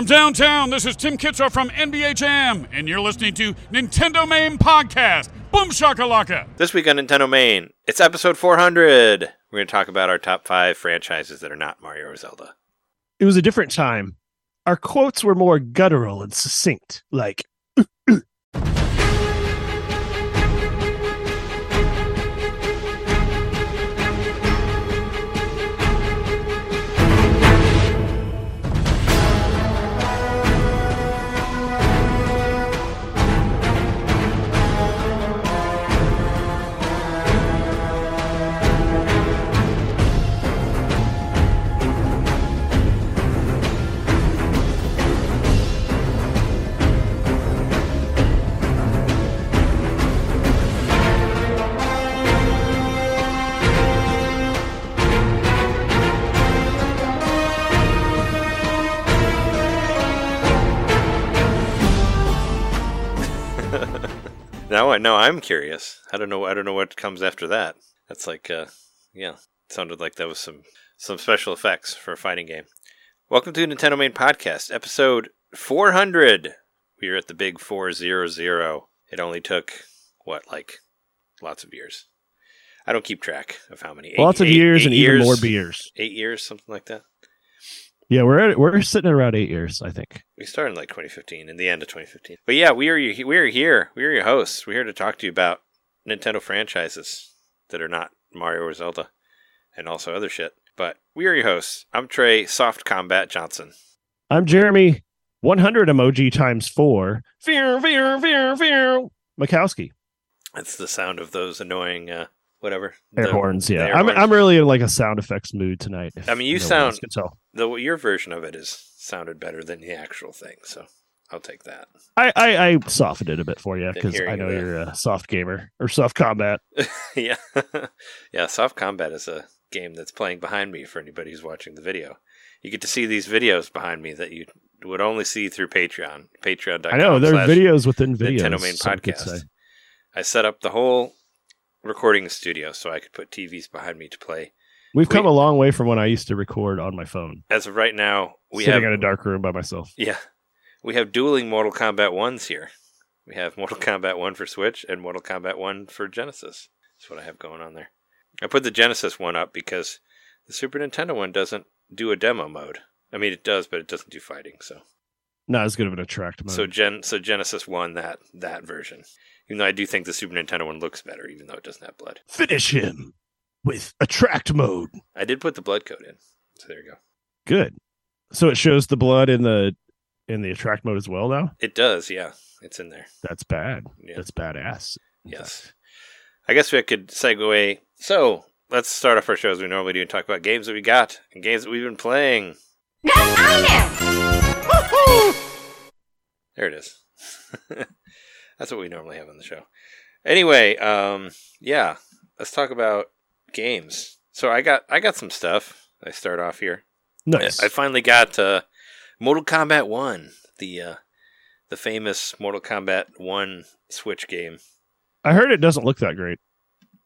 From downtown, this is Tim Kitzrow from NBA Jam, and you're listening to NintenDomain Podcast. Boom shakalaka! This week on NintenDomain, it's episode 400. We're going to talk about our top five franchises that are not Mario or Zelda. It was a different time. Our quotes were more guttural and succinct, like, Now, I know I'm curious. I don't know. I don't know what comes after that. That's like, uh, yeah, sounded like that was some some special effects for a fighting game. Welcome to NintenDomain Podcast, episode 400. We are at the big 400. It only took what, like, lots of years. I don't keep track of how many. Years. Lots of eight- years eight and even more beers. Eight years, something like that. Yeah, we're at, we're sitting at around eight years, I think. We started in like 2015, in the end of 2015. But yeah, we are you- we are here. We are your hosts. We're here to talk to you about Nintendo franchises that are not Mario or Zelda, and also other shit. But we are your hosts. I'm Trey Soft Combat Johnson. I'm Jeremy. 100 emoji times four. Fear, fear, fear, fear. Mikowski. That's the sound of those annoying uh, whatever Air the- horns. Yeah, air I'm horns. I'm really in like a sound effects mood tonight. I mean, you no sound- can tell. The your version of it is sounded better than the actual thing, so I'll take that. I, I I softened it a bit for you because I know the- you're a soft gamer or soft combat. yeah, yeah. Soft Combat is a game that's playing behind me for anybody who's watching the video. You get to see these videos behind me that you would only see through Patreon. Patreon.com. I know there are videos within videos. NintenDomain Podcast. I set up the whole recording studio so I could put TVs behind me to play. We've come a long way from when I used to record on my phone, As of right now, we sitting have in a dark room by myself. yeah, we have dueling Mortal Kombat ones here. We have Mortal Kombat one for Switch and Mortal Kombat one for Genesis. That's what I have going on there. I put the Genesis one up because the Super Nintendo one doesn't do a demo mode. I mean, it does, but it doesn't do fighting. So, Not as good of an attract mode. so Gen, so Genesis won that that version. Even though I do think the Super Nintendo one looks better, even though it doesn't have blood. Finish him with attract mode. I did put the blood code in, so there you go. Good. So it shows the blood in the in the attract mode as well. Now It does, yeah. It's in there. that's bad. Yeah. That's badass. in Yes. I guess we could segue. So let's start off our show as we normally do and talk about games that we got and games that we've been playing. There it is. That's what we normally have on the show. Anyway, um, yeah, let's talk about games. So I got I got some stuff. I start off here. Nice. I finally got uh, Mortal Kombat One, the uh, the famous Mortal Kombat One Switch game. I heard it doesn't look that great,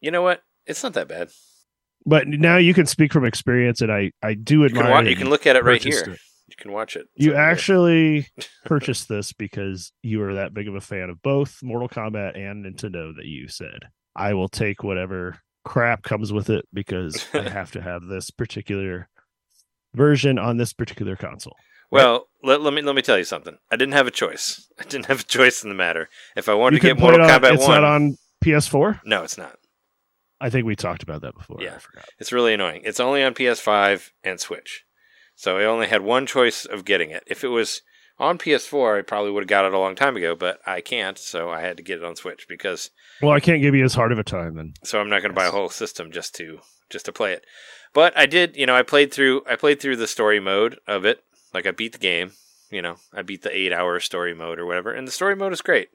You know what? It's not that bad. but now you can speak from experience, and I I do You admire. can, wa- you can look at it right here. it. You can watch it. It's You actually purchased this because you are that big of a fan of both Mortal Kombat and Nintendo that you said, I will take whatever crap comes with it because I have to have this particular version on this particular console. Well, let, let me let me tell you something. I didn't have a choice. I didn't have a choice in the matter. If I wanted You to get Mortal it on, Kombat it's One, not on PS4. no, it's not. I think we talked about that before. Yeah. I forgot. It's really annoying. It's only on PS5 and Switch, so I only had one choice of getting it. If it was on PS4, I probably would have got it a long time ago, but I can't, so I had to get it on Switch because Well, I can't give you as hard of a time then. so I'm not going to buy a whole system just to just to play it. But I did, you know, I played through I played through the story mode of it. Like I beat the game, you know, I beat the 8-hour story mode or whatever, and the story mode is great.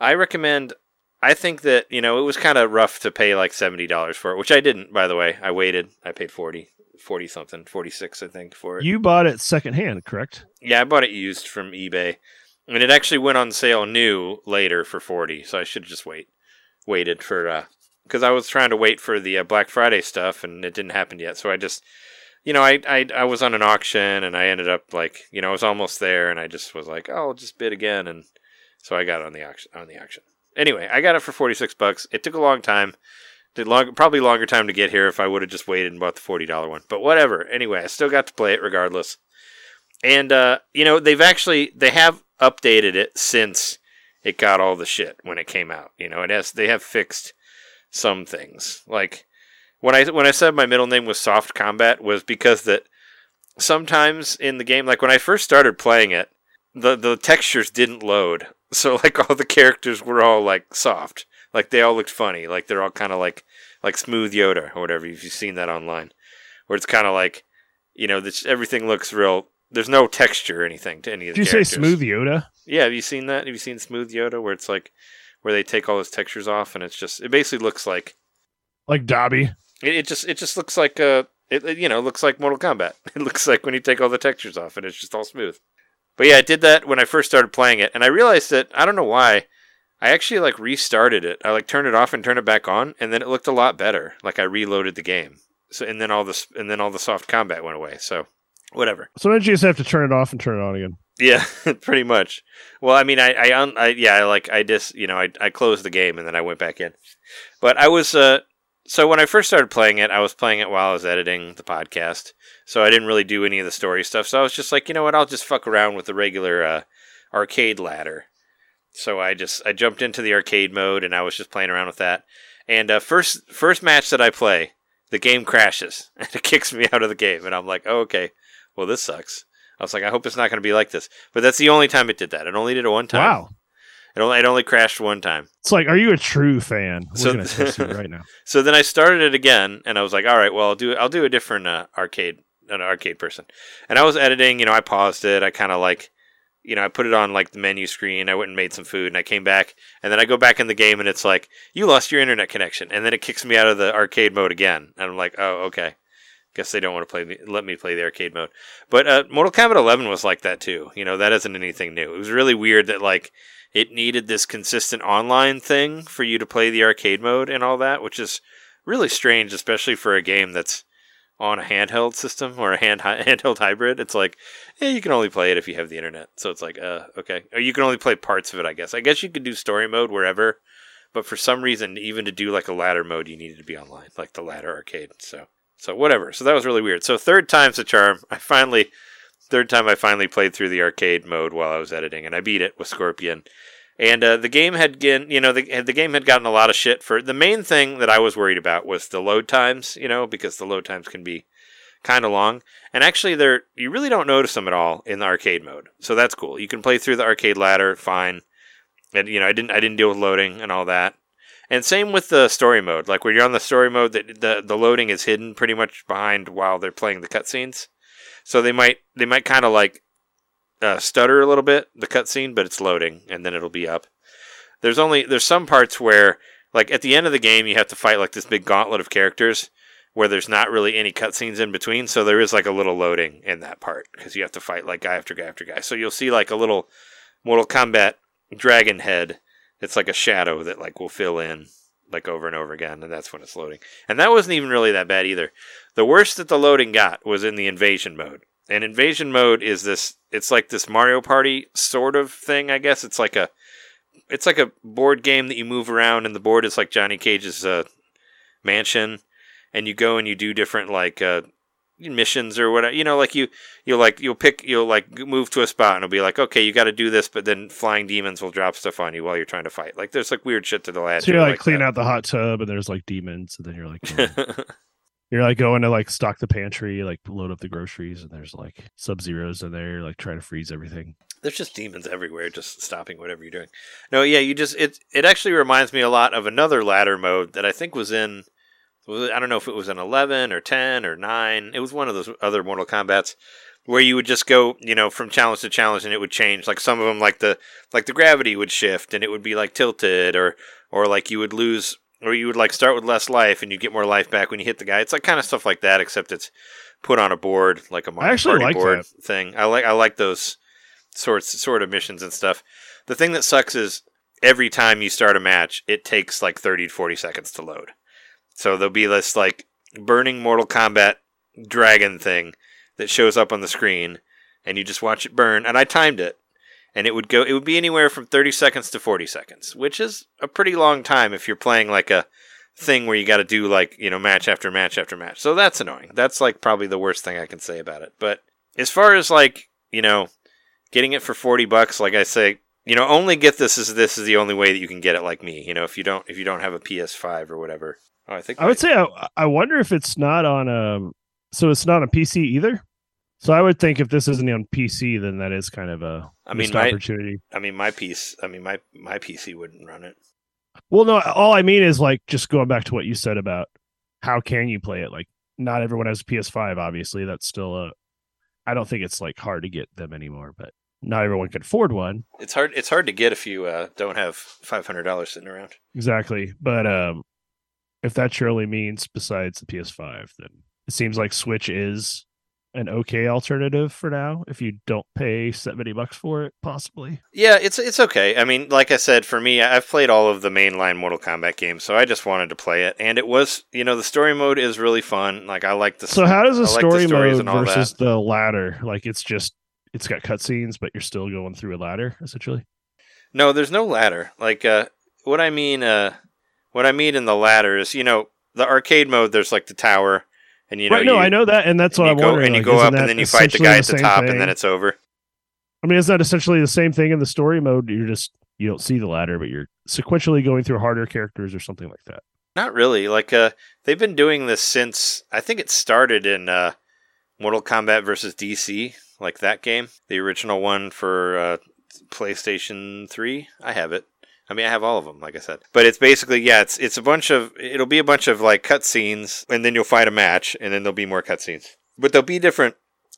I recommend I think that, you know, it was kind of rough to pay like $70 for it, which I didn't, by the way. I waited. I paid 40 40 something, 46 I think for it. You bought it secondhand, correct? Yeah, I bought it used from eBay, and it actually went on sale new later for forty. So I should just wait, waited for because I was trying to wait for the uh, Black Friday stuff, and it didn't happen yet. So I just, you know, I, I I was on an auction and I ended up like, you know, I was almost there and I just was like, oh, I'll just bid again and so I got on the auction on the auction. Anyway, I got it for 46 bucks. It took a long time. Long probably longer time to get here if I would have just waited and bought the $40 one. But whatever. Anyway, I still got to play it regardless. And uh, you know, they've actually they have updated it since it got all the shit when it came out. You know, it has they have fixed some things. Like when I when I said my middle name was Soft Combat was because that sometimes in the game, like when I first started playing it, the the textures didn't load. So like all the characters were all like soft. Like they all looked funny. Like they're all kind of like like smooth Yoda or whatever. If you've seen that online, where it's kind of like you know this, everything looks real. There's no texture or anything to any of the you characters. say smooth Yoda? Yeah, have you seen that? Have you seen Smooth Yoda where it's like where they take all those textures off and it's just it basically looks like Like Dobby? it, it just it just looks like uh it it, you know looks like Mortal Kombat. It looks like when you take all the textures off and it's just all smooth. But yeah, I did that when I first started playing it, and I realized that I don't know why. I actually like restarted it. I like turned it off and turned it back on, and then it looked a lot better. Like I reloaded the game. So and then all this and then all the soft combat went away. So whatever. So don't you just have to turn it off and turn it on again? Yeah, pretty much. Well, I mean, I, I, un, I yeah, I like, I just, you know, I, I closed the game and then I went back in. But I was, uh, so when I first started playing it, I was playing it while I was editing the podcast. So I didn't really do any of the story stuff. So I was just like, you know what, I'll just fuck around with the regular, uh, arcade ladder. So I just, I jumped into the arcade mode and I was just playing around with that. And, uh, first, first match that I play, the game crashes and it kicks me out of the game. And I'm like, oh, okay, well, this sucks. I was like, I hope it's not going to be like this. But that's the only time it did that. It only did it one time. Wow. It only it only crashed one time. It's like, are you a true fan? We're So- gonna test you right now. So then I started it again, and I was like, all right, well, I'll do I'll do a different uh, arcade an arcade person. And I was editing. You know, I paused it. I kind of like. You know, I put it on like the menu screen. I went and made some food, and I came back, and then I go back in the game, and it's like you lost your internet connection, and then it kicks me out of the arcade mode again, and I'm like, oh, okay. Guess they don't want to play me, let me play the arcade mode. But uh, Mortal Kombat 11 was like that too. You know, that isn't anything new. It was really weird that like it needed this consistent online thing for you to play the arcade mode and all that, which is really strange, especially for a game that's on a handheld system or a hand handheld hybrid. It's like, yeah, you can only play it if you have the internet. So it's like, uh, okay, or you can only play parts of it. I guess. I guess you could do story mode wherever, but for some reason, even to do like a ladder mode, you needed to be online, like the ladder arcade. So, so whatever. So that was really weird. So third time's the charm. I finally, third time I finally played through the arcade mode while I was editing, and I beat it with Scorpion. And uh, the game had get, you know, the, the game had gotten a lot of shit for the main thing that I was worried about was the load times, you know, because the load times can be kind of long. And actually, they're you really don't notice them at all in the arcade mode, so that's cool. You can play through the arcade ladder fine, and you know, I didn't I didn't deal with loading and all that. And same with the story mode. Like when you're on the story mode, the the, the loading is hidden pretty much behind while they're playing the cutscenes. So they might they might kind of like uh, stutter a little bit the cutscene, but it's loading and then it'll be up. There's only there's some parts where like at the end of the game you have to fight like this big gauntlet of characters where there's not really any cutscenes in between, so there is like a little loading in that part because you have to fight like guy after guy after guy. So you'll see like a little Mortal Kombat dragon head. It's like a shadow that like will fill in like over and over again, and that's when it's loading. And that wasn't even really that bad either. The worst that the loading got was in the invasion mode. And invasion mode is this it's like this Mario Party sort of thing, I guess. It's like a it's like a board game that you move around and the board is like Johnny Cage's uh, mansion and you go and you do different like uh, missions or whatever. You know, like you you'll like you'll pick you'll like move to a spot and it'll be like, okay, you got to do this, but then flying demons will drop stuff on you while you're trying to fight. Like there's like weird shit to the lad. So you're like, clean out the hot tub, and there's like demons, and then you're like, going- you're like going to like stock the pantry, like load up the groceries, and there's like sub zeros in there, like trying to freeze everything. There's just demons everywhere, just stopping whatever you're doing. No, yeah, you just it. It actually reminds me a lot of another ladder mode that I think was in. I don't know if it was in 11 or 10 or 9. It was one of those other Mortal Kombat's where you would just go, you know, from challenge to challenge, and it would change. Like some of them, like the like the gravity would shift, and it would be like tilted, or or like you would lose, or you would like start with less life, and you get more life back when you hit the guy. It's like kind of stuff like that, except it's put on a board, like a Mario actually Party like board that. thing. I like I like those sorts sort of missions and stuff. The thing that sucks is every time you start a match, it takes like 30 to 40 seconds to load. So there'll be this like burning Mortal Kombat dragon thing that shows up on the screen, and you just watch it burn. And I timed it, and it would go. It would be anywhere from thirty seconds to forty seconds, which is a pretty long time if you're playing like a thing where you got to do like you know match after match after match. So that's annoying. That's like probably the worst thing I can say about it. But as far as like you know, getting it for forty bucks, like I say, you know, only get this is this is the only way that you can get it like me. You know, if you don't if you don't have a PS5 or whatever. Oh, I think I would say I, I wonder if it's not on um so it's not a PC either. So I would think if this isn't on PC, then that is kind of a I mean, my- opportunity. I mean, my piece. I mean, my my PC wouldn't run it. Well, no, all I mean is like just going back to what you said about how can you play it. Like, not everyone has a PS5. Obviously, that's still a. I don't think it's like hard to get them anymore, but not everyone can afford one. It's hard. It's hard to get if you uh, don't have five hundred dollars sitting around. Exactly, but um, if that your only means besides the PS5, then it seems like Switch is an okay alternative for now. If you don't pay seventy bucks for it, possibly. Yeah, it's it's okay. I mean, like I said, for me, I've played all of the mainline Mortal Kombat games, so I just wanted to play it, and it was, you know, the story mode is really fun. Like I like the. So how does the like story mode versus the ladder? Like it's just it's got cutscenes, but you're still going through a ladder essentially. No, there's no ladder. Like uh, what I mean, uh, what I mean in the ladder is, you know, the arcade mode. There's like the tower, and you know, right, no, you, I know that, and that's and what I'm go, wondering. and you like, go up, and then you fight the guy at the same top, and then it's over. I mean, is that essentially the same thing in the story mode? You're just you don't see the ladder, but you're sequentially going through harder characters or something like that. Not really. Like uh, they've been doing this since I think it started in uh, Mortal Kombat versus DC, like that game, the original one for uh, PlayStation Three. I have it. I mean, I have all of them, like I said. But it's basically yeah, it's it's a bunch of it'll be a bunch of like cutscenes, and then you'll fight a match, and then there'll be more cutscenes. But they'll be different.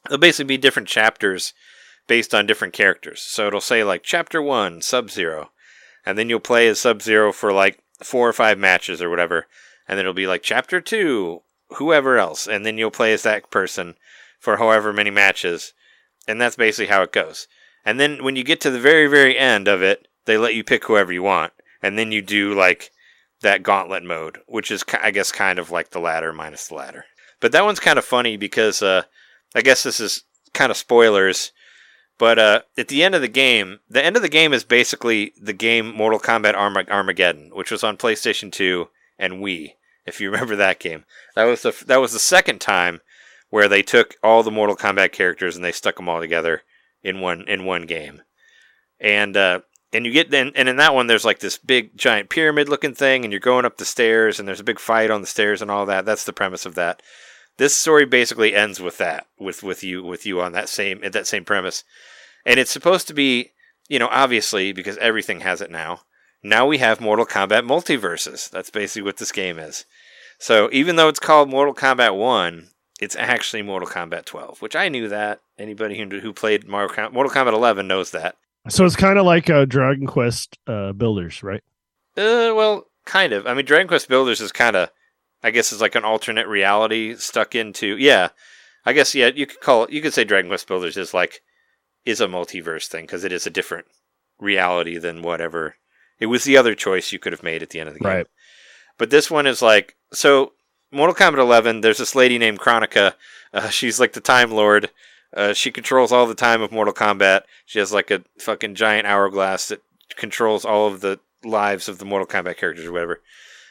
They'll basically be different chapters based on different characters. So it'll say like Chapter One, Sub Zero, and then you'll play as Sub Zero for like four or five matches or whatever, and then it'll be like Chapter Two, whoever else, and then you'll play as that person for however many matches, and that's basically how it goes. And then when you get to the very very end of it, they let you pick whoever you want, and then you do like that gauntlet mode, which is I guess kind of like the ladder minus the ladder. But that one's kind of funny because uh, I guess this is kind of spoilers. But uh, at the end of the game, the end of the game is basically the game Mortal Kombat Arma- Armageddon, which was on PlayStation 2 and Wii. If you remember that game, that was the that was the second time where they took all the Mortal Kombat characters and they stuck them all together in one in one game. And uh, and you get then and in that one there's like this big giant pyramid looking thing and you're going up the stairs and there's a big fight on the stairs and all that. That's the premise of that. This story basically ends with that, with with you with you on that same at that same premise. And it's supposed to be, you know, obviously because everything has it now. Now we have Mortal Kombat multiverses. That's basically what this game is. So even though it's called Mortal Kombat 1, it's actually Mortal Kombat 12, which I knew that. Anybody who, who played Mortal Kombat, Mortal Kombat 11 knows that. So it's kind of like uh, Dragon Quest uh, Builders, right? Uh, well, kind of. I mean, Dragon Quest Builders is kind of, I guess, is like an alternate reality stuck into. Yeah, I guess. Yeah, you could call it. You could say Dragon Quest Builders is like is a multiverse thing because it is a different reality than whatever. It was the other choice you could have made at the end of the game. Right. But this one is like so. Mortal Kombat 11. There's this lady named Kronika. Uh, she's like the Time Lord. Uh, she controls all the time of Mortal Kombat. She has like a fucking giant hourglass that controls all of the lives of the Mortal Kombat characters or whatever.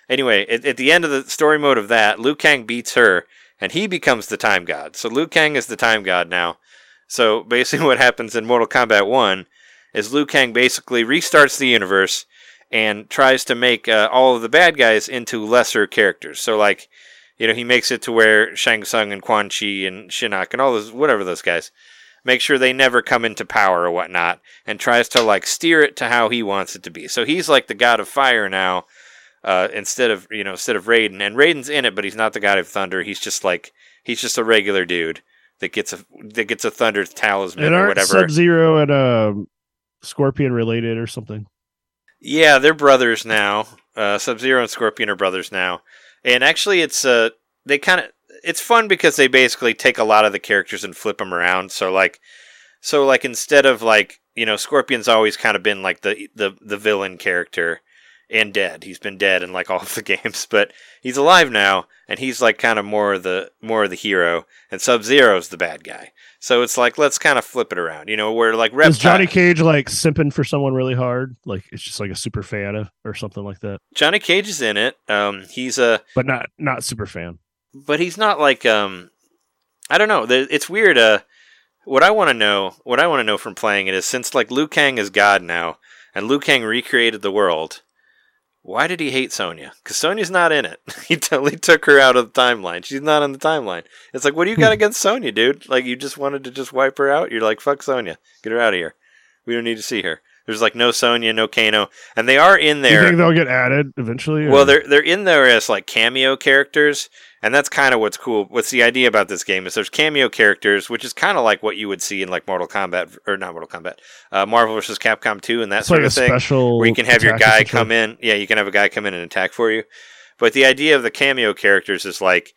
Anyway, at, at the end of the story mode of that, Liu Kang beats her, and he becomes the Time God. So Liu Kang is the Time God now. So basically, what happens in Mortal Kombat 1 is Liu Kang basically restarts the universe and tries to make uh, all of the bad guys into lesser characters. So, like, you know, he makes it to where Shang Tsung and Quan Chi and Shinnok and all those, whatever those guys, make sure they never come into power or whatnot, and tries to, like, steer it to how he wants it to be. So he's like the god of fire now. Uh, instead of you know instead of Raiden, and Raiden's in it, but he's not the god of thunder. He's just like he's just a regular dude that gets a that gets a thunder talisman And or whatever. Sub Zero and um, Scorpion related or something? Yeah, they're brothers now. Uh, Sub Zero and Scorpion are brothers now, and actually, it's uh, they kind of it's fun because they basically take a lot of the characters and flip them around. So like, so like instead of like you know, Scorpion's always kind of been like the the the villain character and dead. He's been dead in like all of the games, but he's alive now, and he's like kind of more of the more of the hero, and Sub Zero's the bad guy. So it's like let's kind of flip it around, you know, where like Reptile, Is Johnny Cage like simping for someone really hard? Like it's just like a super fan of, or something like that, Johnny Cage is in it. Um, he's a but not not super fan. but he's not like um I don't know. It's weird. Uh, what I want to know, what I want to know from playing it is since like Liu Kang is God now, and Liu Kang recreated the world. Why did he hate Sonya? Because Sonya's not in it. he totally took her out of the timeline. She's not on the timeline. It's like, what do you got hmm. against Sonya, dude? Like, you just wanted to just wipe her out? You're like, fuck Sonya. Get her out of here. We don't need to see her. There's like no Sonya, no Kano. And they are in there. you think they'll get added eventually? or- Well, they're they're in there as like cameo characters, and that's kind of what's cool. What's the idea about this game is there's cameo characters, which is kind of like what you would see in like Mortal Kombat or not Mortal Kombat, uh, Marvel versus Capcom 2 and that it's sort like of thing, special where you can have your guy come in. Yeah, you can have a guy come in and attack for you. But the idea of the cameo characters is like,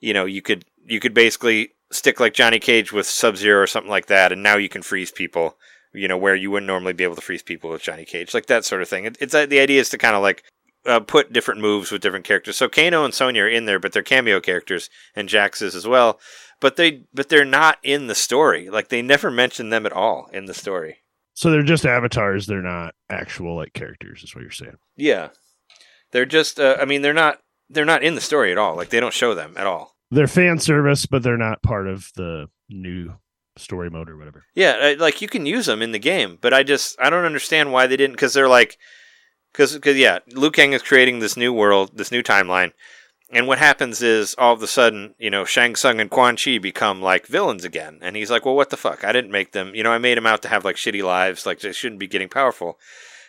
you know, you could you could basically stick like Johnny Cage with Sub Zero or something like that, and now you can freeze people. You know, where you wouldn't normally be able to freeze people with Johnny Cage, like that sort of thing. It, it's uh, the idea is to kind of like uh, put different moves with different characters. So Kano and Sonya are in there, but they're cameo characters, and Jax is as well. But they but they're not in the story. Like they never mention them at all in the story. So they're just avatars. They're not actual like characters. Is what you're saying. Yeah, they're just. Uh, I mean, they're not. They're not in the story at all. Like they don't show them at all. They're fan service, but they're not part of the new story mode or whatever. Yeah, uh, like you can use them in the game, but I just I don't understand why they didn't. Because they're like, because because yeah, Liu Kang is creating this new world, this new timeline, and what happens is all of a sudden, you know, Shang Tsung and Quan Chi become like villains again, and he's like, well, what the fuck? I didn't make them. You know, I made them out to have like shitty lives, like they shouldn't be getting powerful.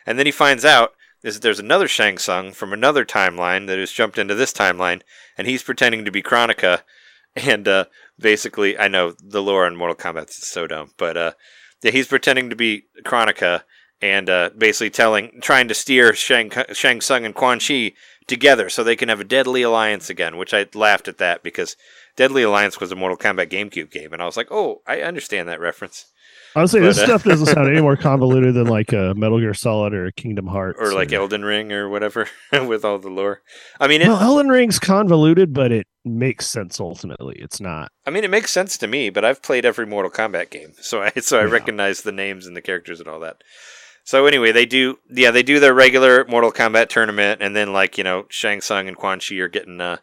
And then he finds out is that there's another Shang Tsung from another timeline that has jumped into this timeline, and he's pretending to be Kronika, and uh, basically, I know the lore in Mortal Kombat is so dumb, but uh, yeah, he's pretending to be Kronika and uh, basically telling, trying to steer Shang, Shang Tsung and Quan Chi together so they can have a Deadly Alliance again. Which I laughed at that because Deadly Alliance was a Mortal Kombat GameCube game, and I was like, oh, I understand that reference. Honestly, But, this uh, stuff doesn't sound any more convoluted than like a Metal Gear Solid or a Kingdom Hearts Or like Elden Ring or whatever with all the lore. I mean, it, well, Elden Ring's convoluted, but it makes sense ultimately. It's not. I mean, it makes sense to me, but I've played every Mortal Kombat game, so I so I Yeah. recognize the names and the characters and all that. So anyway, they do yeah they do their regular Mortal Kombat tournament, and then like you know Shang Tsung and Quan Chi are getting uh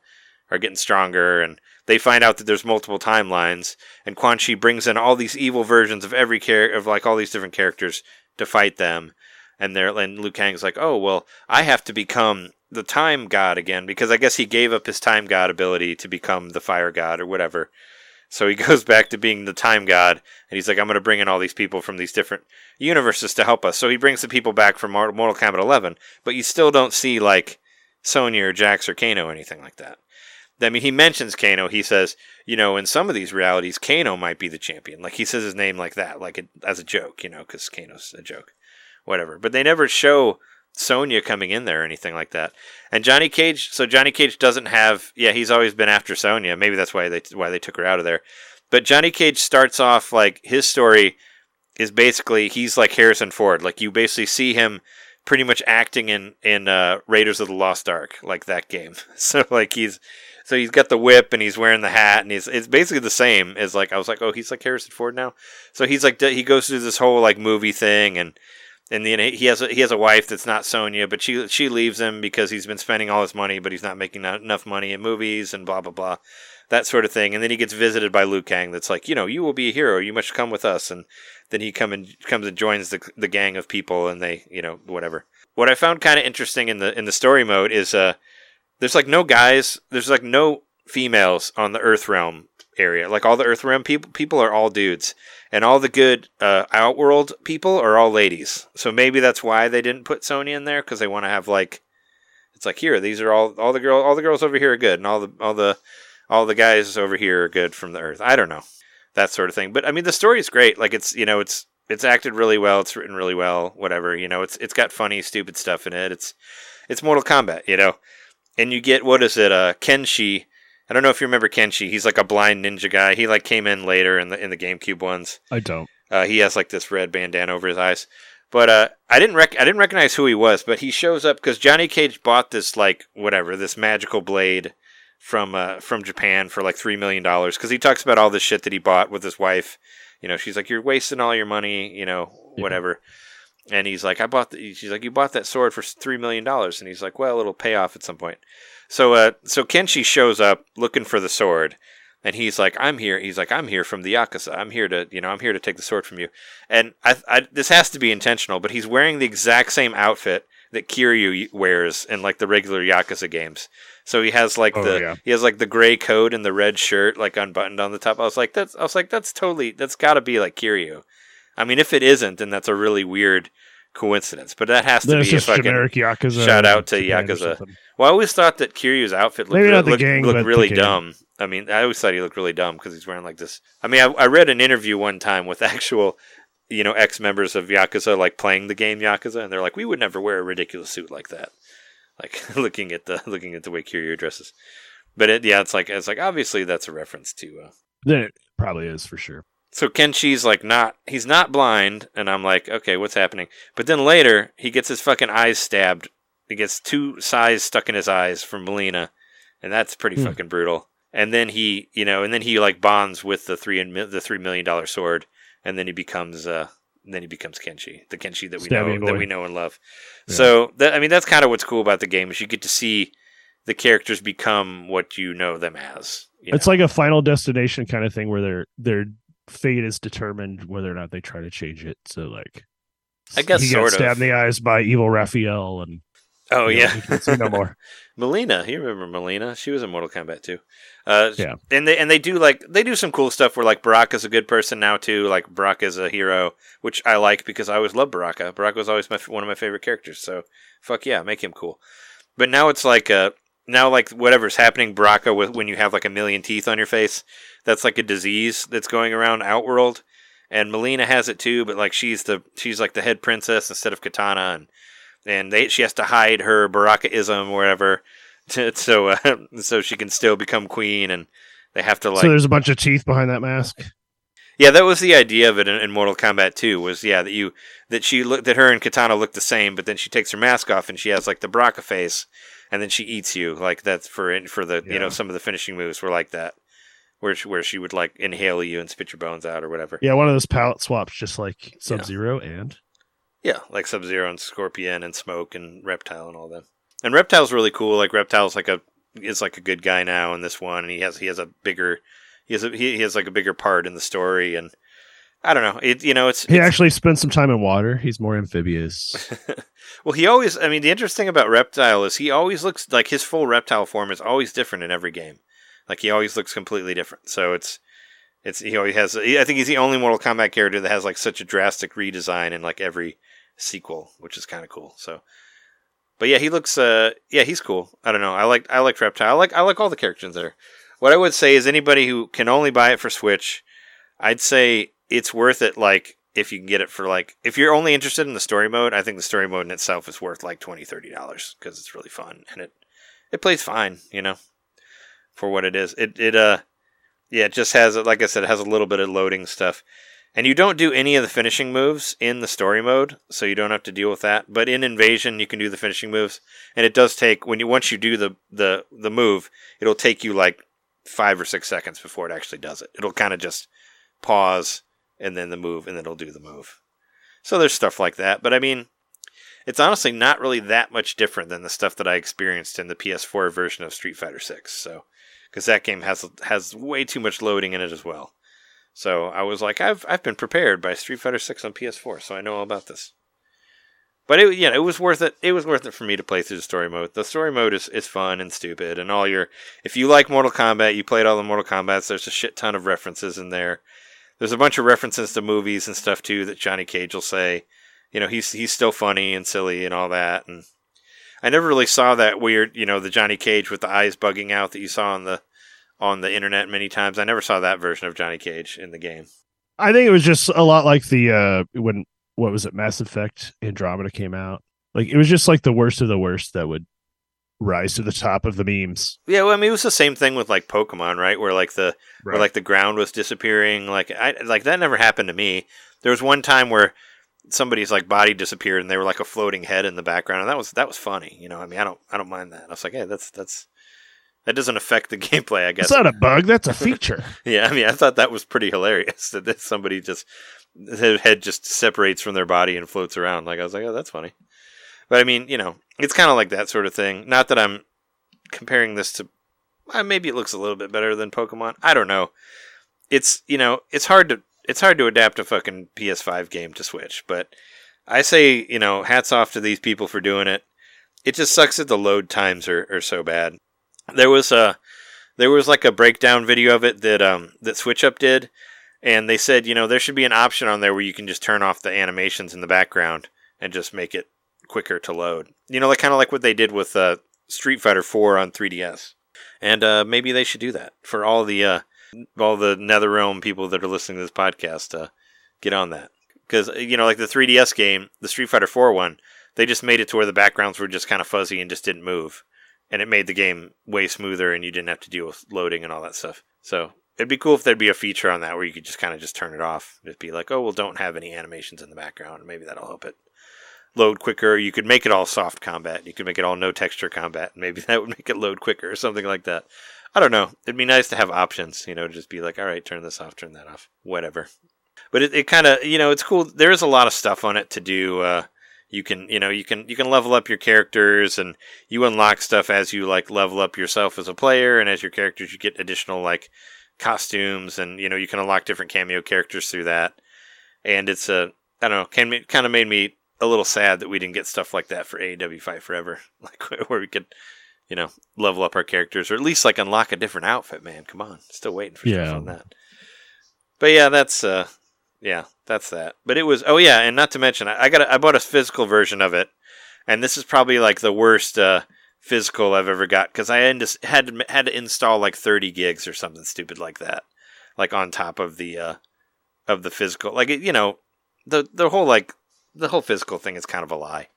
are getting stronger, and they find out that there's multiple timelines, and Quan Chi brings in all these evil versions of every character of like all these different characters to fight them, and they're and Liu Kang's like, oh well, I have to become the time god again because I guess he gave up his time god ability to become the fire god or whatever. So he goes back to being the time god, and he's like, I'm going to bring in all these people from these different universes to help us. So he brings the people back from Mortal Kombat 11, but you still don't see like Sonya or Jax or Kano or anything like that. I mean, he mentions Kano. He says, you know, in some of these realities, Kano might be the champion. Like he says his name like that, like it, as a joke, you know, because Kano's a joke, whatever. But they never show Sonya coming in there or anything like that. And Johnny Cage, so Johnny Cage doesn't have, yeah, he's always been after Sonya. Maybe that's why they why they took her out of there. But Johnny Cage starts off like his story is basically he's like Harrison Ford. Like you basically see him pretty much acting in in uh, Raiders of the Lost Ark, like that game. So like he's so he's got the whip and he's wearing the hat and he's it's basically the same as like I was like oh he's like Harrison Ford now. So he's like he goes through this whole like movie thing and and then he has a, he has a wife that's not Sonya, but she she leaves him because he's been spending all his money, but he's not making not enough money in movies and blah blah blah, that sort of thing. And then he gets visited by Liu Kang. That's like, you know, you will be a hero. You must come with us. And then he come and comes and joins the the gang of people, and they, you know, whatever. What I found kind of interesting in the in the story mode is uh, there's like no guys, there's like no females on the Earth realm area. Like all the Earth realm people people are all dudes and all the good uh, Outworld people are all ladies. So maybe that's why they didn't put Sonya in there because they want to have like, it's like here these are all all the girl all the girls over here are good and all the all the all the guys over here are good from the Earth. I don't know that sort of thing, but I mean the story is great. Like it's you know it's it's acted really well. It's written really well. Whatever you know it's it's got funny stupid stuff in it. It's it's Mortal Kombat, you know, and you get what is it? Uh, Kenshi. I don't know if you remember Kenshi. He's like a blind ninja guy. He like came in later in the in the GameCube ones. I don't. Uh, he has like this red bandana over his eyes. But uh, I didn't rec- I didn't recognize who he was, but he shows up because Johnny Cage bought this like whatever this magical blade from uh, from Japan for like three million dollars because he talks about all this shit that he bought with his wife. You know, she's like, "You're wasting all your money," you know, Yeah. whatever. And he's like, "I bought." The, she's like, "You bought that sword for three million dollars," and he's like, "Well, it'll pay off at some point." So, uh, so Kenshi shows up looking for the sword, and he's like, "I'm here." He's like, "I'm here from the Yakuza. I'm here to, you know, I'm here to take the sword from you." And I, I this has to be intentional, but he's wearing the exact same outfit that Kiryu wears in like the regular Yakuza games. So he has like Oh, the yeah. he has like the gray coat and the red shirt like unbuttoned on the top. I was like, that's I was like, that's totally that's got to be like Kiryu. I mean, if it isn't, then that's a really weird coincidence. But that has to be a fucking generic Yakuza. shout out to Yakuza. well, I always thought that Kiryu's outfit looked, Maybe re- not the looked, gang, looked really dumb. I mean, I always thought he looked really dumb because he's wearing like this. I mean, I, I read an interview one time with actual, you know, ex members of Yakuza, like playing the game Yakuza, and they're like, we would never wear a ridiculous suit like that. Like looking at the looking at the way Kiryu dresses. But it, yeah, it's like it's like obviously that's a reference to. Uh, Then it probably is for sure. So Kenshi's like not he's not blind, and I'm like, okay, what's happening? But then later he gets his fucking eyes stabbed. He gets two sais stuck in his eyes from Mileena, and that's pretty Hmm. fucking brutal. And then he, you know, and then he like bonds with the three and the three million dollar sword, and then he becomes uh, then he becomes Kenshi, the Kenshi that we know that we know and love. Yeah. So that I mean, that's kind of what's cool about the game is you get to see the characters become what you know them as. you It's know? like a final destination kind of thing where their their fate is determined whether or not they try to change it. So like, I guess he sort gets of. stabbed in the eyes by evil Raphael, and oh you know, yeah, he can see no more. Mileena, you remember Mileena? She was in Mortal Kombat too. Uh, Yeah. and they and they do like they do some cool stuff where like Baraka's a good person now too. Like Baraka's a hero, which I like because I always loved Baraka. Baraka was always my one of my favorite characters. So fuck yeah, make him cool. But now it's like uh now like whatever's happening, Baraka with when you have like a million teeth on your face, that's like a disease that's going around Outworld. And Mileena has it too, but like she's the she's like the head princess instead of Katana, and and they she has to hide her Barakaism or whatever, to, so uh, so she can still become queen, and they have to like so there's a bunch of teeth behind that mask. yeah, that was the idea of it in, in Mortal Kombat 2 was yeah that you that she looked that her and Katana look the same, but then she takes her mask off and she has like the Baraka face, and then she eats you like that's for for the you know some of the finishing moves were like that, where she, where she would like inhale you and spit your bones out or whatever. Yeah, one of those palette swaps, just like Sub Zero and Yeah, like Sub Zero and Scorpion and Smoke and Reptile and all that. And Reptile's really cool. Like Reptile's like a is like a good guy now in this one, and he has he has a bigger he has a, he, he has like a bigger part in the story, and I don't know. It you know it's he it's- actually spends some time in water. He's more amphibious. well, he always. I mean, the interesting thing about Reptile is he always looks like his full reptile form is always different in every game. Like he always looks completely different. So it's it's he always has. I think he's the only Mortal Kombat character that has like such a drastic redesign in like every sequel, which is kind of cool. So, but yeah, he looks. Uh, yeah, he's cool. I don't know. I like I like Reptile. I like I like all the characters there. What I would say is anybody who can only buy it for Switch, I'd say it's worth it. Like if you can get it for like if you're only interested in the story mode, I think the story mode in itself is worth like 20 30 dollars because it's really fun and it it plays fine, you know, for what it is. It it uh yeah, it just has like I said, it has a little bit of loading stuff. And you don't do any of the finishing moves in the story mode, so you don't have to deal with that. But in Invasion, you can do the finishing moves, and it does take when you once you do the the the move, it'll take you like five or six seconds before it actually does it. It'll kind of just pause and then the move, and then it'll do the move. So there's stuff like that, but I mean, it's honestly not really that much different than the stuff that I experienced in the PS4 version of Street Fighter 6. So, because that game has has way too much loading in it as well. So I was like, I've I've been prepared by Street Fighter 6 on PS4, so I know all about this. But it, yeah, it was worth it. It was worth it for me to play through the story mode. The story mode is, is fun and stupid, and all your if you like Mortal Kombat, you played all the Mortal Kombat's. There's a shit ton of references in there. There's a bunch of references to movies and stuff too that Johnny Cage will say. You know, he's he's still funny and silly and all that. And I never really saw that weird, you know, the Johnny Cage with the eyes bugging out that you saw on the on the internet many times. I never saw that version of Johnny Cage in the game. I think it was just a lot like the uh when what was it, Mass Effect Andromeda came out. Like it was just like the worst of the worst that would rise to the top of the memes. Yeah, well, I mean, it was the same thing with like Pokemon, right? Where like the where like the ground was disappearing. Like I like that never happened to me. There was one time where somebody's like body disappeared and they were like a floating head in the background, and that was that was funny. You know, I mean, I don't I don't mind that. I was like, hey, that's that's that doesn't affect the gameplay, I guess. It's not a bug. That's a feature. yeah, I mean, I thought that was pretty hilarious that that somebody just their head just separates from their body and floats around. Like I was like, oh, that's funny. But I mean, you know, it's kind of like that sort of thing. Not that I'm comparing this to. Uh, maybe it looks a little bit better than Pokemon. I don't know. It's you know, it's hard to it's hard to adapt a fucking PS5 game to Switch, but I say you know, hats off to these people for doing it. It just sucks that the load times are, are so bad. There was a there was like a breakdown video of it that um that Switch Up did, and they said you know there should be an option on there where you can just turn off the animations in the background and just make it quicker to load. You know, like kind of like what they did with uh, Street Fighter 4 on 3DS. And uh, maybe they should do that for all the uh, all the NetherRealm people that are listening to this podcast. Uh, get on that because you know, like the 3DS game, the Street Fighter 4 one, they just made it to where the backgrounds were just kind of fuzzy and just didn't move, and it made the game way smoother, and you didn't have to deal with loading and all that stuff. So it'd be cool if there'd be a feature on that where you could just kind of just turn it off. Just be like, oh, well, don't have any animations in the background. Maybe that'll help it load quicker. You could make it all soft combat. You could make it all no texture combat. Maybe that would make it load quicker or something like that. I don't know. It'd be nice to have options, you know, just be like, all right, turn this off, turn that off, whatever. But it, it kind of, you know, it's cool. There is a lot of stuff on it to do. Uh, you can, you know, you can you can level up your characters and you unlock stuff as you like level up yourself as a player and as your characters you get additional like costumes and you know you can unlock different cameo characters through that. And it's a I don't know, kind of made me a little sad that we didn't get stuff like that for AEW Fight Forever, like where we could, you know, level up our characters or at least like unlock a different outfit. Man, come on, still waiting for Yeah. stuff on that. But yeah, that's uh, yeah, that's that. But it was oh yeah, and not to mention I, I got a, I bought a physical version of it, and this is probably like the worst uh, physical I've ever got because I had to, had to had to install like thirty gigs or something stupid like that, like on top of the uh, of the physical. Like you know, the the whole like the whole physical thing is kind of a lie.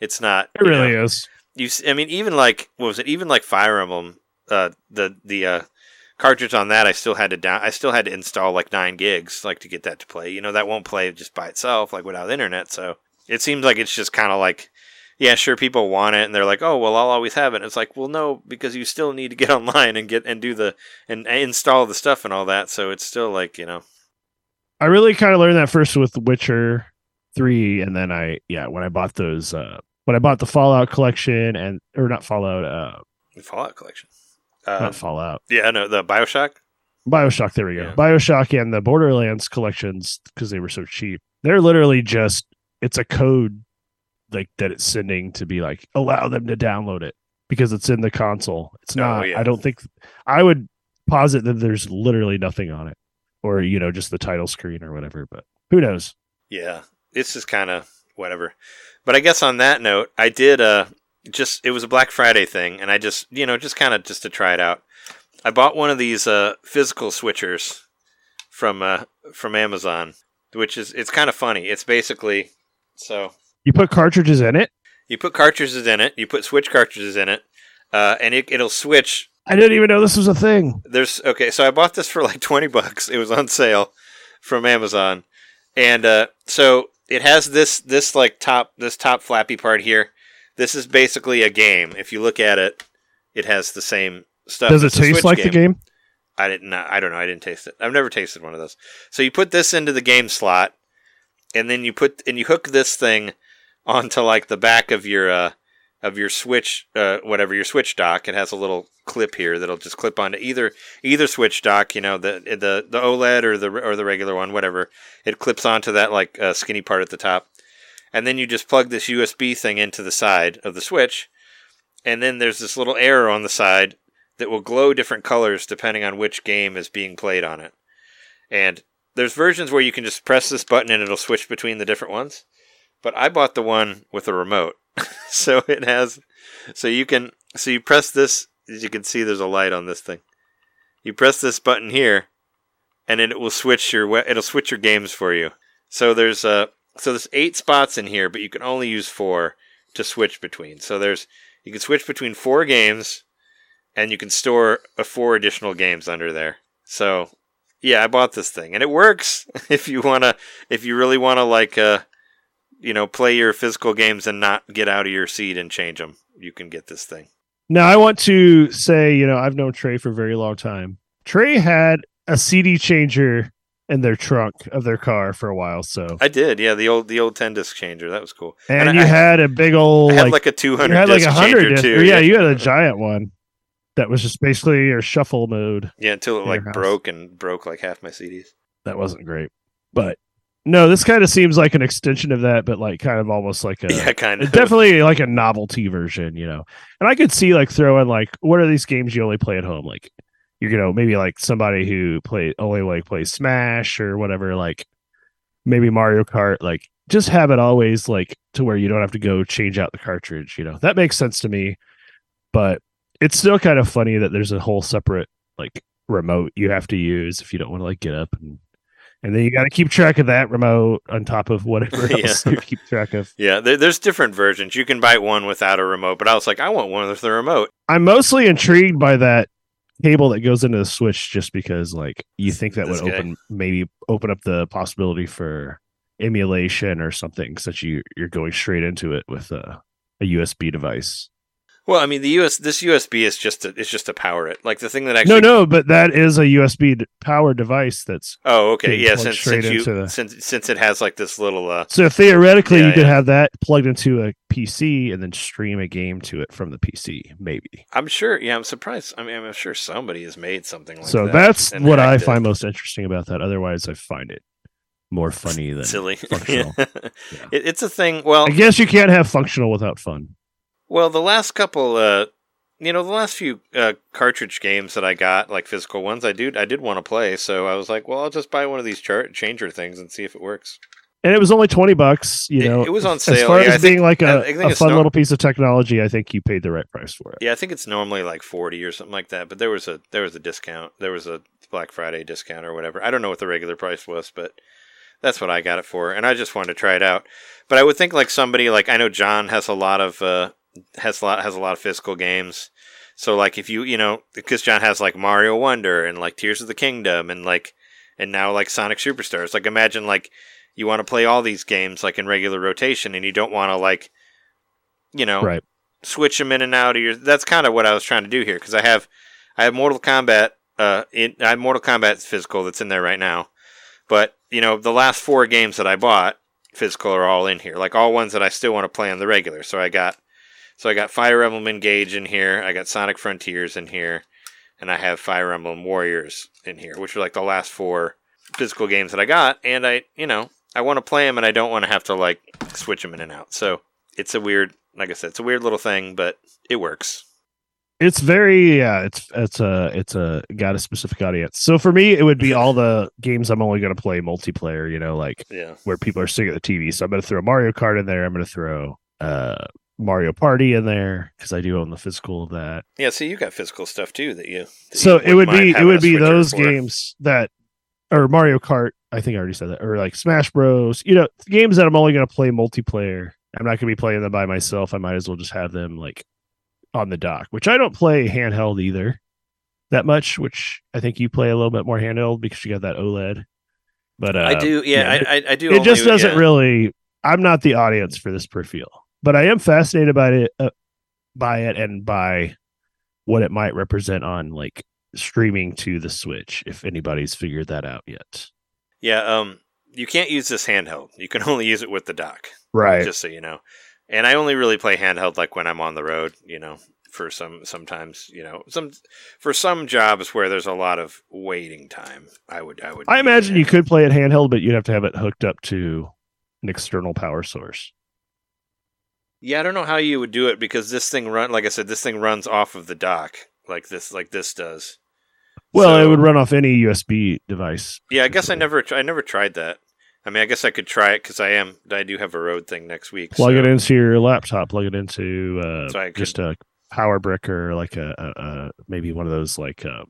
It's not. It really know, is. you I mean, even like what was it? Even like Fire Emblem, uh, the the uh, cartridge on that, I still had to down. I still had to install like nine gigs, like to get that to play. You know, that won't play just by itself, like without internet. So it seems like it's just kind of like, yeah, sure, people want it, and they're like, oh, well, I'll always have it. It's like, well, no, because you still need to get online and get and do the and, and install the stuff and all that. So it's still like you know, I really kind of learned that first with Witcher three, and then I yeah when I bought those uh when I bought the Fallout collection and or not Fallout uh the Fallout collection. Uh, not Fallout yeah, no, the Bioshock. Bioshock. There we go. Yeah. Bioshock and the Borderlands collections because they were so cheap. They're literally just it's a code like that it's sending to be like allow them to download it because it's in the console. It's Oh, not. yeah. I don't think I would posit that there's literally nothing on it or you know just the title screen or whatever. But who knows? Yeah, it's just kind of whatever. But I guess on that note, I did uh just it was a Black Friday thing, and I just you know just kind of just to try it out. I bought one of these uh physical switchers from uh from Amazon, which is it's kind of funny. It's basically so You put cartridges in it. you put cartridges in it, you put switch cartridges in it, uh, and it, it'll switch I didn't even know this was a thing. there's okay so i bought this for like 20 bucks it was on sale from amazon and uh, so it has this this like top this top flappy part here. This is basically a game. If you look at it it has the same stuff. Does it taste Switch like the game? i didn't i don't know. I didn't taste it. I've never tasted one of those. So you put this into the game slot and then you put and you hook this thing onto like the back of your uh of your switch uh whatever your switch dock. It has a little clip here that'll just clip onto either either switch dock you know the the the oled or the or the regular one whatever. It clips onto that like uh, skinny part at the top. And then you just plug this usb thing into the side of the switch. And then there's this little arrow on the side that will glow different colors depending on which game is being played on it. And there's versions where you can just press this button and it'll switch between the different ones. But i bought the one with a remote so it has so you can so you press this as you can see there's a light on this thing. You press this button here and it will switch your it'll switch your games for you. So there's uh so there's eight spots in here but you can only use four to switch between. So there's you can switch between four games and you can store uh, four additional games under there. So yeah i bought this thing and it works if you want to if you really want to like uh you know, play your physical games and not get out of your seat and change them, you can get this thing. Now, I want to say, you know, I've known Trey for a very long time. Trey had a CD changer in their trunk of their car for a while. So, I did, yeah, the old the old ten disc changer that was cool. and, and you I- had a big old I had like, like, a two hundred. had like a hundred too. or yeah, you had a giant one that was just basically your shuffle mode. yeah, until it like house. broke and broke like half my CDs. That wasn't great, but no, this kind of seems like an extension of that, but like kind of almost like a yeah, kind of. definitely like a novelty version, you know. And I could see like throwing like what are these games you only play at home? Like you're you know maybe like somebody who play only like plays Smash or whatever, like maybe Mario Kart. Like just have it always like to where you don't have to go change out the cartridge. You know that makes sense to me, but it's still kind of funny that there's a whole separate like remote you have to use if you don't want to like get up and. And then you got to keep track of that remote on top of whatever Yeah. else you keep track of. Yeah, there, there's different versions. You can buy one without a remote, but I was like, I want one with the remote. I'm mostly intrigued by that cable that goes into the Switch, just because like you think that This would guy. open maybe open up the possibility for emulation or something, such you you're going straight into it with a, a USB device. Well, I mean, the US this USB is just to, is just to power it. Like the thing that actually. no, no, but that is a USB d- power device. That's Oh, okay. Yeah, since since you the- since since it has like this little uh so theoretically Yeah, you could have that plugged into a PC and then stream a game to it from the PC, maybe. I'm sure. Yeah, I'm surprised. I mean, I'm sure somebody has made something like so that. So that's what I it. find most interesting about that. Otherwise, I find it more funny than silly. functional. It, it's a thing. Well, I guess you can't have functional without fun. Well, the last couple, uh, you know, the last few uh, cartridge games that I got, like physical ones, I do, I did want to play. So I was like, well, I'll just buy one of these char- changer things and see if it works. And it was only twenty bucks. You know, it was on sale. As far Yeah, as I think- being like I a, think a fun little piece of technology, I think you paid the right price for it. Yeah, I think it's normally like forty or something like that. But there was a there was a discount. There was a Black Friday discount or whatever. I don't know what the regular price was, but that's what I got it for, and I just wanted to try it out. But I would think like somebody like I know John has a lot of uh, has a lot has a lot of physical games. So like if you you know because John has like Mario Wonder and like Tears of the Kingdom and like and now like Sonic Superstars. Like imagine like you want to play all these games like in regular rotation and you don't want to like you know Right. switch them in and out of your. That's kind of what I was trying to do here because I have I have Mortal Kombat. Uh, in, I have Mortal Kombat physical that's in there right now, but you know the last four games that I bought physical are all in here, like all ones that I still want to play on the regular. So I got so I got Fire Emblem Engage in here. I got Sonic Frontiers in here, and I have Fire Emblem Warriors in here, which are like the last four physical games that I got. And I, you know, I want to play them, and I don't want to have to like switch them in and out. So it's a weird, like I said, it's a weird little thing, but it works. It's very yeah. It's it's a it's a got a specific audience. So for me, it would be all the games I'm only going to play multiplayer. You know, like Yeah. where people are sitting at the TV. So I'm going to throw Mario Kart in there. I'm going to throw uh Mario Party in there because I do own the physical of that. Yeah, see, you got physical stuff too that you. that so you it would be it would be those for. games that or Mario Kart. I think I already said that, or like Smash Bros. You know, games that I'm only going to play multiplayer. I'm not going to be playing them by myself. I might as well just have them like on the dock, which I don't play handheld either that much. Which I think you play a little bit more handheld because you got that OLED. But uh, I do, yeah, it- I, I, do. it just doesn't yeah. really. I'm not the audience for this peripheral, but I am fascinated by it, uh, by it, and by what it might represent on like streaming to the Switch. If anybody's figured that out yet, Yeah, um, you can't use this handheld. You can only use it with the dock. right? Just so you know. And I only really play handheld like when I'm on the road. You know, for some sometimes you know some for some jobs where there's a lot of waiting time. I would I would. I imagine you could play it handheld, but you'd have to have it hooked up to an external power source. Yeah, I don't know how you would do it because this thing run like I said, this thing runs off of the dock like this like this does. Well, it would run off any USB device. Yeah, I guess I never I never tried that. I mean, I guess I could try it because I am I do have a road thing next week. plug so- it into your laptop. Plug it into uh, So could- just a power brick or like a, a, a maybe one of those like uh,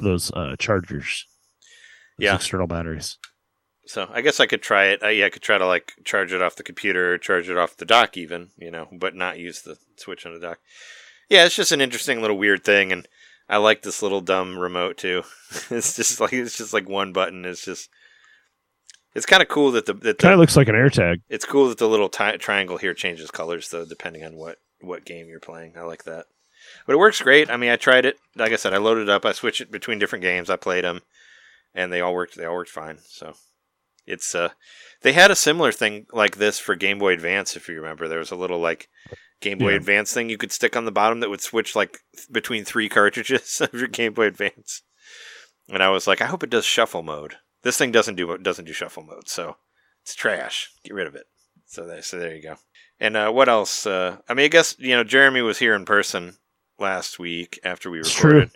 those uh, chargers. Those Yeah. external batteries. So I guess I could try it. I, yeah, I could try to like charge it off the computer, or charge it off the dock, even you know, but not use the switch on the dock. Yeah, it's just an interesting little weird thing, and I like this little dumb remote too. it's just like it's just like one button. It's just It's kind of cool that the that Kind of looks like an AirTag. it's cool that the little ti- triangle here changes colors though, depending on what what game you're playing. I like that. But it works great. I mean, I tried it. Like I said, I loaded it up. I switched it between different games. I played them, and they all worked. They all worked fine. So it's uh, they had a similar thing like this for Game Boy Advance. If you remember, there was a little like Game Boy Yeah. Advance thing you could stick on the bottom that would switch like between three cartridges of your Game Boy Advance. And I was like, I hope it does shuffle mode. This thing doesn't do doesn't do shuffle mode, so it's trash. Get rid of it. So there, so there you go. And uh, what else? Uh, I mean, I guess you know Jeremy was here in person last week after we recorded,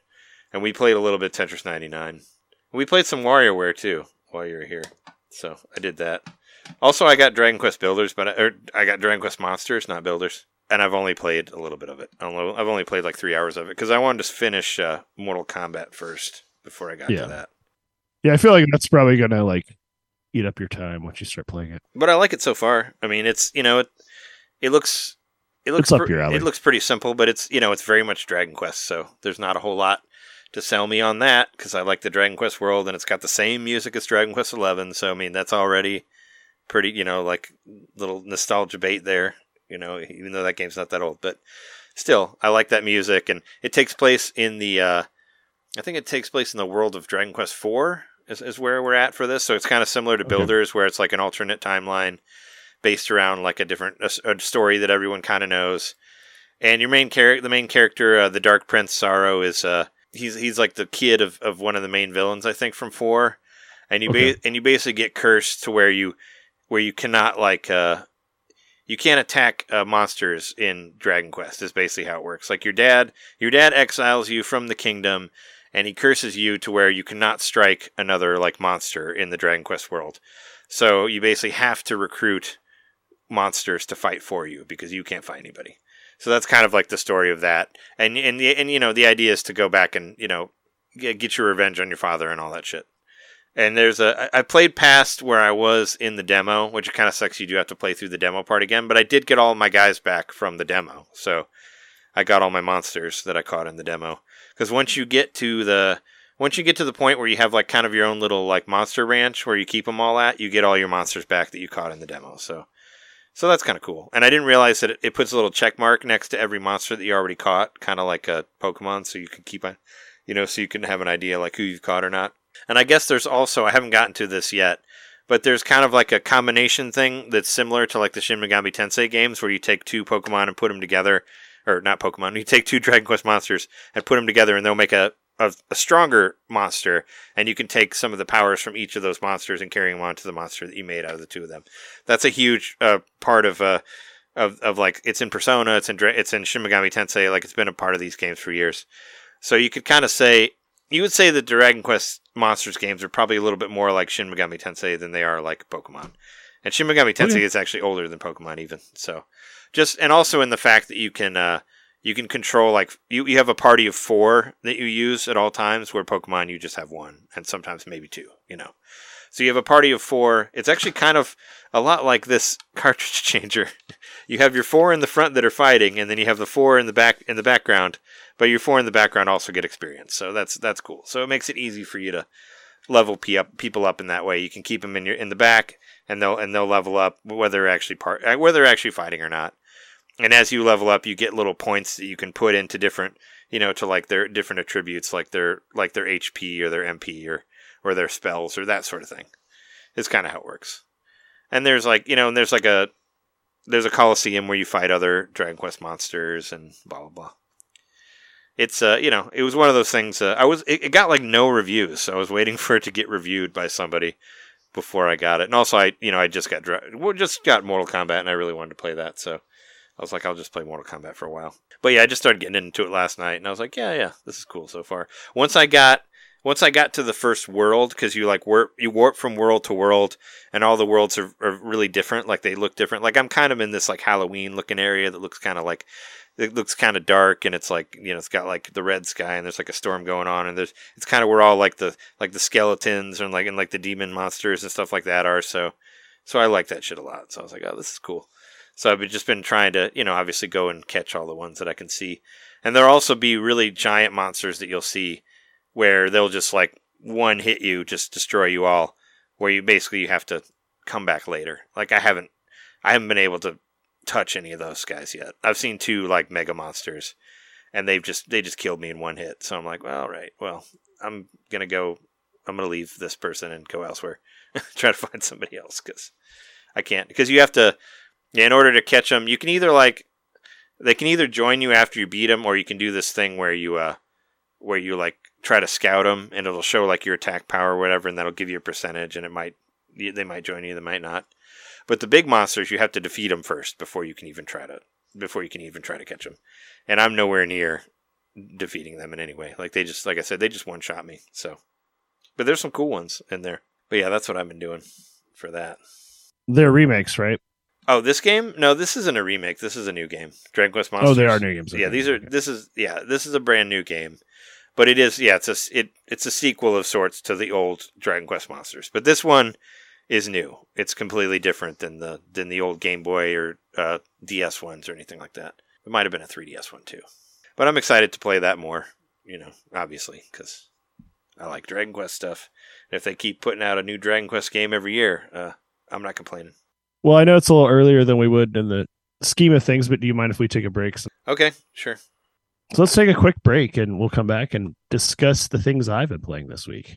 and we played a little bit Tetris 99. We played some WarioWare too while you were here, so I did that. Also, I got Dragon Quest Builders, but I, or I got Dragon Quest Monsters, not Builders, and I've only played a little bit of it. I don't know, I've only played like three hours of it because I wanted to finish uh, Mortal Kombat first before I got Yeah. to that. Yeah, I feel like that's probably gonna like eat up your time once you start playing it. but I like it so far. I mean, it's you know it it looks it looks It's up pre- your alley. it looks pretty simple, but it's you know it's very much Dragon Quest, so there's not a whole lot to sell me on that because I like the Dragon Quest world and it's got the same music as Dragon Quest Eleven. So I mean that's already pretty you know like little nostalgia bait there. You know, even though that game's not that old, but still I like that music and it takes place in the uh, I think it takes place in the world of Dragon Quest Four is, is where we're at for this. So it's kind of similar to Okay. Builders, where it's like an alternate timeline based around like a different a, a story that everyone kind of knows. And your main character, the main character, uh, the Dark Prince Psaro, is uh, he's he's like the kid of, of one of the main villains, I think, from four. And you Okay. ba- and you basically get cursed to where you where you cannot like uh, you can't attack uh, monsters in Dragon Quest. Is basically how it works. Like your dad, your dad exiles you from the kingdom, and he curses you to where you cannot strike another like monster in the Dragon Quest world. So you basically have to recruit monsters to fight for you because you can't fight anybody. So that's kind of like the story of that. And and and you know the idea is to go back and you know get, your revenge on your father and all that shit. And there's a I I played past where I was in the demo, which kind of sucks. You do have to play through the demo part again, but I did get all my guys back from the demo, so I got all my monsters that I caught in the demo. Because once you get to the once you get to the point where you have like kind of your own little like monster ranch where you keep them all at, you get all your monsters back that you caught in the demo. So, so that's kind of cool. And I didn't realize that it, it puts a little check mark next to every monster that you already caught, kind of like a Pokemon, so you can keep on, you know, so you can have an idea like who you've caught or not. And I guess there's also I haven't gotten to this yet, but there's kind of like a combination thing that's similar to like the Shin Megami Tensei games where you take two Pokemon and put them together, or not Pokemon, you take two Dragon Quest monsters and put them together, and they'll make a a, a stronger monster, and you can take some of the powers from each of those monsters and carry them on to the monster that you made out of the two of them. That's a huge uh, part of uh, of of like it's in Persona, it's in it's in Shin Megami Tensei, like it's been a part of these games for years. So you could kind of say you would say the Dragon Quest monsters games are probably a little bit more like Shin Megami Tensei than they are like Pokemon. And Shin Megami Tensei Okay. is actually older than Pokemon even. So just and also in the fact that you can uh, you can control like you, you have a party of four that you use at all times where pokemon you just have one and sometimes maybe two you know. So you have a party of four. It's actually kind of a lot like this cartridge changer. You have your four in the front that are fighting and then you have the four in the back in the background but your four in the background also get experience. So that's that's cool. So it makes it easy for you to level p up people up in that way. You can keep them in your in the back and they'll and they'll level up whether actually part whether they're actually fighting or not and as you level up you get little points that you can put into different you know to like their different attributes like their like their hp or their mp or or their spells or that sort of thing. It's kind of how it works. And there's like you know and there's like a there's a coliseum where you fight other dragon quest monsters and blah blah blah. It's uh you know it was one of those things uh, i was it, it got like no reviews so i was waiting for it to get reviewed by somebody before i got it. And also i you know i just got just got mortal kombat and i really wanted to play that so I was like, I'll just play Mortal Kombat for a while. But yeah, I just started getting into it last night, and I was like, yeah, yeah, this is cool so far. Once I got once I got to the first world, because you like warp you warp from world to world, and all the worlds are, are really different. Like they look different. Like I'm kind of in this like Halloween looking area that looks kind of like it looks kind of dark, and it's like you know it's got like the red sky, and there's like a storm going on, and there's it's kind of where all like the like the skeletons and like and like the demon monsters and stuff like that are. So so I like that shit a lot. So I was like, oh, this is cool. So I've just been trying to, you know, obviously go and catch all the ones that I can see. And there'll also be really giant monsters that you'll see where they'll just like one hit you, just destroy you all. where you basically you have to come back later. Like I haven't I haven't been able to touch any of those guys yet. I've seen two like mega monsters and they've just they just killed me in one hit. So I'm like, well, all right, well, I'm gonna go. I'm gonna leave this person and go elsewhere. Try to find somebody else because I can't. Because you have to, in order to catch them, you can either like they can either join you after you beat them, or you can do this thing where you uh where you like try to scout them and it'll show like your attack power or whatever, and that'll give you a percentage, and it might they might join you, they might not. But the big monsters, you have to defeat them first before you can even try to before you can even try to catch them. And I'm nowhere near defeating them in any way. Like they just, like I said, they just one shot me. So, but there's some cool ones in there. But yeah, that's what I've been doing for that. They're remakes, right? Oh, this game? No, this isn't a remake. This is a new game. Dragon Quest Monsters. Oh, they are new games. Yeah, these are. This is yeah. This is a brand new game, but it is yeah. It's a it it's a sequel of sorts to the old Dragon Quest Monsters. But this one is new. It's completely different than the than the old Game Boy or uh, DS ones or anything like that. It might have been a 3DS one too. But I'm excited to play that more. You know, obviously because I like Dragon Quest stuff. And if they keep putting out a new Dragon Quest game every year, uh, I'm not complaining. Well, I know it's a little earlier than we would in the scheme of things, but do you mind if we take a break? Okay, sure. So let's take a quick break and we'll come back and discuss the things I've been playing this week.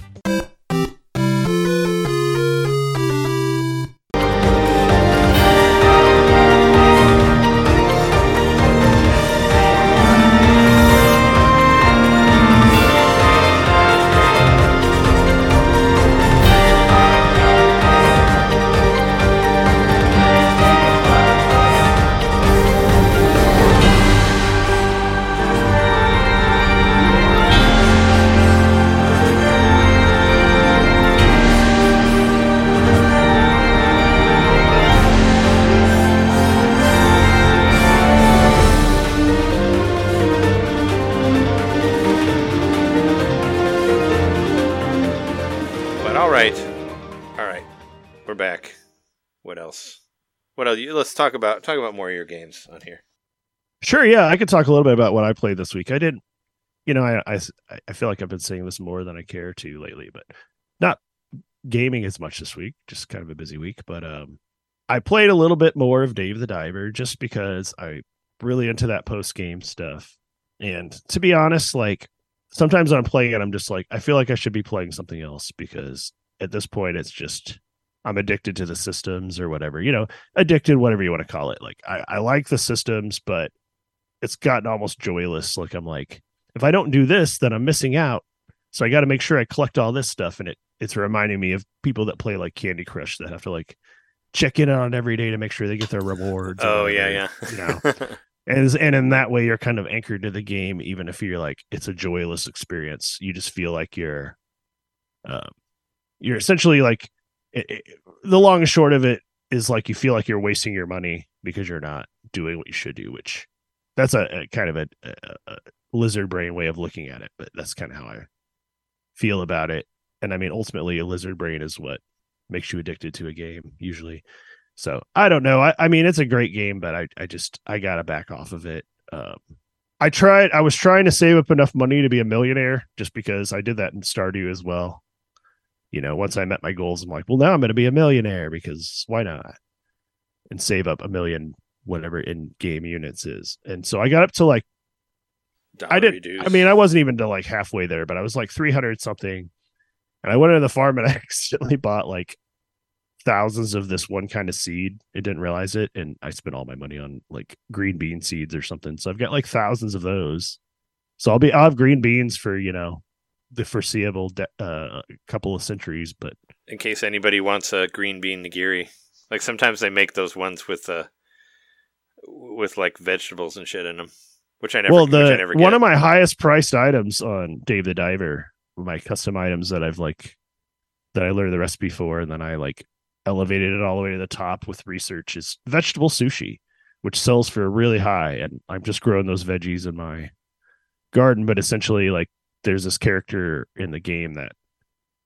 We're back. What else? What else? Let's talk about talk about more of your games on here. Sure, yeah, I could talk a little bit about what I played this week. I did, you know, I, I, I feel like I've been saying this more than I care to lately, but not gaming as much this week. Just kind of a busy week, but um, I played a little bit more of Dave the Diver just because I really into that post game stuff. And to be honest, like sometimes when I'm playing it, I'm just like I feel like I should be playing something else because at this point it's just I'm addicted to the systems or whatever, you know, addicted, whatever you want to call it. Like I, I like the systems, but it's gotten almost joyless. Like I'm like, if I don't do this, then I'm missing out. So I got to make sure I collect all this stuff. And it it's reminding me of people that play like Candy Crush that have to like check in on every day to make sure they get their rewards. Oh yeah, yeah. You know, and and in that way you're kind of anchored to the game, even if you're like it's a joyless experience. You just feel like you're, um, you're essentially like it, the long and short of it is like you feel like you're wasting your money because you're not doing what you should do, which that's a, a kind of a, a, a lizard brain way of looking at it, but that's kind of how I feel about it. And I mean, ultimately, a lizard brain is what makes you addicted to a game, usually. So I don't know. I, I mean, it's a great game, but I, I just I gotta back off of it. Um, I tried. I was trying to save up enough money to be a millionaire, just because I did that in Stardew as well. You know, once I met my goals, I'm like, well, now I'm going to be a millionaire because why not? And save up a million, whatever in game units is. And so I got up to like I did. reduce. I mean, I wasn't even to like halfway there, but I was like 300 something. And I went into the farm and I accidentally bought like thousands of this one kind of seed. I didn't realize it. And I spent all my money on like green bean seeds or something. So I've got like thousands of those. So I'll be, I'll have green beans for, you know, the foreseeable de- uh, couple of centuries. But in case anybody wants a green bean nigiri. Like sometimes they make those ones with uh with like vegetables and shit in them, which I never. well, the never one of my highest priced items on Dave the Diver, my custom items that I've like that I learned the recipe for, and then I like elevated it all the way to the top with research is vegetable sushi, which sells for really high. And I'm just growing those veggies in my garden, but essentially, like, there's this character in the game that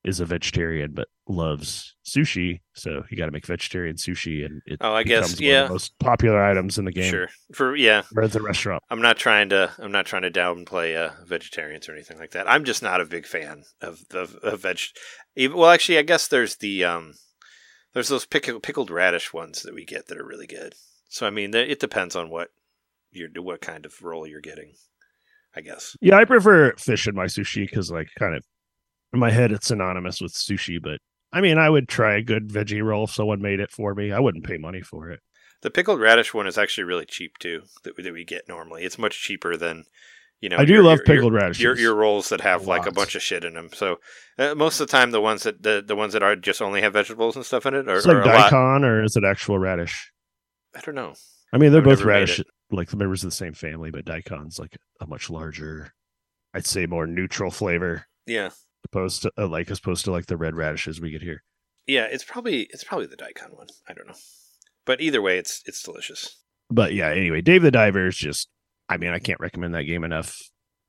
is a vegetarian but loves sushi, so you got to make vegetarian sushi, and it Oh, I guess, yeah. the most popular items in the game. Sure. For yeah, Or at the restaurant. I'm not trying to. I'm not trying to downplay uh, vegetarians or anything like that. I'm just not a big fan of of, of veg. Well, actually, I guess there's the um, there's those pickled pickled radish ones that we get that are really good. So I mean, it depends on what you're what kind of roll you're getting. I guess. Yeah, I prefer fish in my sushi because, like, kind of in my head, it's synonymous with sushi. But I mean, I would try a good veggie roll if someone made it for me. I wouldn't pay money for it. The pickled radish one is actually really cheap too. That, we- that we get normally. It's much cheaper than you know. I do your- love your- your- pickled radish. Your your rolls that have like a bunch of shit in them. So uh, most of the time, the ones that the, the ones that are just only have vegetables and stuff in it, are, It's like are a lot. daikon, or is it actual radish? I don't know. I mean, they're I've both radish, it. Like the members of the same family, but daikon's like a much larger, I'd say, more neutral flavor Yeah, opposed to uh, like as opposed to like the red radishes we get here. yeah. It's probably it's probably the daikon one. I don't know, but either way, it's it's delicious. But yeah, anyway, Dave the Diver is just, I mean, I can't recommend that game enough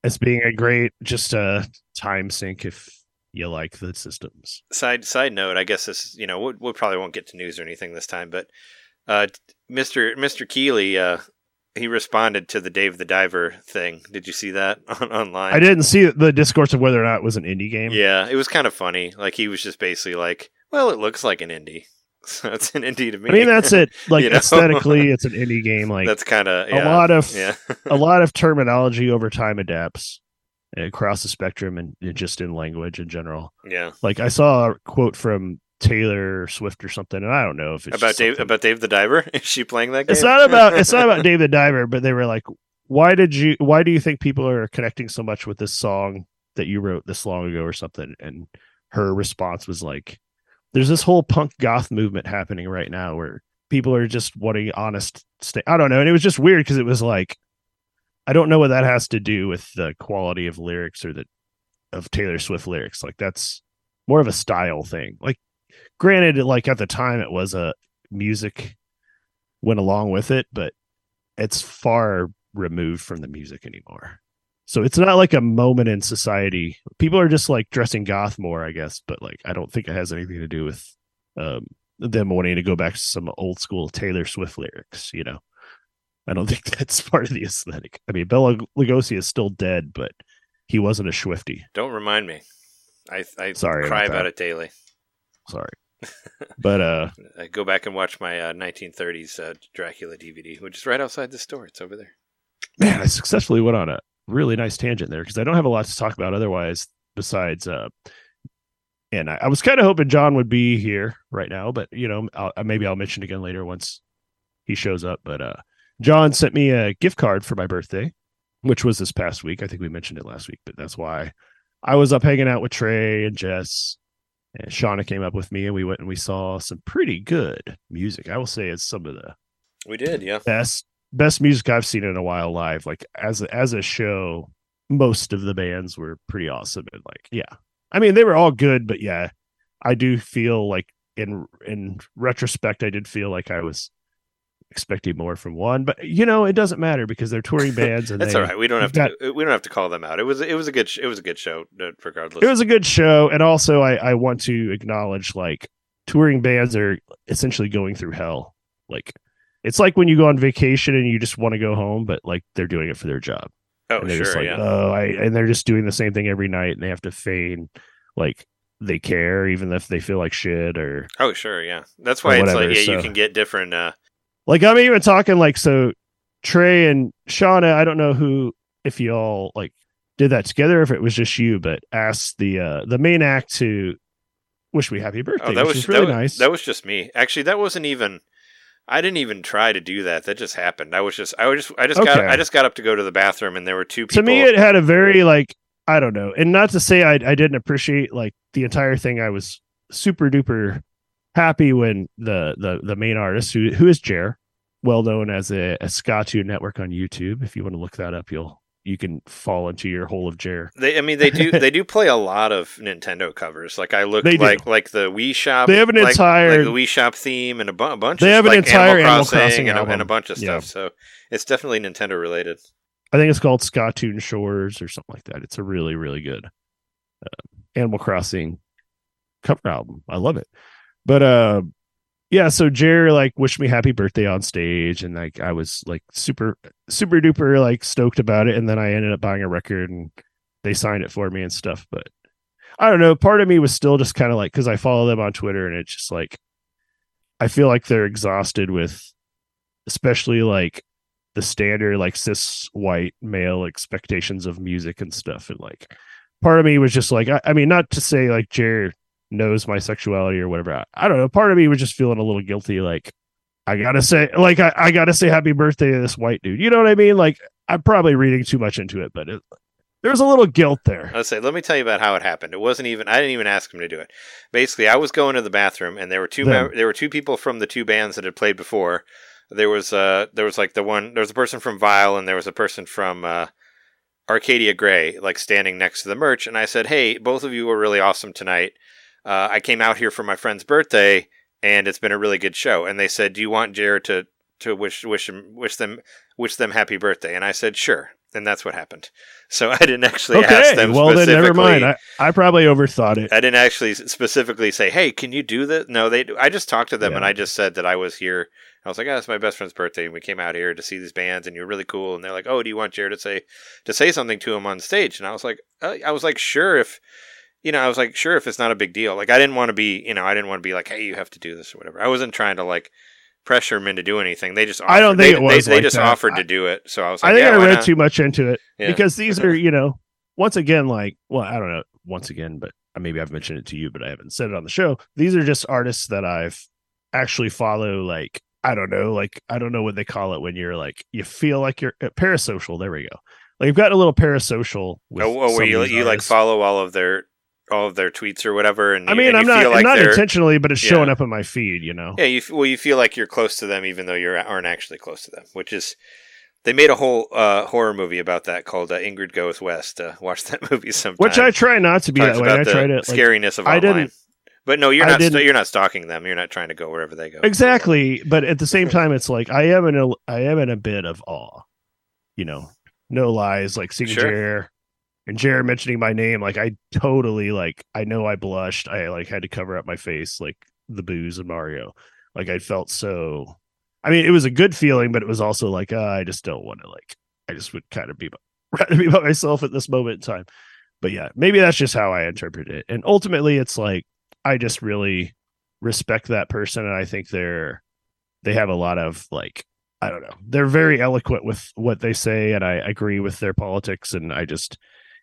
as being a great just a time sink if you like the systems. Side side note, I guess this you know we, we probably won't get to news or anything this time, but uh, Mr. Mr. Keighley uh, he responded to the Dave the Diver thing. Did you see that on, online? I didn't see the discourse of whether or not it was an indie game. Yeah, it was kind of funny. Like he was just basically like, "Well, it looks like an indie, so it's an indie to me." I mean, that's it. Like You know? aesthetically, it's an indie game. Like that's kind of a lot of yeah. a lot of terminology over time adapts uh, across the spectrum and just in language in general. yeah. Like I saw a quote from Taylor Swift or something, and I don't know if it's About Dave something- about Dave the Diver. Is she playing that game? It's not about it's not about Dave the Diver, but they were like, why did you why do you think people are connecting so much with this song that you wrote this long ago or something? And her response was like, there's this whole punk goth movement happening right now where people are just wanting honest sta- I don't know. And it was just weird because it was like I don't know what that has to do with the quality of lyrics or the of Taylor Swift lyrics. Like that's more of a style thing. Like granted, like at the time it was a music went along with it, but it's far removed from the music anymore. So it's not like a moment in society. People are just like dressing goth more, I guess, but like I don't think it has anything to do with um them wanting to go back to some old school Taylor Swift lyrics, you know. I don't think that's part of the aesthetic. I mean, Bela Lugosi is still dead, but he wasn't a Swifty. Don't remind me. I I Sorry cry about about, it daily. Sorry. But uh I go back and watch my uh, 1930s uh, Dracula DVD, which is right outside the store. It's over there. man, I successfully went on a really nice tangent there because I don't have a lot to talk about otherwise besides uh and I, I was kind of hoping John would be here right now, but you know, I'll, maybe I'll mention again later once he shows up. But uh, John sent me a gift card for my birthday, which was this past week. I think we mentioned it last week, but that's why I was up hanging out with Trey and Jess. And Shauna came up with me, and we went and we saw some pretty good music. I will say it's some of the We did, yeah. best best music I've seen in a while live. Like as as a show, most of the bands were pretty awesome. And like, yeah, I mean, they were all good, but yeah, I do feel like in in retrospect, I did feel like I was expecting more from one. But you know, it doesn't matter because they're touring bands, and That's they, all right. We don't have got- to. We don't have to call them out. It was. It was a good. sh- It was a good show, uh, regardless. it was a good show and also I, I want to acknowledge like touring bands are essentially going through hell like it's like when you go on vacation and you just want to go home but like they're doing it for their job oh, and they're sure. just like yeah. oh I and they're just doing the same thing every night and they have to feign like they care even if they feel like shit or oh, sure. Yeah. That's why it's whatever, like yeah, you can get different. uh like I'm even talking like so Trey and Shauna, I don't know who if y'all like did that together, if it was just you, but asked the uh the main act to wish me happy birthday, Oh, that was really that was, nice. That was just me. Actually, that wasn't even. I didn't even try to do that. That just happened. I was just. I was just. I just got. I just got up to go to the bathroom, and there were two people. to me it had a very like I don't know. And not to say I I didn't appreciate like the entire thing. I was super duper happy when the the the main artist who who is Jer, well known as a, a Skatune Network on YouTube. If you want to look that up, you'll you can fall into your hole of Jer. They, I mean, they do. they do play a lot of Nintendo covers. Like I look like like the Wii Shop. They have an like, entire- like the Wii Shop theme and a, bu- a bunch. They of, have an like, entire Animal Animal Crossing, Crossing and, a, and a bunch of Yeah. stuff. So it's definitely Nintendo related. I think it's called Skatoon Shores or something like that. It's a really really good uh, Animal Crossing cover album. I love it. But uh yeah, so Jerry like wished me happy birthday on stage and like I was like super super duper like stoked about it and then I ended up buying a record and they signed it for me and stuff, but I don't know, part of me was still just kind of like cuz I follow them on Twitter and it's just like I feel like they're exhausted with especially like the standard like cis white male expectations of music and stuff and like part of me was just like i, I mean not to say like jared knows my sexuality or whatever I, I don't know part of me was just feeling a little guilty like i gotta say like I, I gotta say happy birthday to this white dude you know what i mean like i'm probably reading too much into it but it, there's a little guilt there Let's say, let me tell you about how it happened. It wasn't even. I didn't even ask him to do it. Basically, I was going to the bathroom, and there were two. Mem- there were two people from the two bands that had played before. There was uh, there was like the one. There was a person from Vile, and there was a person from uh, Arcadia Grey, like standing next to the merch. And I said, "Hey, both of you were really awesome tonight. Uh, I came out here for my friend's birthday, and it's been a really good show." And they said, "Do you want Jared to to wish wish him wish them wish them happy birthday?" And I said, "Sure." And that's what happened. So I didn't actually ask okay them. well then never mind I, I probably overthought it I didn't actually specifically say, "Hey, can you do this?" No, they. I just talked to them and I just said that I was here. I was like, "Oh, it's my best friend's birthday, and we came out here to see these bands, and you're really cool." And they're like, "Oh, do you want Jared to say to say something to him on stage?" And I was like, uh, "I was like, sure if." You know, I was like, sure, if it's not a big deal. Like, I didn't want to be, you know, I didn't want to be like, hey, you have to do this or whatever. I wasn't trying to like pressure men to do anything. They just, offered, I don't think they, it was They, they just that. offered I- to do it, so I was like, I think yeah, I read not? too much into it Yeah. because these are, you know, once again, like, well, I don't know, once again, but uh, maybe I've mentioned it to you, but I haven't said it on the show. These are just artists that I've actually follow, like, I don't know, like, I don't know what they call it when you're like, you feel like you're uh, parasocial. There we go. Like, you've got a little parasocial. With Oh, oh where you you like follow all of their all of their tweets or whatever, and I mean, and I'm not like not intentionally, but it's Yeah. showing up in my feed. You know, Yeah, you well, you feel like you're close to them, even though you aren't actually close to them. Which is, they made a whole uh, horror movie about that called uh, Ingrid Goes West. Uh, watch that movie sometime. which I try not to be Talks that way. I the try to like, scariness of I didn't- but no, you're not. St- you're not stalking them. You're not trying to go wherever they go. exactly but at the same time it's like i am in a i am in a bit of awe you know no lies like seeing Sure. Jer and Jared mentioning my name like i totally like i know i blushed. I like had to cover up my face like the booze and mario. Like i felt so i mean it was a good feeling but it was also like uh, i just don't want to like i just would kind of be rather be by myself at this moment in time. But yeah maybe that's just how i interpret it. And ultimately it's like i just really respect that person and i think they're they have a lot of like i don't know. They're very eloquent with what they say and i agree with their politics and i just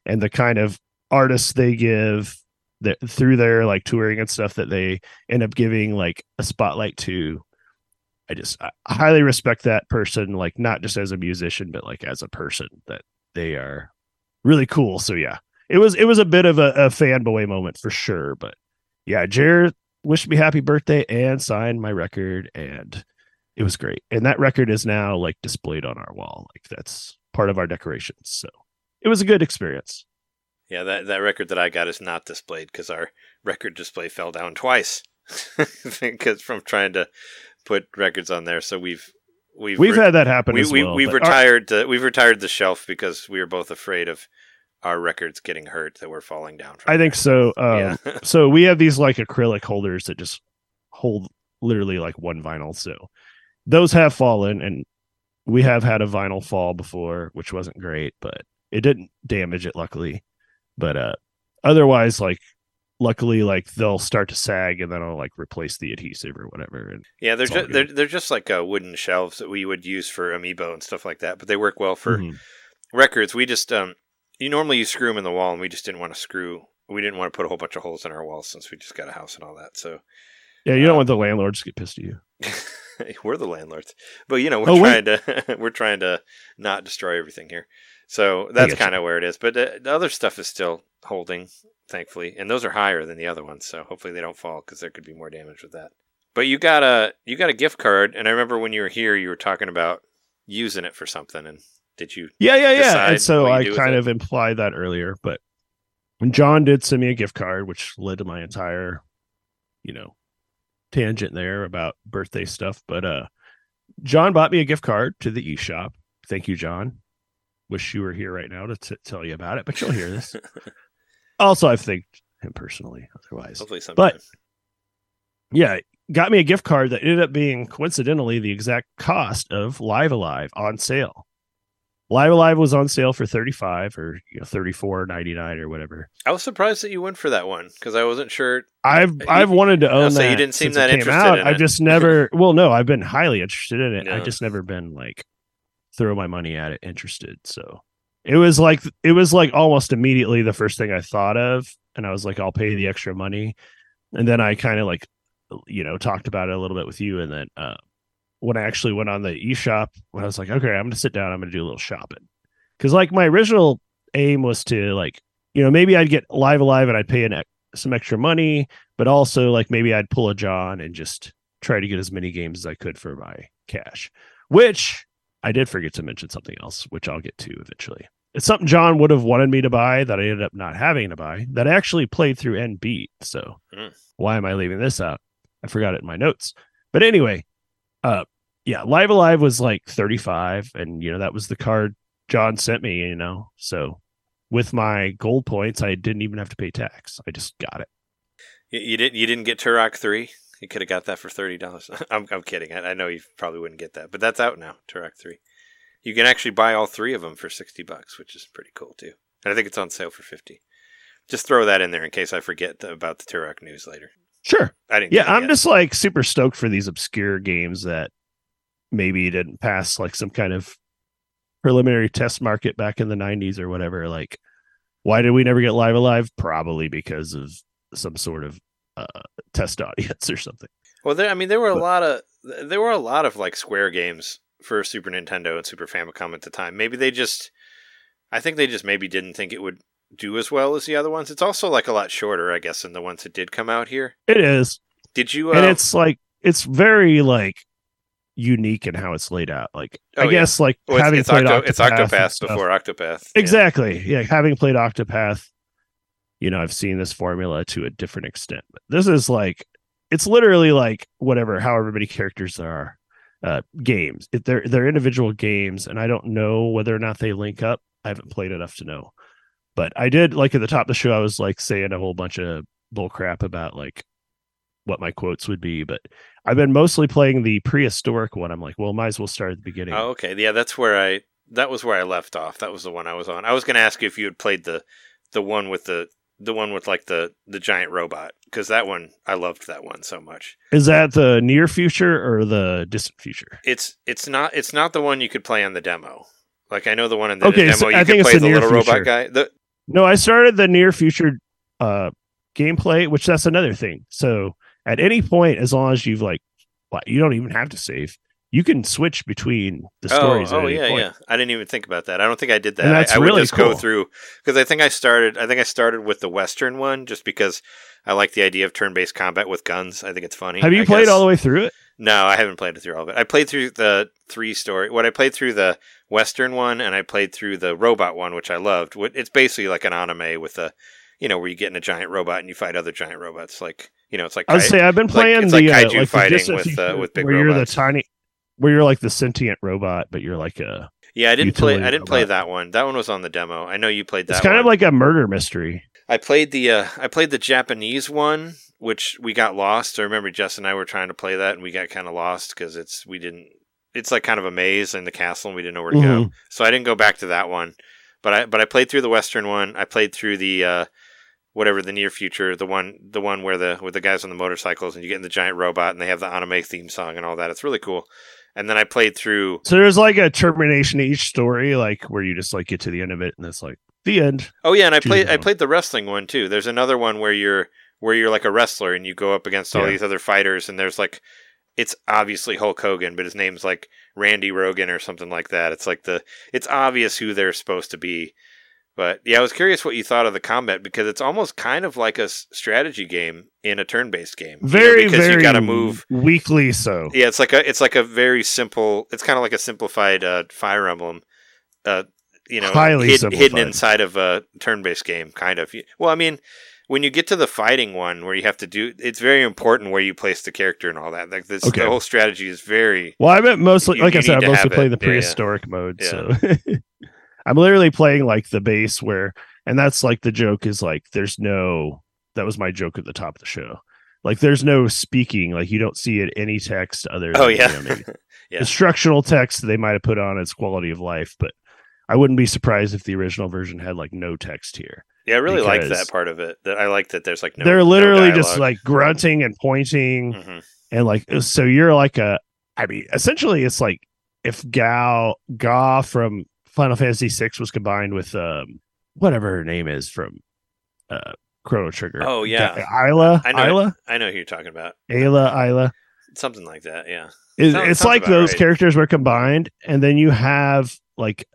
and the kind of artists they give that through their like touring and stuff that they end up giving like a spotlight to. I just I highly respect that person, like not just as a musician, but like as a person that they are really cool. So yeah, it was it was a bit of a, a fanboy moment for sure. But yeah, Jared wished me happy birthday and signed my record, and it was great. And that record is now like displayed on our wall, like that's part of our decorations. So it was a good experience. Yeah, that that record that I got is not displayed because our record display fell down twice because from trying to put records on there. So we've we've We've re- had that happen we, we well. we've but our- retired the we've retired the shelf because we were both afraid of our records getting hurt that were falling down. From I think so. Um, yeah. so we have these like acrylic holders that just hold literally like one vinyl. So those have fallen, and we have had a vinyl fall before, which wasn't great, but it didn't damage it, luckily. But uh, otherwise, like luckily, like they'll start to sag, and then I'll like replace the adhesive or whatever. And yeah, they're just they're they're just like uh, wooden shelves that we would use for amiibo and stuff like that. But they work well for Mhm. records. We just um, you normally you screw them in the wall, and we just didn't want to screw. We didn't want to put a whole bunch of holes in our walls since we just got a house and all that. So yeah, you don't Uh, want the landlords to get pissed at you. we're the landlords, but you know we're Oh, trying wait. to we're trying to not destroy everything here. So that's kind of where it is. But uh, the other stuff is still holding, thankfully, and those are higher than the other ones. So hopefully they don't fall because there could be more damage with that. But you got a you got a gift card, and I remember when you were here, you were talking about using it for something. And did you? Yeah, yeah, yeah. And so I kind it. of implied that earlier, but John did send me a gift card, which led to my entire, you know, tangent there about birthday stuff. But uh John bought me a gift card to the eShop. Thank you, John. Wish you were here right now to t- tell you about it, but you'll hear this. also, I've thanked him personally. Otherwise, Hopefully sometime. yeah, got me a gift card that ended up being coincidentally the exact cost of Live a Live on sale. Live a Live was on sale for 35 or you know 34.99 or whatever. I was surprised that you went for that one because I wasn't sure. I've You- I've wanted to own that. you didn't seem that interested out. in I've just never well no, I've been highly interested in it. I've just never been like throw my money at it interested. So it was like it was like almost immediately the first thing I thought of and I was like I'll pay the extra money. And then I kind of like you know talked about it a little bit with you and then uh when I actually went on the eShop, when I was like, okay, I'm gonna sit down, I'm gonna do a little shopping. Cause like my original aim was to like, you know, maybe I'd get live a live and I'd pay an, some extra money, but also like maybe I'd pull a John and just try to get as many games as I could for my cash. Which I did forget to mention something else, which I'll get to eventually. It's something John would have wanted me to buy that I ended up not having to buy that I actually played through and beat. So Mm. why am I leaving this out? I forgot it in my notes. But anyway, uh yeah, Live a Live was like 35 and you know that was the card John sent me, you know. So with my gold points, I didn't even have to pay tax. I just got it. You, didn't. You didn't get Turok three. You could have got that for thirty dollars. I'm, I'm kidding. I, I know you probably wouldn't get that, but that's out now. Turok three. You can actually buy all three of them for sixty bucks, which is pretty cool too. And I think it's on sale for fifty. Just throw that in there in case I forget the, about the Turok news later. Sure. I didn't. Yeah, I'm yet. just like super stoked for these obscure games that maybe didn't pass like some kind of preliminary test market back in the 90s or whatever. Like, why did we never get Live a Live? Probably because of some sort of uh, test audience or something. Well, there. I mean, there were a But- lot of there were a lot of like Square games for Super Nintendo and Super Famicom at the time. Maybe they just, I think they just maybe didn't think it would do as well as the other ones. It's also like a lot shorter, I guess, than the ones that did come out here. It is. Did you? Uh, and it's like, it's very like unique in how it's laid out. Like, Oh, I yeah. guess like well, it's, having it's, played Octo, it's Octopath and Octopath before Octopath. Yeah. Exactly. Yeah. Having played Octopath, you know, I've seen this formula to a different extent. But this is like, it's literally like whatever, however many characters there are, uh, games. It, they're they're individual games, and I don't know whether or not they link up. I haven't played enough to know. But I did like at the top of the show, I was like saying a whole bunch of bull crap about like what my quotes would be. But I've been mostly playing the prehistoric one. I'm like, well, might as well start at the beginning. Oh, okay. Yeah, that's where I. That was where I left off. That was the one I was on. I was going to ask you if you had played the, the one with the the one with like the the giant robot because that one I loved that one so much. Is that the near future or the distant future? It's it's not it's not the one you could play on the demo. Like I know the one in the Okay, demo so you I could think it's play the the near little future. robot guy. The No, I started the near future uh gameplay, which that's another thing. So at any point, as long as you've like, you don't even have to save. You can switch between the stories. Oh, oh yeah, point. yeah. I didn't even think about that. I don't think I did that. And I- that's I, would really just go cool. through because I think I started. I think I started with the Western one just because I like the idea of turn-based combat with guns. I think it's funny. Have you I played guess. all the way through it? No, I haven't played it through all of it. I played through the three story. What I played through the Western one, and I played through the robot one, which I loved. It's basically like an anime with a, you know, where you get in a giant robot and you fight other giant robots. Like you know, it's like I would say I've been like- playing it's the like uh, kaiju like fighting the with, uh, with big where you're the tiny, where you're like the sentient robot, but you're like a. yeah. I didn't play. I didn't play that one. That one was on the demo. I know you played that. It's kind one. of like a murder mystery. I played the uh, I played the Japanese one, which we got lost. I remember Jess and I were trying to play that, and we got kind of lost because it's we didn't. It's like kind of a maze in the castle, and we didn't know where to go. Mhm. So I didn't go back to that one. But I but I played through the Western one. I played through the uh, whatever the near future, the one the one where the with the guys on the motorcycles, and you get in the giant robot, and they have the anime theme song and all that. It's really cool. And then I played through. So there's like a termination to each story, like where you just like get to the end of it, and it's like the end. Oh yeah, and I played I played the wrestling one too. There's another one where you're where you're like a wrestler and you go up against all Yeah. these other fighters and there's like it's obviously Hulk Hogan, but his name's like Randy Rogan or something like that. It's like the it's obvious who they're supposed to be. But yeah, I was curious what you thought of the combat because it's almost kind of like a strategy game in a turn-based game. you know, Very, because very you got to move. weekly. So Yeah, it's like a it's like a very simple. It's kind of like a simplified uh, Fire Emblem. Uh, you know, Highly hid- hidden inside of a turn-based game, kind of. Well, I mean, when you get to the fighting one, where you have to do, it's very important where you place the character and all that. Like this, Okay. the whole strategy is very. Well, I meant mostly, You- like you I said, I'm mostly play it. the Yeah, yeah. prehistoric mode. Yeah. So I'm literally playing like the base where, and that's like the joke is like, there's no, that was my joke at the top of the show. Like, there's no speaking. Like, you don't see it any text other than Oh you yeah, know, Yeah. instructional text they might have put on its quality of life. But I wouldn't be surprised if the original version had like no text here. yeah. I really like that part of it. That I like that. There's like no. They're no literally just like grunting and pointing. Mhm. and like so you're like a i mean essentially it's like if Gal ga from final fantasy VI was combined with um whatever her name is from uh chrono trigger Oh, yeah. Isla I know- isla I know who you're talking about. ayla isla Something like that. Yeah. It- Sounds- it's sounds like those right. characters were combined and then you have like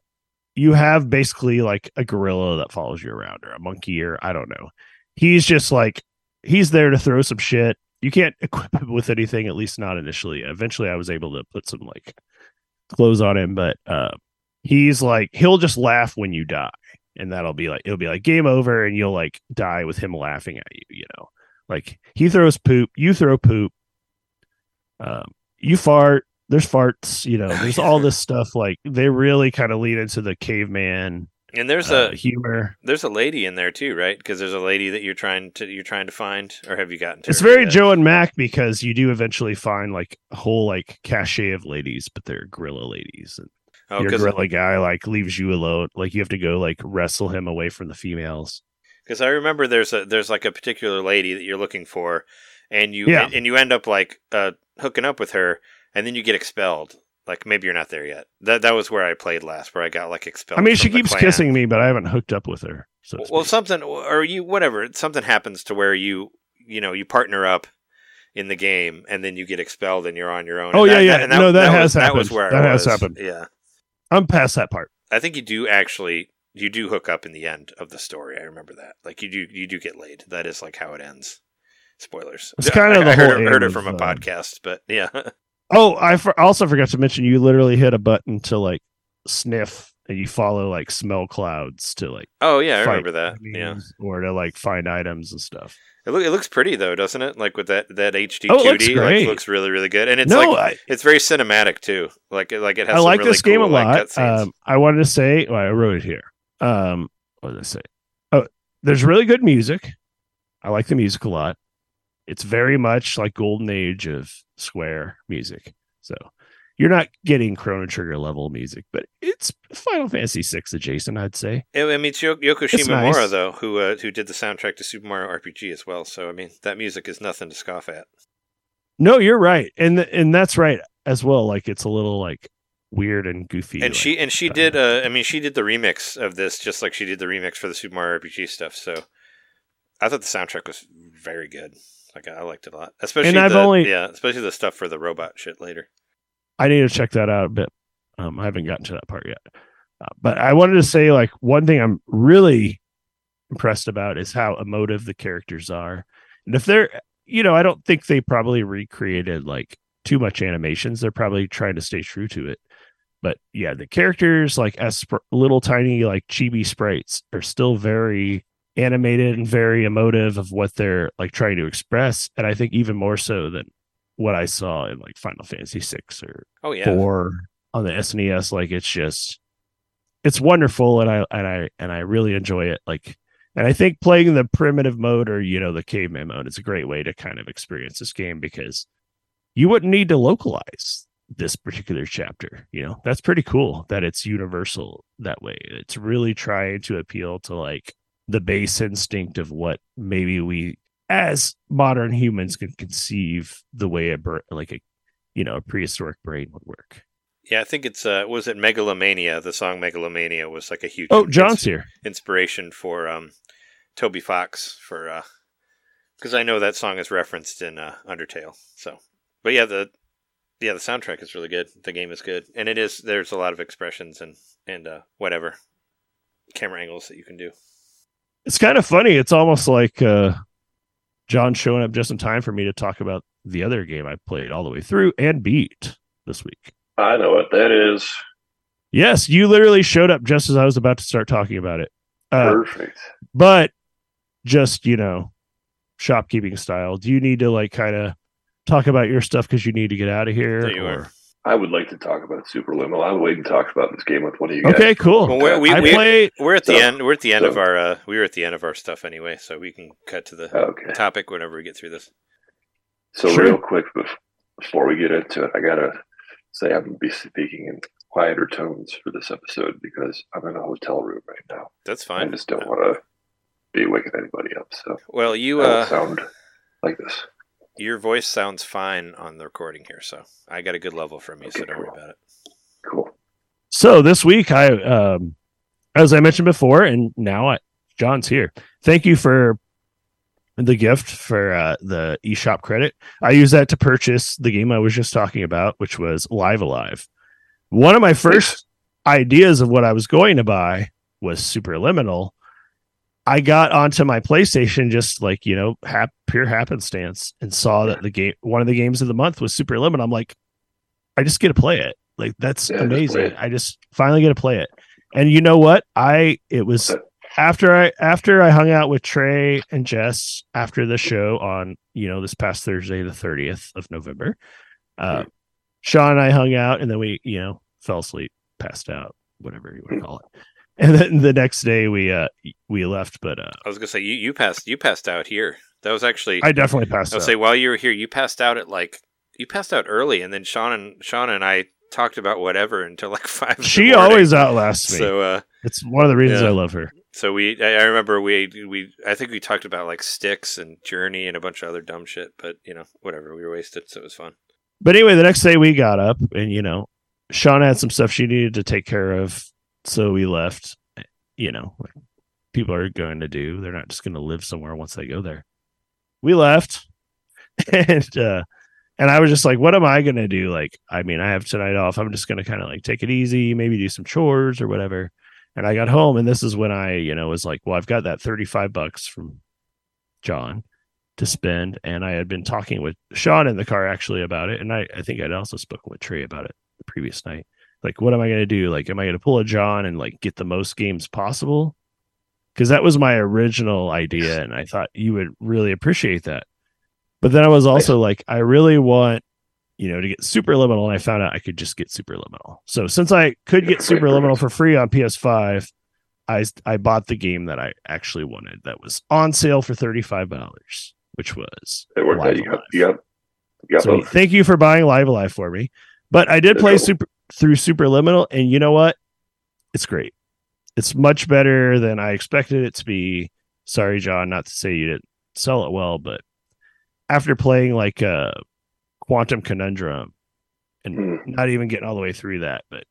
you have basically like a gorilla that follows you around or a monkey or i don't know he's just like he's there to throw some shit you can't equip him with anything at least not initially eventually i was able to put some like clothes on him but uh he's like he'll just laugh when you die and that'll be like it'll be like game over and you'll like die with him laughing at you you know like he throws poop you throw poop um you fart there's farts you know there's all this stuff like they really kind of lead into the caveman And there's uh, a humor there's a lady in there too, right? Because there's a lady that you're trying to you're trying to find, or have you gotten to? it's very yet? joe and mac because you do eventually find like a whole like cachet of ladies but they're gorilla ladies and Oh, your gorilla guy like leaves you alone like you have to go like wrestle him away from the females Because I remember there's a there's like a particular lady that you're looking for, and you Yeah. and, you end up like uh, hooking up with her, and then you get expelled. Like maybe you're not there yet. That that was where I played last, where I got like expelled. i mean she keeps clan. kissing me but i haven't hooked up with her so Well, something or you whatever something happens to where you you know you partner up in the game, and then you get expelled, and you're on your own. Oh, And yeah, that- yeah. and No, that was, has That was where That I has was. happened. Yeah, i'm past that part I think you do actually you do hook up in the end of the story. I remember that. Like you do you do get laid. That is like how it ends. Spoilers. It's kind of I, the I heard, whole it- heard it from a um, podcast, but yeah. Oh, I for- also forgot to mention you literally hit a button to like sniff and you follow like smell clouds to like oh yeah, I remember that. Yeah. or to like find items and stuff. It, look, it looks pretty though, doesn't it? Like with that that HD Oh, it looks great. like, looks really really good, and it's no, like I, it's very cinematic too. Like it like it has. I like really this game a cool, like, lot. cutscenes. um, I wanted to say, well, I wrote it here. Um, what did I say? Oh, there's really good music. I like the music a lot. It's very much like golden age of Square music. So you're not getting Chrono Trigger level music, but it's Final Fantasy VI adjacent, I'd say. I mean, it's Yo- Yoko Shimomura nice. though, who uh, who did the soundtrack to Super Mario RPG as well. So I mean, that music is nothing to scoff at. No, you're right, and and that's right as well. Like it's a little like weird and goofy. and like, she and she uh, did. Uh, I mean, she did the remix of this, just like she did the remix for the Super Mario RPG stuff. So I thought the soundtrack was very good. Like I liked it a lot, especially And I've the, only- yeah, especially the stuff for the robot shit later. I need to check that out a bit. Um, I haven't gotten to that part yet. Uh, but I wanted to say, like, one thing I'm really impressed about is how emotive the characters are. And if they're, you know, I don't think they probably recreated like too much animations. They're probably trying to stay true to it. But yeah, the characters, like as little tiny, like chibi sprites, are still very animated and very emotive of what they're like trying to express. And I think even more so than what I saw in like Final Fantasy six or Oh yeah, four on the SNES. Like it's just it's wonderful and I and I and I really enjoy it. Like and I think playing the primitive mode or you know the caveman mode is a great way to kind of experience this game because you wouldn't need to localize this particular chapter. You know, that's pretty cool that it's universal that way. It's really trying to appeal to like the base instinct of what maybe we as modern humans can conceive the way a like a you know a prehistoric brain would work. yeah. I think it's uh, was it Megalomania? The song Megalomania was like a huge Oh, John's here. inspiration for um, Toby Fox for because I know that song is referenced in uh, Undertale. So, but yeah, the yeah the soundtrack is really good. The game is good, and it is. There's a lot of expressions and and uh, whatever camera angles that you can do. It's kind of funny. It's almost like uh, John showing up just in time for me to talk about the other game I played all the way through and beat this week. I know what that is. Yes, you literally showed up just as I was about to start talking about it. Uh, Perfect. but just you know, shopkeeping style. Do you need to like kind of talk about your stuff because you need to get out of here? There you or- are. I would like to talk about Superliminal. I'm waiting to talk about this game with one of you guys. Okay, cool. Well, we're, we, I we, play. we're at the so- end. We're at the end of our. Uh, we were at the end of our stuff anyway, so we can cut to the Okay. topic whenever we get through this. So Sure. real quick before we get into it, I gotta say I'm gonna be speaking in quieter tones for this episode because I'm in a hotel room right now. That's fine. I fine. just don't want to be waking anybody up. So Well, you uh, sound like this. Your voice sounds fine on the recording here, so I got a good level from you, so don't worry about it. Cool. So this week, I, um, as I mentioned before, and now I, John's here. Thank you for the gift for uh, the eShop credit. I use that to purchase the game I was just talking about, which was Live a Live. One of my first ideas of what I was going to buy was Superliminal. I got onto my PlayStation just like you know, hap- pure happenstance, and saw that the game, one of the games of the month was Superliminal. I'm like, I just get to play it. Like that's Yeah, amazing. I just finally get to play it. And you know what? I it was after I after I hung out with Trey and Jess after the show on you know this past Thursday the 30th of November. Uh Sean and I hung out and then we you know fell asleep, passed out, whatever you want to call it. And then the next day we uh we left but uh I was gonna say you, you passed you passed out here. That was actually I definitely passed I'll out. say while you were here, you passed out at like you passed out early, and then Sean and Sean and I talked about whatever until like five. she always outlasts me. So uh, it's one of the reasons yeah. I love her. so we I I remember we we I think we talked about like sticks and journey and a bunch of other dumb shit, but you know whatever we were wasted, so it was fun. But anyway, the next day we got up and you know, Sean had some stuff she needed to take care of, so we left. You know, like people are going to do. They're not just going to live somewhere once they go there. We left, and uh, and I was just like, what am I going to do? Like, I mean, I have tonight off. I'm just going to kind of like take it easy, maybe do some chores or whatever. And I got home, and this is when I, you know, was like, well, I've got that 35 bucks from John to spend. And I had been talking with Sean in the car actually about it. And I, I think I'd also spoken with Trey about it the previous night. Like, what am I going to do? Like, am I going to pull a John and like get the most games possible? Because that was my original idea. And I thought you would really appreciate that. But then I was also like, I really want, you know, to get Superliminal. And I found out I could just get Superliminal. So since I could get Superliminal for free on PS5, I, I bought the game that I actually wanted that was on sale for $35, which was It worked out. Live You got, Alive. you got, you got so both. thank you for buying Live a Live for me. But I did play super through Superliminal, and you know what? It's great. It's much better than I expected it to be. Sorry, John, not to say you didn't sell it well, but after playing like uh Quantum Conundrum and Hmm. not even getting all the way through that, but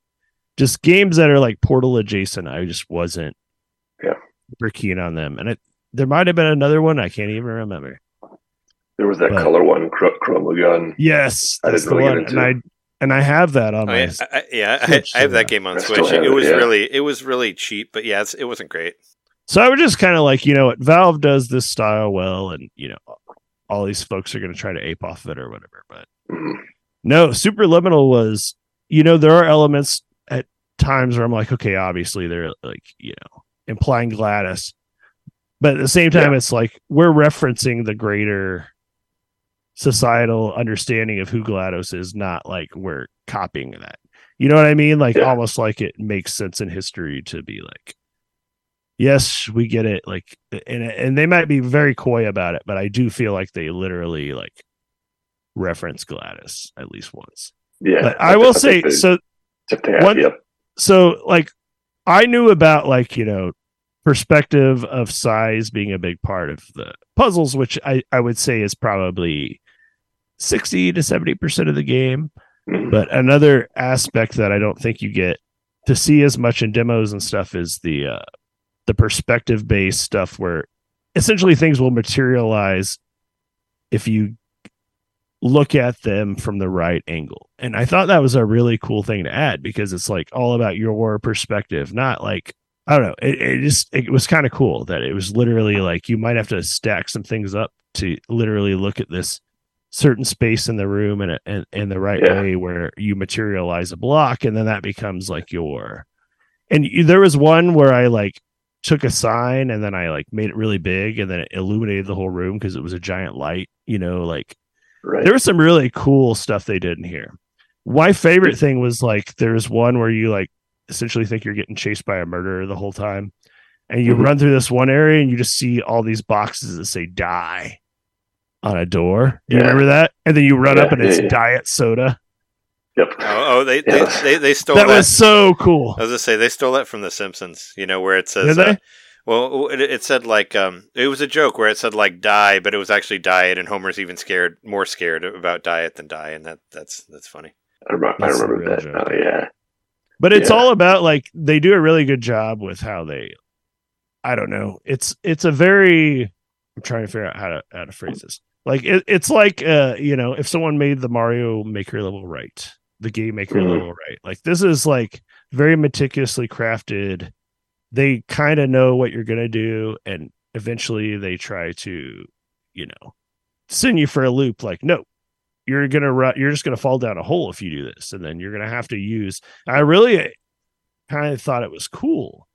just games that are like Portal adjacent, I just wasn't Yeah. super keen on them. And it there might have been another one. I can't even remember. There was that But- color one, Chr- Chroma Gun. Yes, I that's didn't the really one. get And I into and I have that on Oh, my. yeah, I, I- yeah, I, I have that game on Switch. It it, was yeah. really, it was really cheap, but yeah, it's, it wasn't great. So I was just kind of like, you know what, Valve does this style well, and you know, all these folks are going to try to ape off of it or whatever. But Mhm. no, Superliminal was, you know, there are elements at times where I'm like, okay, obviously they're like, you know, implying GLaDOS, but at the same time, it's like we're referencing the greater societal understanding of who GLaDOS is, not like we're copying that. You know what I mean? Like Yeah. almost like it makes sense in history to be like, yes, we get it. Like, and and they might be very coy about it, but I do feel like they literally like reference GLaDOS at least once. Yeah, But I will say, they- so one- so like I knew about like you know perspective of size being a big part of the puzzles, which I I would say is probably sixty to seventy percent of the game. Mhm. But another aspect that I don't think you get to see as much in demos and stuff is the uh, the perspective based stuff where essentially things will materialize if you look at them from the right angle. And I thought that was a really cool thing to add because it's like all about your perspective, not like I don't know. It, it just it was kind of cool that it was literally like you might have to stack some things up to literally look at this certain space in the room and in, in the right Yeah. way where you materialize a block and then that becomes like your and you, there was one where I like took a sign and then I like made it really big and then it illuminated the whole room because it was a giant light, you know, like right. there was some really cool stuff they did in here. My favorite thing was like there's one where you like essentially think you're getting chased by a murderer the whole time. And you Mhm. run through this one area and you just see all these boxes that say die on a door. You Yeah. remember that? And then you run Yeah, up and it's yeah, yeah. diet soda. Yep. Oh, oh they, Yes. they, they, they stole That that. was so cool. I was gonna say they stole that from The Simpsons. You know where it says, Did they? uh, well, it, it said like um, it was a joke where it said like die, but it was actually diet, and Homer's even scared, more scared about diet than die, and that that's that's funny. I remember, That's a remember that. joke. Oh, yeah. But it's Yeah. all about like they do a really good job with how they I don't know. It's it's a very I'm trying to figure out how to how to phrase this. Like it, it's like uh, you know, if someone made the Mario Maker level right, the game maker Mhm. level right. Like this is like very meticulously crafted. They kind of know what you're gonna do, and eventually they try to, you know, send you for a loop. Like, no, you're gonna run. You're just gonna fall down a hole if you do this, and then you're gonna have to use. I really kind of thought it was cool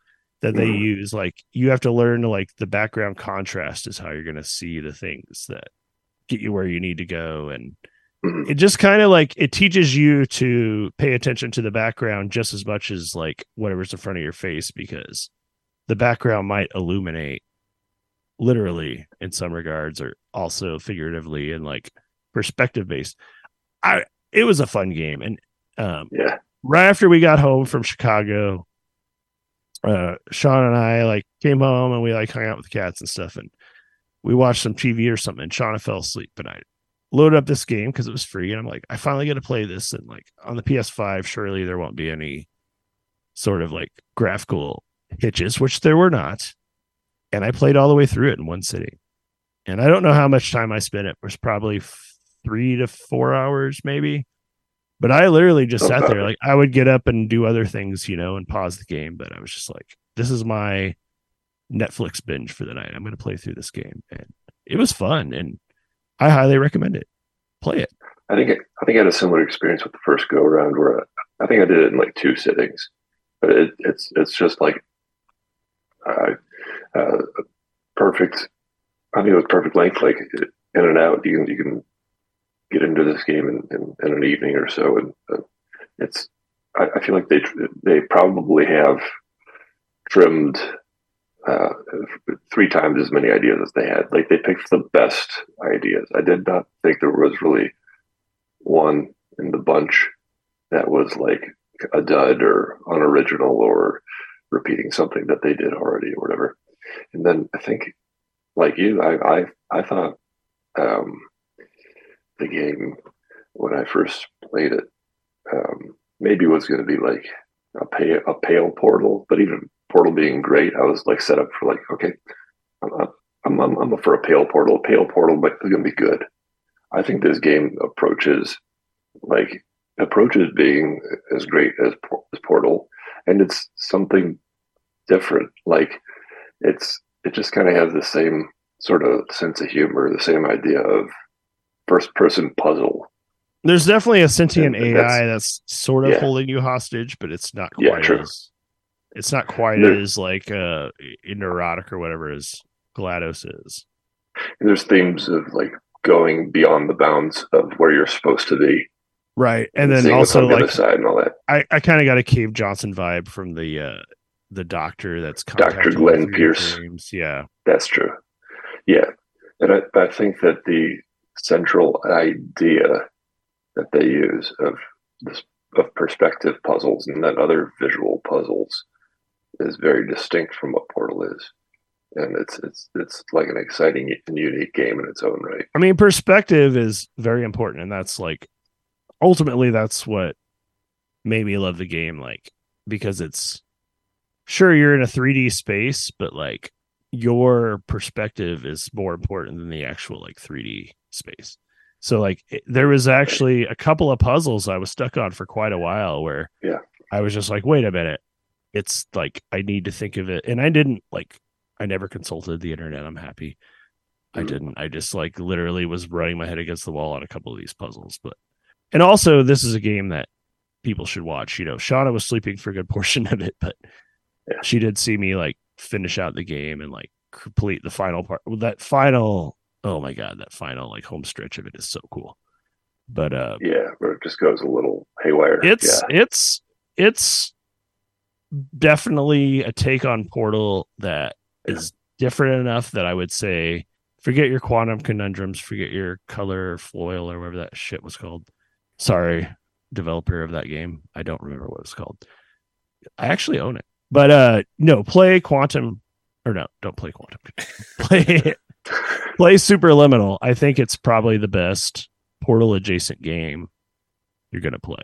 that they Mhm. use like you have to learn like the background contrast is how you're gonna see the things that get you where you need to go and Mhm. it just kind of like it teaches you to pay attention to the background just as much as like whatever's in front of your face because the background might illuminate literally in some regards or also figuratively and like perspective based i it was a fun game and um Yeah. right after we got home from chicago uh sean and i like came home and we like hung out with the cats and stuff and we watched some tv or something and shauna fell asleep and i loaded up this game because it was free and i'm like i finally get to play this and like on the ps5 surely there won't be any sort of like graphical hitches which there were not. And i played all the way through it in one sitting. And i don't know how much time i spent. It was probably three to four hours maybe. But i literally just sat there like i would get up and do other things you know and pause the game but i was just like this is my netflix binge for the night i'm going to play through this game and it was fun and i highly recommend it play it I think I think I had a similar experience with the first go around where I, think I did it in like two sittings, but it, it's it's just like uh, uh, perfect. I think it was perfect length, like in and out. You can you can get into this game in, in, in an evening or so, and uh, it's. I, I feel like they they probably have trimmed uh, three times as many ideas as they had. Like they picked the best ideas. I did not think there was really one in the bunch that was like a dud or unoriginal or repeating something that they did already or whatever. And then I think, like you, I I, I thought um, the game when I first played it um, maybe was going to be like a a pale portal, but even portal being great, I was like set up for like okay, I'm I'm, I'm, I'm for a pale portal. Pale portal, but it's gonna be good. I think this game approaches like approaches being as great as, as Portal, and it's something different. Like it's it just kind of has the same sort of sense of humor, the same idea of first person puzzle. There's definitely a sentient And AI that's sort of yeah. holding you hostage, but it's not Yeah, quite true. as it's not quite There- as like uh neurotic or whatever as GLaDOS is. And there's themes of like going beyond the bounds of where you're supposed to be, Right. And then also the like side and all that. I, I kind of got a Cave Johnson vibe from the uh the doctor that's you Glenn Pierce. dreams. Yeah. That's true. Yeah. And I, I think that the central idea that they use of this of perspective puzzles and then other visual puzzles is very distinct from what Portal is. And it's it's it's like an exciting and unique game in its own right. I mean, perspective is very important, and that's like ultimately that's what made me love the game, like because it's sure you're in a 3D space, but like your perspective is more important than the actual like 3D space. So like it, there was actually a couple of puzzles I was stuck on for quite a while where Yeah. I was just like, wait a minute. It's like I need to think of it. And I didn't like I never consulted the internet. I'm happy. I Mhm. didn't. I just like literally was running my head against the wall on a couple of these puzzles. But and also this is a game that people should watch. You know, Shauna was sleeping for a good portion of it, but Yeah. she did see me like finish out the game and like complete the final part. That final, oh my god, that final like home stretch of it is so cool. But uh Yeah, where it just goes a little haywire. it's yeah. it's it's definitely a take on Portal that is different enough that I would say forget your quantum conundrums, forget your color foil or whatever that shit was called. Sorry, developer of that game. I don't remember what it's called. I actually own it. But uh no, play quantum or no, don't play quantum. play play superliminal. I think it's probably the best portal adjacent game you're gonna play.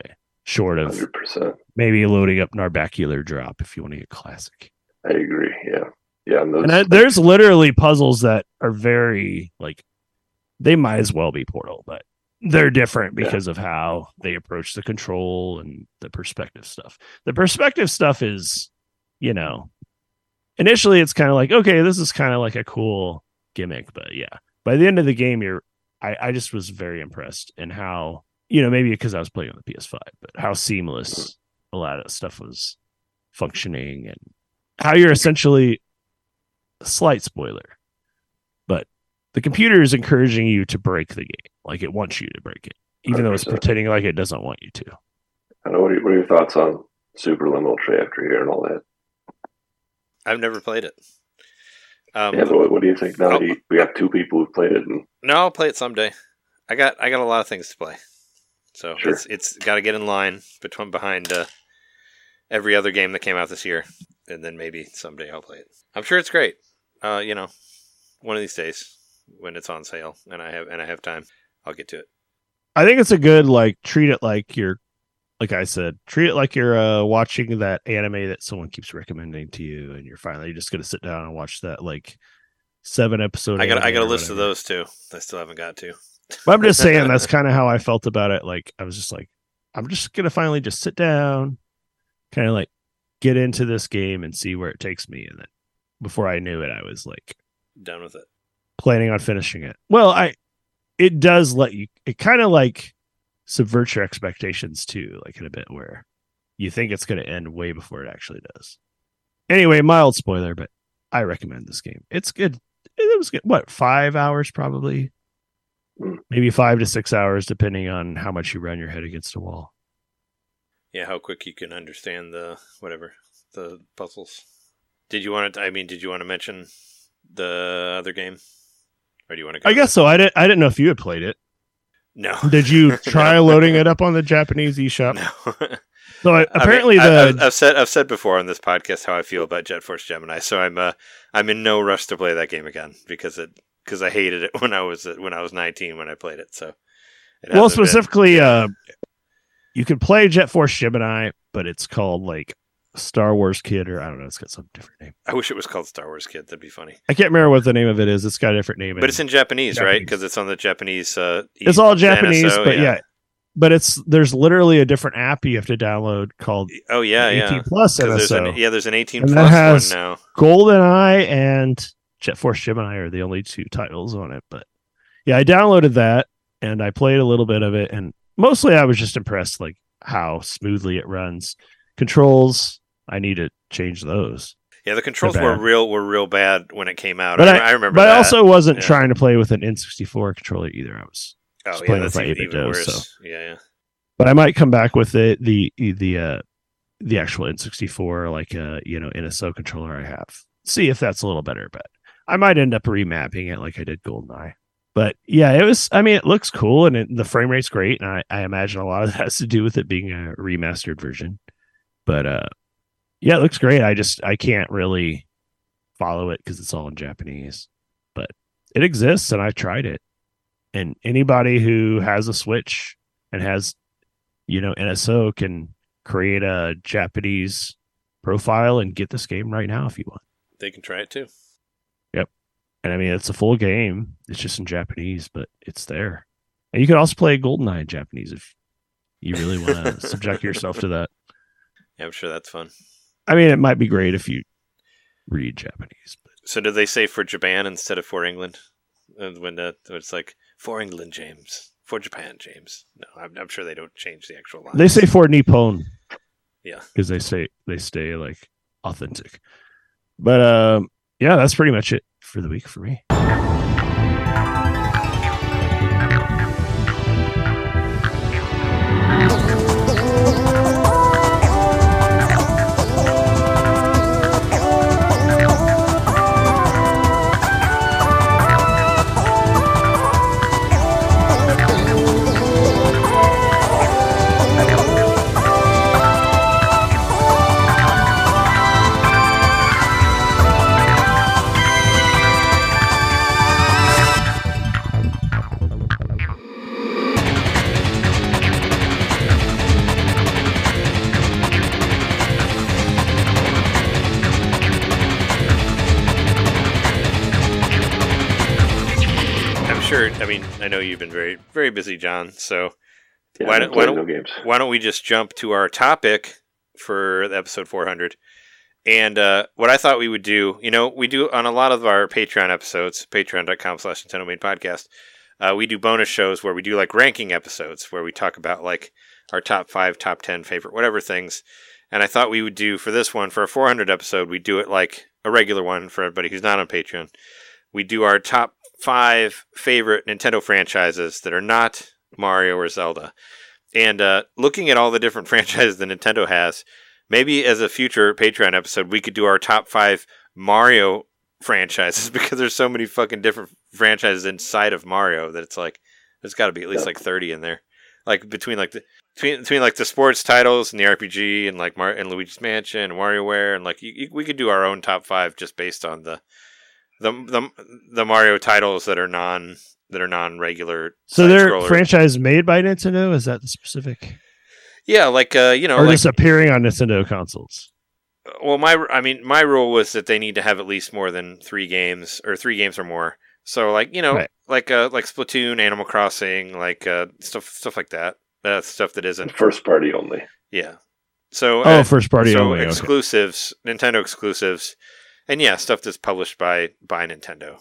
Short of hundred percent. maybe loading up Narbacular Drop if you want to get classic. I agree. Yeah. Yeah. And, those, And I, there's literally puzzles that are very like they might as well be Portal, but they're different Yeah. because of how they approach the control and the perspective stuff. The perspective stuff is, you know, initially it's kind of like, okay, this is kind of like a cool gimmick, but yeah, by the end of the game, you're, I, I just was very impressed in how, you know, maybe because I was playing on the PS5, but how seamless a lot of stuff was functioning and how you're essentially a slight spoiler, but the computer is encouraging you to break the game. Like it wants you to break it, even though it's pretending like it doesn't want you to. I know. What are, what are your thoughts on Superliminal Trey after hearing all that? I've never played it. Um, yeah, but what, what do you think now? Oh. that you, we have two people who've played it, and No, I'll play it someday. I got I got a lot of things to play, so Sure. it's it's got to get in line between behind uh, every other game that came out this year, and then maybe someday I'll play it. I'm sure it's great. Uh, you know, one of these days when it's on sale and I have and I have time, I'll get to it. I think it's a good like treat it like you're like I said, treat it like you're uh watching that anime that someone keeps recommending to you and you're finally just gonna sit down and watch that like seven episode. I got I got a or list of those too. I still haven't got to. But I'm just saying that's kind of how I felt about it. Like I was just like, I'm just gonna finally just sit down, kind of like get into this game and see where it takes me. And then before I knew it, I was like done with it. planning on finishing it. Well, I it does let you it kind of like subverts your expectations too, like in a bit where you think it's gonna end way before it actually does. Anyway, mild spoiler, but I recommend this game. It's good. It was good. What, five hours probably? Maybe five to six hours, depending on how much you run your head against a wall. Yeah, how quick you can understand the whatever the puzzles. Did you want to? I mean, did you want to mention the other game, or do you want to? Go I guess so. I didn't I didn't know if you had played it. no. Did you try No. loading it up on the Japanese eShop? No. So I, I mean, apparently I, the I've, I've said I've said before on this podcast how I feel about Jet Force Gemini, so I'm uh, I'm in no rush to play that game again because it because I hated it when I was when I was 19 when I played it. So, it well hasn't been- specifically uh you can play jet force gemini but it's called like Star Wars Kid, or I don't know. It's got some different name. I wish it was called Star Wars Kid. That'd be funny. I can't remember what the name of it is. It's got a different name. But it's in Japanese, right? Because it's on the Japanese. Uh, it's all Japanese, NSO, but yeah. But it's there's literally a different app you have to download called Oh yeah, 18 yeah. plus 'Cause there's an, yeah, there's an 18 And plus has- one now. GoldenEye and Jet Force Gemini are the only two titles on it. But yeah, I downloaded that and I played a little bit of it, and mostly I was just impressed like how smoothly it runs. Controls, I need to change those. Yeah, the controls were real were real bad when it came out. But I, I- remember. But that. I also wasn't Yeah. trying to play with an N64 controller either. I was, oh just yeah, playing that's with my even, 8-bit even DOS, worse. so. Yeah, yeah. but I might come back with the the the uh the actual N64 like uh you know NSO controller I have. See if that's a little better, but I might end up remapping it like I did GoldenEye. But yeah, it was. I mean, it looks cool and it, the frame rate's great, and I, I imagine a lot of that has to do with it being a remastered version. But uh, yeah, it looks great. I just I can't really follow it because it's all in Japanese, but it exists and I tried it. And anybody who has a Switch and has, you know, NSO can create a Japanese profile and get this game right now if you want. They can try it too. And I mean, it's a full game. It's just in Japanese, but it's there. And you can also play GoldenEye in Japanese if you really want to subject yourself to that. Yeah, I'm sure that's fun. I mean, it might be great if you read Japanese. But So did they say for Japan instead of for England? Uh, When uh, it's like for England, James. For Japan, James. No, I'm, I'm sure they don't change the actual line. they say for Nippon Yeah. because they say they stay like authentic. But um, yeah, that's pretty much it for the week for me. I know you've been very, very busy, John. So Yeah, Why don't- why don't- no why don't we just jump to our topic for episode 400? And uh, what I thought we would do, you know, we do on a lot of our Patreon episodes, patreon.com slash NintenDomain Podcast, uh, we do bonus shows where we do like ranking episodes where we talk about like our top five, top 10 favorite, whatever things. And I thought we would do for this one, for a 400 episode, we do it like a regular one for everybody who's not on Patreon. We do our top five favorite Nintendo franchises that are not Mario or Zelda. And uh, looking at all the different franchises that Nintendo has, maybe as a future Patreon episode, we could do our top five Mario franchises because there's so many fucking different franchises inside of Mario that it's like there's got to be at least like 30 in there. Like between like the between, between like the sports titles and the RPG and like Mar- and Luigi's Mansion and WarioWare and like you, you, we could do our own top five just based on the the the, the Mario titles that are non that are non regular. So they're franchise made by Nintendo. Is that the specific, yeah, like uh, you know, or like just appearing on Nintendo consoles? well, my I mean, my rule was that they need to have at least more than three games or three games or more. So like you know, Right. like uh, like Splatoon, Animal Crossing, like uh, stuff stuff like that. Uh, stuff that isn't First party only. yeah. So Oh, uh, first party so only. okay. exclusives, Nintendo exclusives, and yeah, stuff that's published by by Nintendo,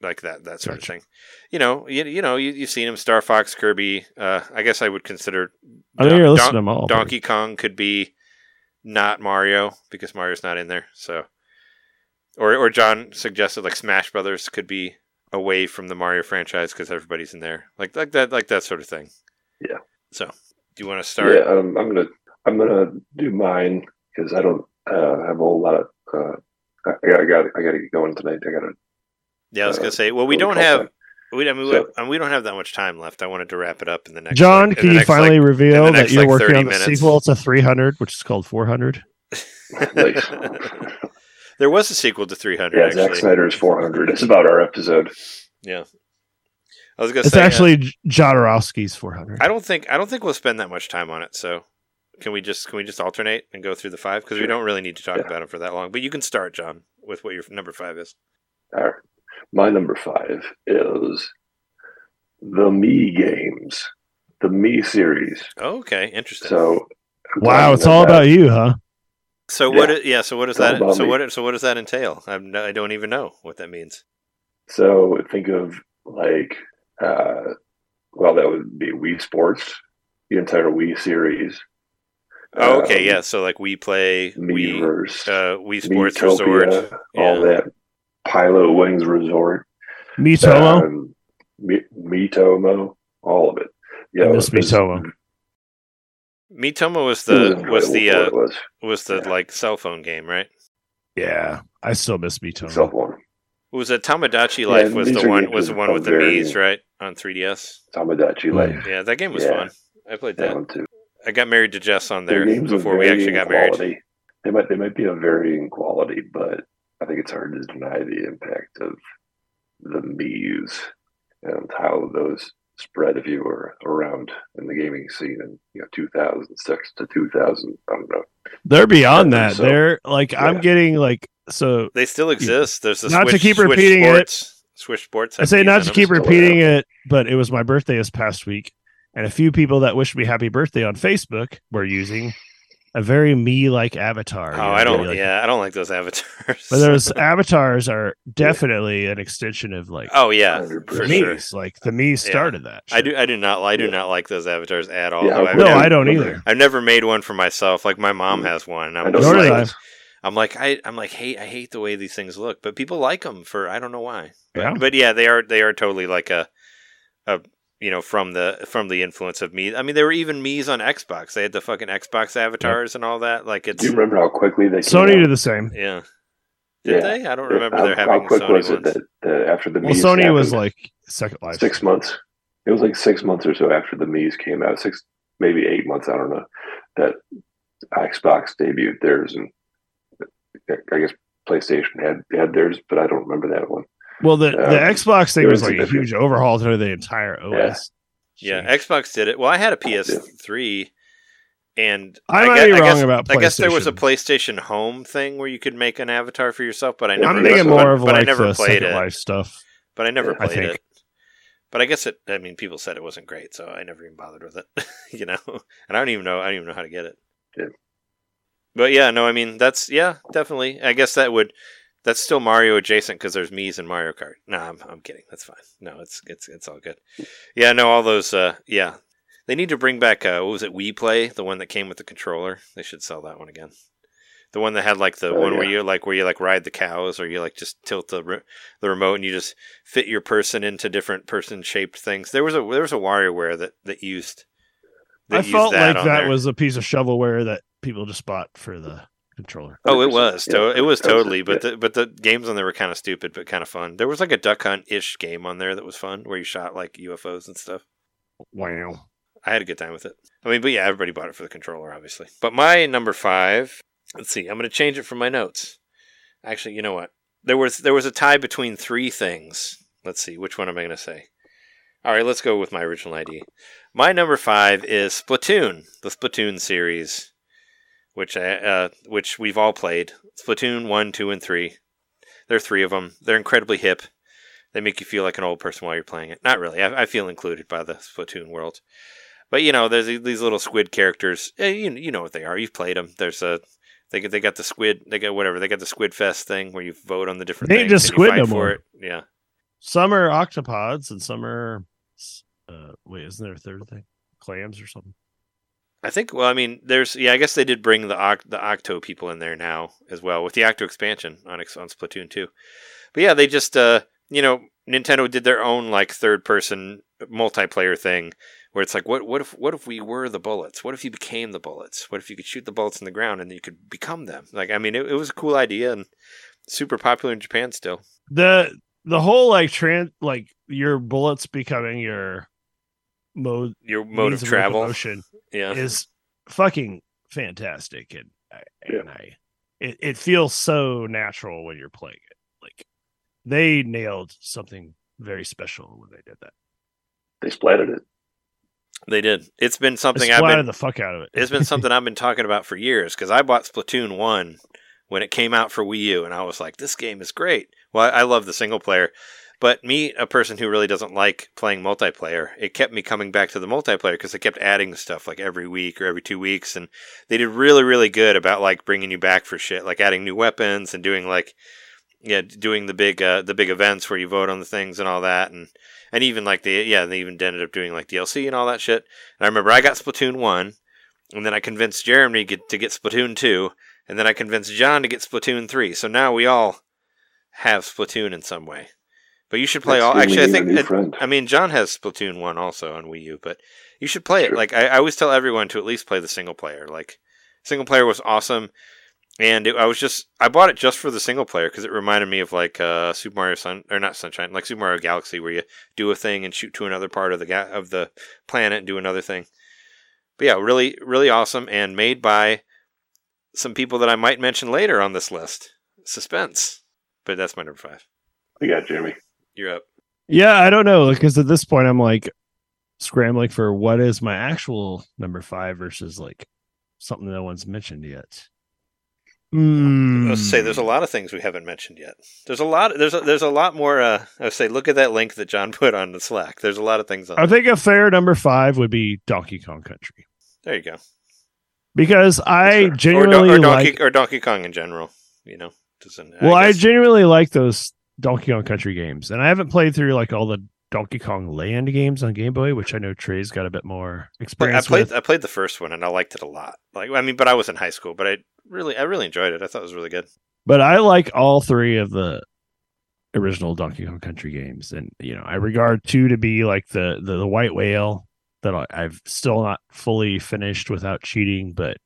like that that sort Gotcha. of thing. You know, you, you know, you, you've seen them, Star Fox, Kirby. Uh, I guess I would consider I think Don- you're listening Don- to them all. Donkey Kong could be not Mario because Mario's not in there. So, or or John suggested like Smash Brothers could be away from the Mario franchise because everybody's in there, like like that like that sort of thing. Yeah. So, do you want to start? Yeah, um, I'm gonna I'm gonna do mine because I don't uh, have a whole lot of. Uh, I, I got I got to get going tonight. I got to. Yeah, I was Uh, gonna say. Well, we do don't have. that? We, I mean, So- we, and we don't have that much time left. I wanted to wrap it up in the next. John, like, can you next, finally like- reveal in the that you're like, working on the minutes. sequel to 300, which is called 400? There was a sequel to 300. yeah, Zack. Snyder's 400. It's about our episode. Yeah. I was gonna It's say. uh, actually J- Jodorowsky's 400. I don't think I don't think we'll spend that much time on it. So Can we just can we just alternate and go through the five because we don't really need to talk Yeah. about them for that long. But you can start, John, with what your number five is. All right. My number five is the Mii games, the Mii series. Oh, okay, interesting. So, Wow, it's all about you, huh? So Yeah. what? Yeah. So what does that? So me. what? So what does that entail? I'm, I don't even know what that means. So think of like, uh, well, that would be Wii Sports, the entire Wii series. Oh, okay. Um, yeah. So like Wii Play we Miiverse, uh Wii Sports Resort. Miitopia, all Yeah. that. Pilotwings Resort, Miitomo. um, Mi- Miitomo, all of it. Yeah, I miss it was- Miitomo. Miitomo was was the incredible was the uh, was was the Yeah. like cell phone game, right? Yeah, I still miss Miitomo. cell phone. It was a Tomodachi Life was these the one was the one with the very- Mii's, right? On 3DS. Tomodachi Oh, Life. Yeah, that game was Yeah. fun. I played That that. one too. I got married to Jess on Their there games before we actually varying got married. They might they might be of varying quality, but I think it's hard to deny the impact of the Mii's and how those spread if you were around in the gaming scene in you know 2006 to 2000. I don't know. They're beyond that. so. They're like I'm getting like so. They still exist. There's a Not to Switch, keep Switch repeating it. Sports. Switch Sports. I say not to keep oh, repeating around. it, but it was my birthday this past week, and a few people that wished me happy birthday on Facebook were using a very Mii-like avatar. Oh, you know, I don't. like- yeah, I don't like those avatars. But those avatars are definitely an extension of like oh yeah, for the sure. Like the Mii started that. I do. I do not. I do Yeah. not like those avatars at all. Yeah, I've No, quick- never, I don't either. I've never made one for myself. Like my mom Mm. has one. I I'm don't just like, I. I'm like, I, I'm like, hey, I hate the way these things look, but people like them for I don't know why. But Yeah. but yeah, they are they are totally like a, a you know from the from the influence of Mii. I mean, there were even Mii's on Xbox. They had the fucking Xbox avatars and all that. Like it's Do you remember how quickly they came Sony out? did the same. yeah. Did Yeah. they? I don't Yeah, remember how, there how quick Sony was ones. it that, that after the Well, Mii's Sony was like Second Life. six months. It was like six months or so after the Mii's came out, six maybe eight months. I don't know. That Xbox debuted theirs, and I guess PlayStation had had theirs, but I don't remember that one. Well, the the Um, Xbox thing was was like a huge overhaul to the entire OS. Yeah, change. Xbox did it. Well, I had a PS3, and I I, might guess, be I wrong guess, about I guess there was a PlayStation. PlayStation Home thing where you could make an avatar for yourself, but I I'm never. I'm thinking more of but I never the played Second it. Life stuff. But I never Yeah, played think. it. But I guess it. I mean, people said it wasn't great, so I never even bothered with it. you know, and I don't even know. I don't even know how to get it. Yeah. But yeah, no, I mean that's yeah, definitely. I guess that would. That's still Mario adjacent because there's Mii's in Mario Kart. No, I'm, I'm kidding. That's fine. No, it's it's it's all good. Yeah, no, all those. Uh, yeah, they need to bring back. Uh, what was it? Wii Play, the one that came with the controller. They should sell that one again. The one that had like the Oh, one where you like where you like ride the cows, or you like just tilt the re- the remote and you just fit your person into different person shaped things. There was a there was a WarioWare that that used. that I used felt like on that there. was a piece of shovelware that people just bought for the controller. Oh, it 100%. was. To- Yeah, it was totally. But yeah. the but the games on there were kind of stupid, but kind of fun. There was like a Duck Hunt ish game on there that was fun, where you shot like UFOs and stuff. Wow. I had a good time with it. I mean, but yeah, everybody bought it for the controller, obviously. But my number five. Let's see. I'm going to change it from my notes. Actually, you know what? There was there was a tie between three things. Let's see. Which one am I going to say? All right, let's go with my original idea. My number five is Splatoon, the Splatoon series, which I, uh, which we've all played. Splatoon one, two, and three. There are three of them. They're incredibly hip. They make you feel like an old person while you're playing it. Not really. I, I feel included by the Splatoon world. But you know, there's these little squid characters. Eh, You you know what they are. You've played them. There's a they they got the squid. They got whatever. They got the Squid Fest thing where you vote on the different. They just squid no for more. it. Yeah. Some are octopods and some are uh wait, isn't there a third thing? Clams or something? I think. Well, I mean, there's. Yeah, I guess they did bring the Oct- the Octo people in there now as well with the Octo expansion on on Splatoon 2. But yeah, they just. uh You know, Nintendo did their own like third person multiplayer thing where it's like, what what if what if we were the bullets? What if you became the bullets? What if you could shoot the bullets in the ground and you could become them? Like, I mean, it, it was a cool idea and super popular in Japan still. The the whole like trans like your bullets becoming your mode Your mode of travel. locomotion Yeah. is fucking fantastic and, I, Yeah. I it, it feels so natural when you're playing it like they nailed something very special when they did that They splatted it. They did. It's been something I've splatted been the fuck out of it. it's been something I've been talking about for years because I bought Splatoon 1 when it came out for Wii U, and I was like, this game is great. Well, I, I love the single player, but me, a person who really doesn't like playing multiplayer, it kept me coming back to the multiplayer because they kept adding stuff like every week or every two weeks, and they did really, really good about like bringing you back for shit, like adding new weapons and doing like, yeah, doing the big, uh, the big events where you vote on the things and all that, and and even like the yeah, they even ended up doing like DLC and all that shit. And I remember I got Splatoon one, and then I convinced Jeremy get, to get Splatoon two, and then I convinced John to get Splatoon three. So now we all have Splatoon in some way. But you should play That's all. Actually, I think new it- friend. I mean John has Splatoon one also on Wii U, but you should play it. Like I, I always tell everyone to at least play the single player. Like single player was awesome, and it, I was just I bought it just for the single player because it reminded me of like uh, Super Mario Sun or not Sunshine, like Super Mario Galaxy, where you do a thing and shoot to another part of the ga- of the planet and do another thing. But yeah, really, really awesome and made by some people that I might mention later on this list. Suspense, but that's my number five. We got Jimmy. You're up. Yeah, I don't know because at this point I'm like scrambling for what is my actual number five versus like something no one's mentioned yet. Mm. Let's say there's a lot of things we haven't mentioned yet. There's a lot. There's a, there's a lot more. Uh, I would say look at that link that John put on the Slack. There's a lot of things on. I there. think a fair number five would be Donkey Kong Country There you go. because I Sure. Or, Don- genuinely or Donkey like. or Donkey Kong in general. You know, doesn't. Well, I, guess- genuinely like those Donkey Kong Country games, and I haven't played through like all the Donkey Kong Land games on Game Boy, which I know Trey's got a bit more I experience played. with. I played the first one and I liked it a lot. Like I mean, but I was in high school. But I really, I really enjoyed it. I thought it was really good. but I like all three of the original Donkey Kong Country games, and you know I regard two to be like the the, the white whale that I've still not fully finished without cheating, but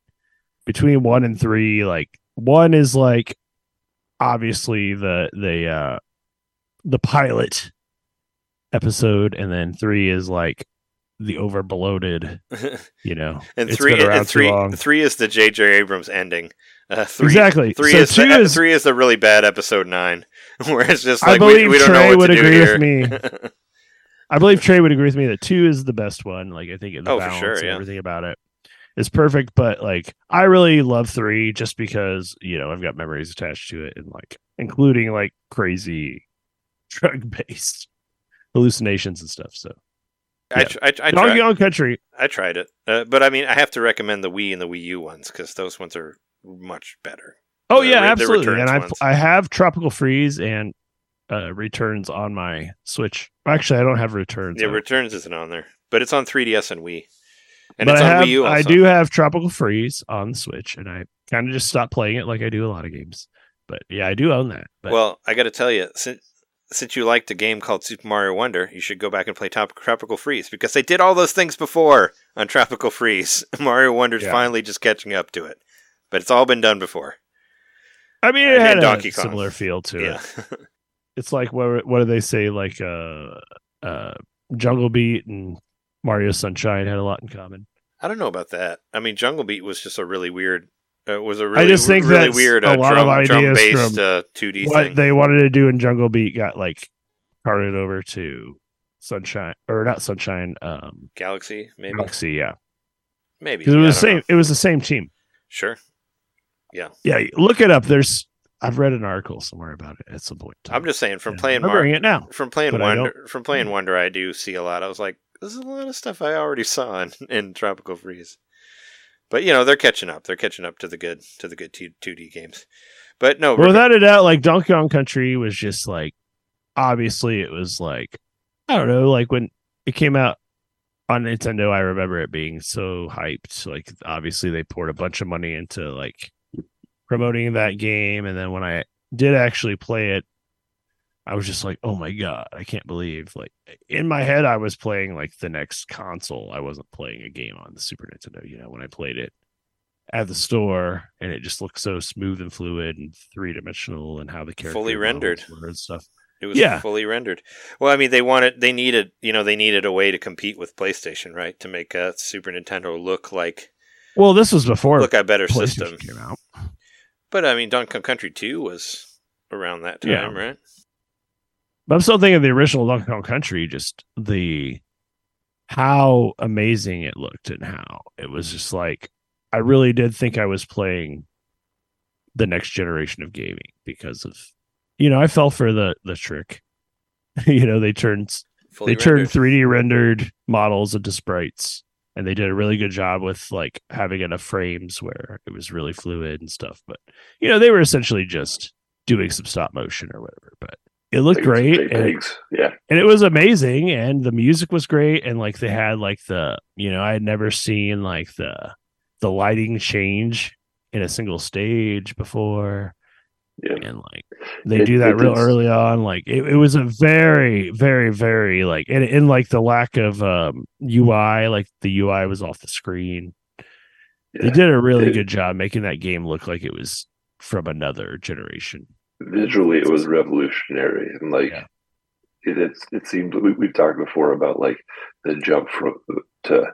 between one and three, like one is like obviously the the uh the pilot episode, and then three is like the over bloated, you know. and three and three three is the J.J. Abrams ending. Uh, three, Exactly. Three So is two the, is- three is the really bad episode nine, where it's just I like we, believe we don't Trey know what would to agree with me. I believe Trey would agree with me that two is the best one. Like I think the Oh, balance sure, and yeah. everything about it is perfect. But like I really love three just because you know I've got memories attached to it and like including like crazy drug based hallucinations and stuff. So I, tr- I, I, tried, Kong Country, I tried it, uh, but I mean, I have to recommend the Wii and the Wii U ones because those ones are much better. oh The yeah, re- absolutely. And I. I have Tropical Freeze and uh Returns on my Switch. Actually, I don't have Returns. Yeah, on. Returns isn't on there, but it's on 3DS and Wii, and but I have, Wii U. Also. I do have Tropical Freeze on the Switch, and I kind of just stopped playing it like I do a lot of games. But yeah, I do own that. But Well, I got to tell you, since since you liked a game called Super Mario Wonder, you should go back and play Top- Tropical Freeze because they did all those things before on Tropical Freeze. Mario Wonder's Yeah. finally just catching up to it, but it's all been done before. I mean, it and had a Kong. similar feel to Yeah, it. It's like what what do they say? Like uh, uh, Jungle Beat and Mario Sunshine had a lot in common. I don't know about that. I mean, Jungle Beat was just a really weird. Uh, was a really, I just think really weird a uh, lot of drum drum ideas based uh, 2D what thing. they wanted to do in Jungle Beat got like carted over to Sunshine or not Sunshine, um, Galaxy, maybe, Galaxy. Yeah, maybe. because it I was the same. know. It was the same team. Sure. Yeah, yeah look it up. There's I've read an article somewhere about it at some point. I'm just saying, from Yeah, playing Mario, it now. from playing but Wonder, from playing Wonder, I do see a lot. I was like, there's a lot of stuff I already saw in, in Tropical Freeze. But you know, they're catching up. They're catching up to the good to the good two D games. But no, But without a doubt, like Donkey Kong Country was just like obviously it was like I don't know, like when it came out on Nintendo, I remember it being so hyped. Like obviously they poured a bunch of money into like promoting that game, and then when I did actually play it, I was just like, oh my god, I can't believe like in my head I was playing like the next console. I wasn't playing a game on the Super Nintendo, you know, when I played it at the store and it just looked so smooth and fluid and three dimensional and how the character Fully rendered. were and stuff. it was yeah. fully rendered. Well, I mean, they wanted, they needed, you know, they needed a way to compete with PlayStation, right? To make a Super Nintendo look like Well, this was before look a better system. came out. But I mean, Donkey Kong Country Two was around that time, Yeah. right? But I'm still thinking of the original Donkey Kong Country, just the how amazing it looked and how it was just like I really did think I was playing the next generation of gaming because of you know I fell for the the trick. you know they turned Fully they turned 3D rendered models into sprites and they did a really good job with like having enough frames where it was really fluid and stuff. But you know they were essentially just doing some stop motion or whatever. But it looked great. and-. Yeah. and it was amazing and the music was great and like they had like the you know i had never seen like the the lighting change in a single stage before Yeah. and like they It- do that real is- early on like it, it was a very very very like and in like the lack of um ui like the ui was off the screen they did a really It- good job making that game look like it was from another generation Visually, it was revolutionary, and like Yeah. it, it's it seemed we, we've talked before about like the jump from to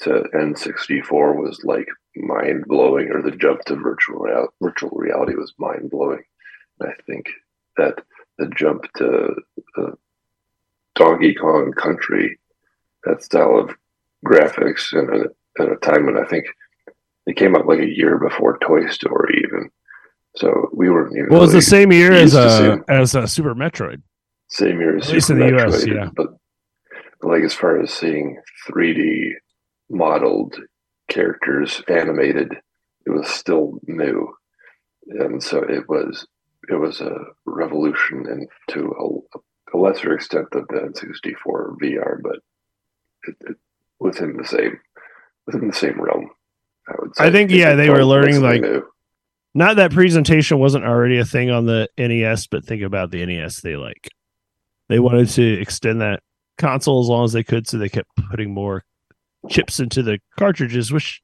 to N64 was like mind blowing, or the jump to virtual real, virtual reality was mind blowing. And I think that the jump to uh, Donkey Kong Country, that style of graphics, and at a time when I think it came out like a year before Toy Story, even. So we weren't even. well it was the same year as seeing- as uh, super metroid same year as At least Super in the US, Metroid, yeah. But, but like as far as seeing 3D modeled characters animated, it was still new, and so it was it was a revolution and to a, a lesser extent than the N64 VR, but it, it within the same within the same realm. I would say. I think, yeah, they were learning, like, new. Not that presentation wasn't already a thing on the NES, but think about the NES. They like they wanted to extend that console as long as they could, so they kept putting more chips into the cartridges. Which,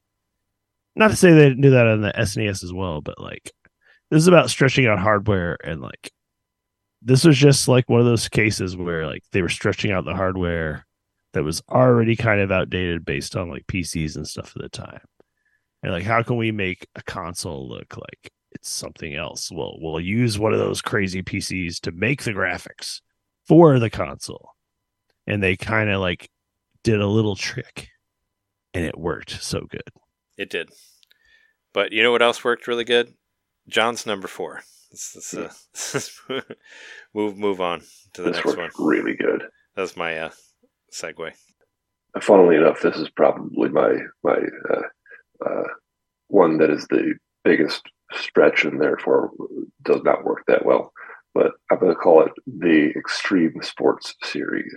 not to say they didn't do that on the SNES as well, but like this is about stretching out hardware and like this was just like one of those cases where like they were stretching out the hardware that was already kind of outdated based on like PCs and stuff at the time. And like, how can we make a console look like it's something else? Well, we'll use one of those crazy PCs to make the graphics for the console. And they kind of like did a little trick and it worked so good. It did. But you know what else worked really good? John's number four. Let's, let's, uh, move move on to the This next one. really good. That's my uh, segue. funnily enough, this is probably my my uh, uh, one that is the biggest stretch and therefore does not work that well. But I'm going to call it the Extreme Sports Series.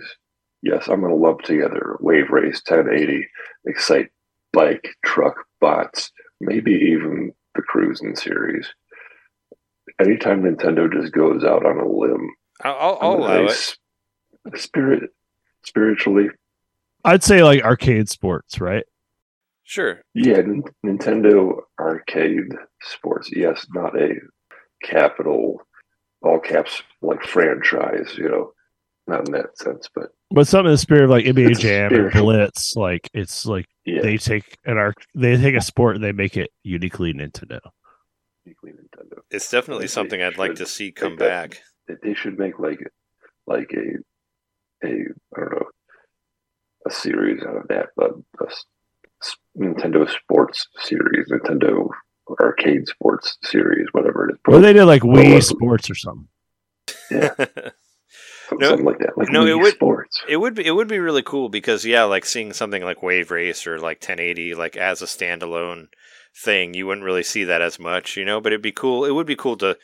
Yes, I'm going to lump together Wave Race 1080, Excite Bike, Truck, Bots, maybe even the Cruising Series. Anytime Nintendo just goes out on a limb, I'll, I'll, I'm I'll gonna allow it. spirit, spiritually, I'd say like arcade sports, right? Sure. Yeah, N- Nintendo Arcade Sports. Yes, not a capital, all caps like franchise. You know, not in that sense, but But something in the spirit of like NBA Jam and spiritual. Blitz, like it's like yeah, they take an arc, they take a sport and they make it uniquely Nintendo. uniquely Nintendo. It's definitely They something I'd like to see come back. that- They, they should make like like a a I don't know a series out of that, but a s- s- Nintendo Sports series, Nintendo Arcade Sports series, whatever it is. Or they did like Wii Well, Sports or something. yeah, No, something like that. Like no, it would- Sports. It would be it would be really cool because yeah, like seeing something like Wave Race or like 1080 like as a standalone thing, you wouldn't really see that as much, you know. But it'd be cool. It would be cool to.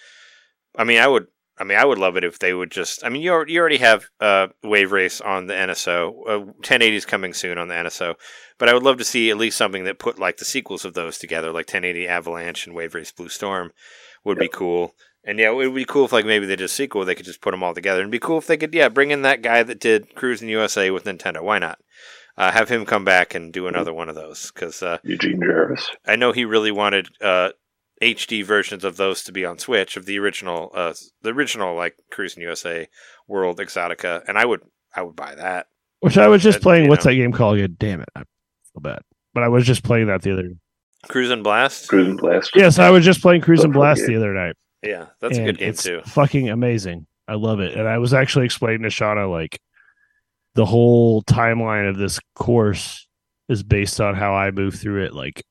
I mean, I would. I mean, I would love it if they would just. I mean, you already, you already have uh, Wave Race on the NSO. Uh, 1080 is coming soon on the NSO, but I would love to see at least something that put like the sequels of those together, like 1080 Avalanche and Wave Race Blue Storm, would be cool. And yeah, it would be cool if like maybe they did a sequel. They could just put them all together. And be cool if they could yeah bring in that guy that did Cruise Cruis'n USA with Nintendo. Why not? Uh, have him come back and do another one of those because uh, Eugene Jarvis. I know he really wanted uh, HD versions of those to be on Switch of the original, uh, the original like Cruis'n USA World Exotica, and I would I would buy that. Which I was just But, playing. What's know. that game called again? Damn it, I feel bad. But I was just playing that the other. Cruis'n Blast, Cruis'n Blast. Yes, I was just playing Cruise and Fun Blast game. the other night. yeah, that's a good game it's too. Fucking amazing. I love it. And I was actually explaining to Shauna like the whole timeline of this course is based on how I move through it, like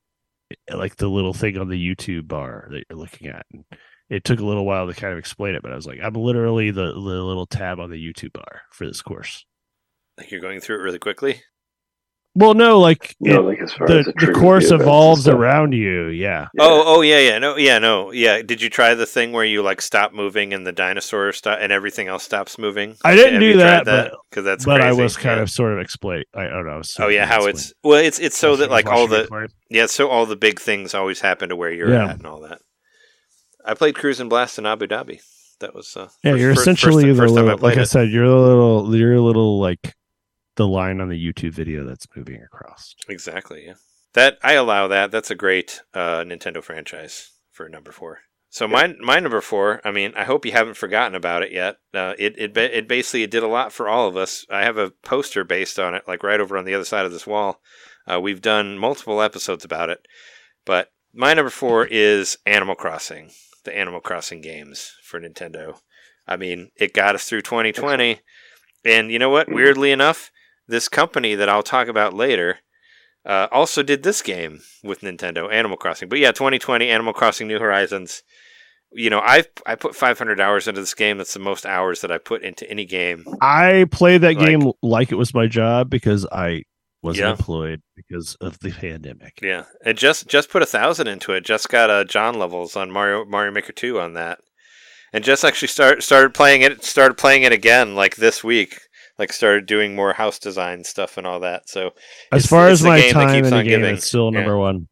like the little thing on the YouTube bar that you're looking at. And it took a little while to kind of explain it, but I was like, I'm literally the, the little tab on the YouTube bar for this course. Like you're going through it really quickly. Well, no, like You know, it- like as far the, as the triggers course evolves around you. Yeah. Yeah. Oh, oh yeah, yeah, no, yeah, no, yeah. Did you try the thing where you like stop moving and the dinosaur stop and everything else stops moving? I didn't Have do you tried that, but- because that's but I was kind yeah. of sort of explain. I don't know. I was Oh yeah, how explaining. it's well, it's it's so I that like all the it play. yeah, so all the big things always happen to where you're Yeah. at and all that. I played Cruis'n Blast in Abu Dhabi. That was uh, Yeah, first- you're essentially first, the first time I little, played like I said, you're a little, you're a little like the line on the YouTube video that's moving across. Exactly. Yeah. That I allow that. That's a great uh, Nintendo franchise for number four. So my my number four. I mean, I hope you haven't forgotten about it yet. Uh, it it it basically it did a lot for all of us. I have a poster based on it, like right over on the other side of this wall. Uh, we've done multiple episodes about it, but my number four is Animal Crossing, the Animal Crossing games for Nintendo. I mean, it got us through 2020, and you know what? Mhm. Weirdly enough, this company that I'll talk about later uh, also did this game with Nintendo, Animal Crossing. But yeah, 2020 Animal Crossing New Horizons. You know, I've I put 500 hours into this game. That's the most hours that I put into any game. I played that Like- game like it was my job because I wasn't Yeah. employed because of the pandemic. Yeah, and just just put a thousand into it. Just got uh, John levels on Mario Mario Maker 2 on that, and just actually start started playing it. Started playing it again like this week. Like started doing more house design stuff and all that. So As far as my time in the game, giving. it's still Yeah. number one.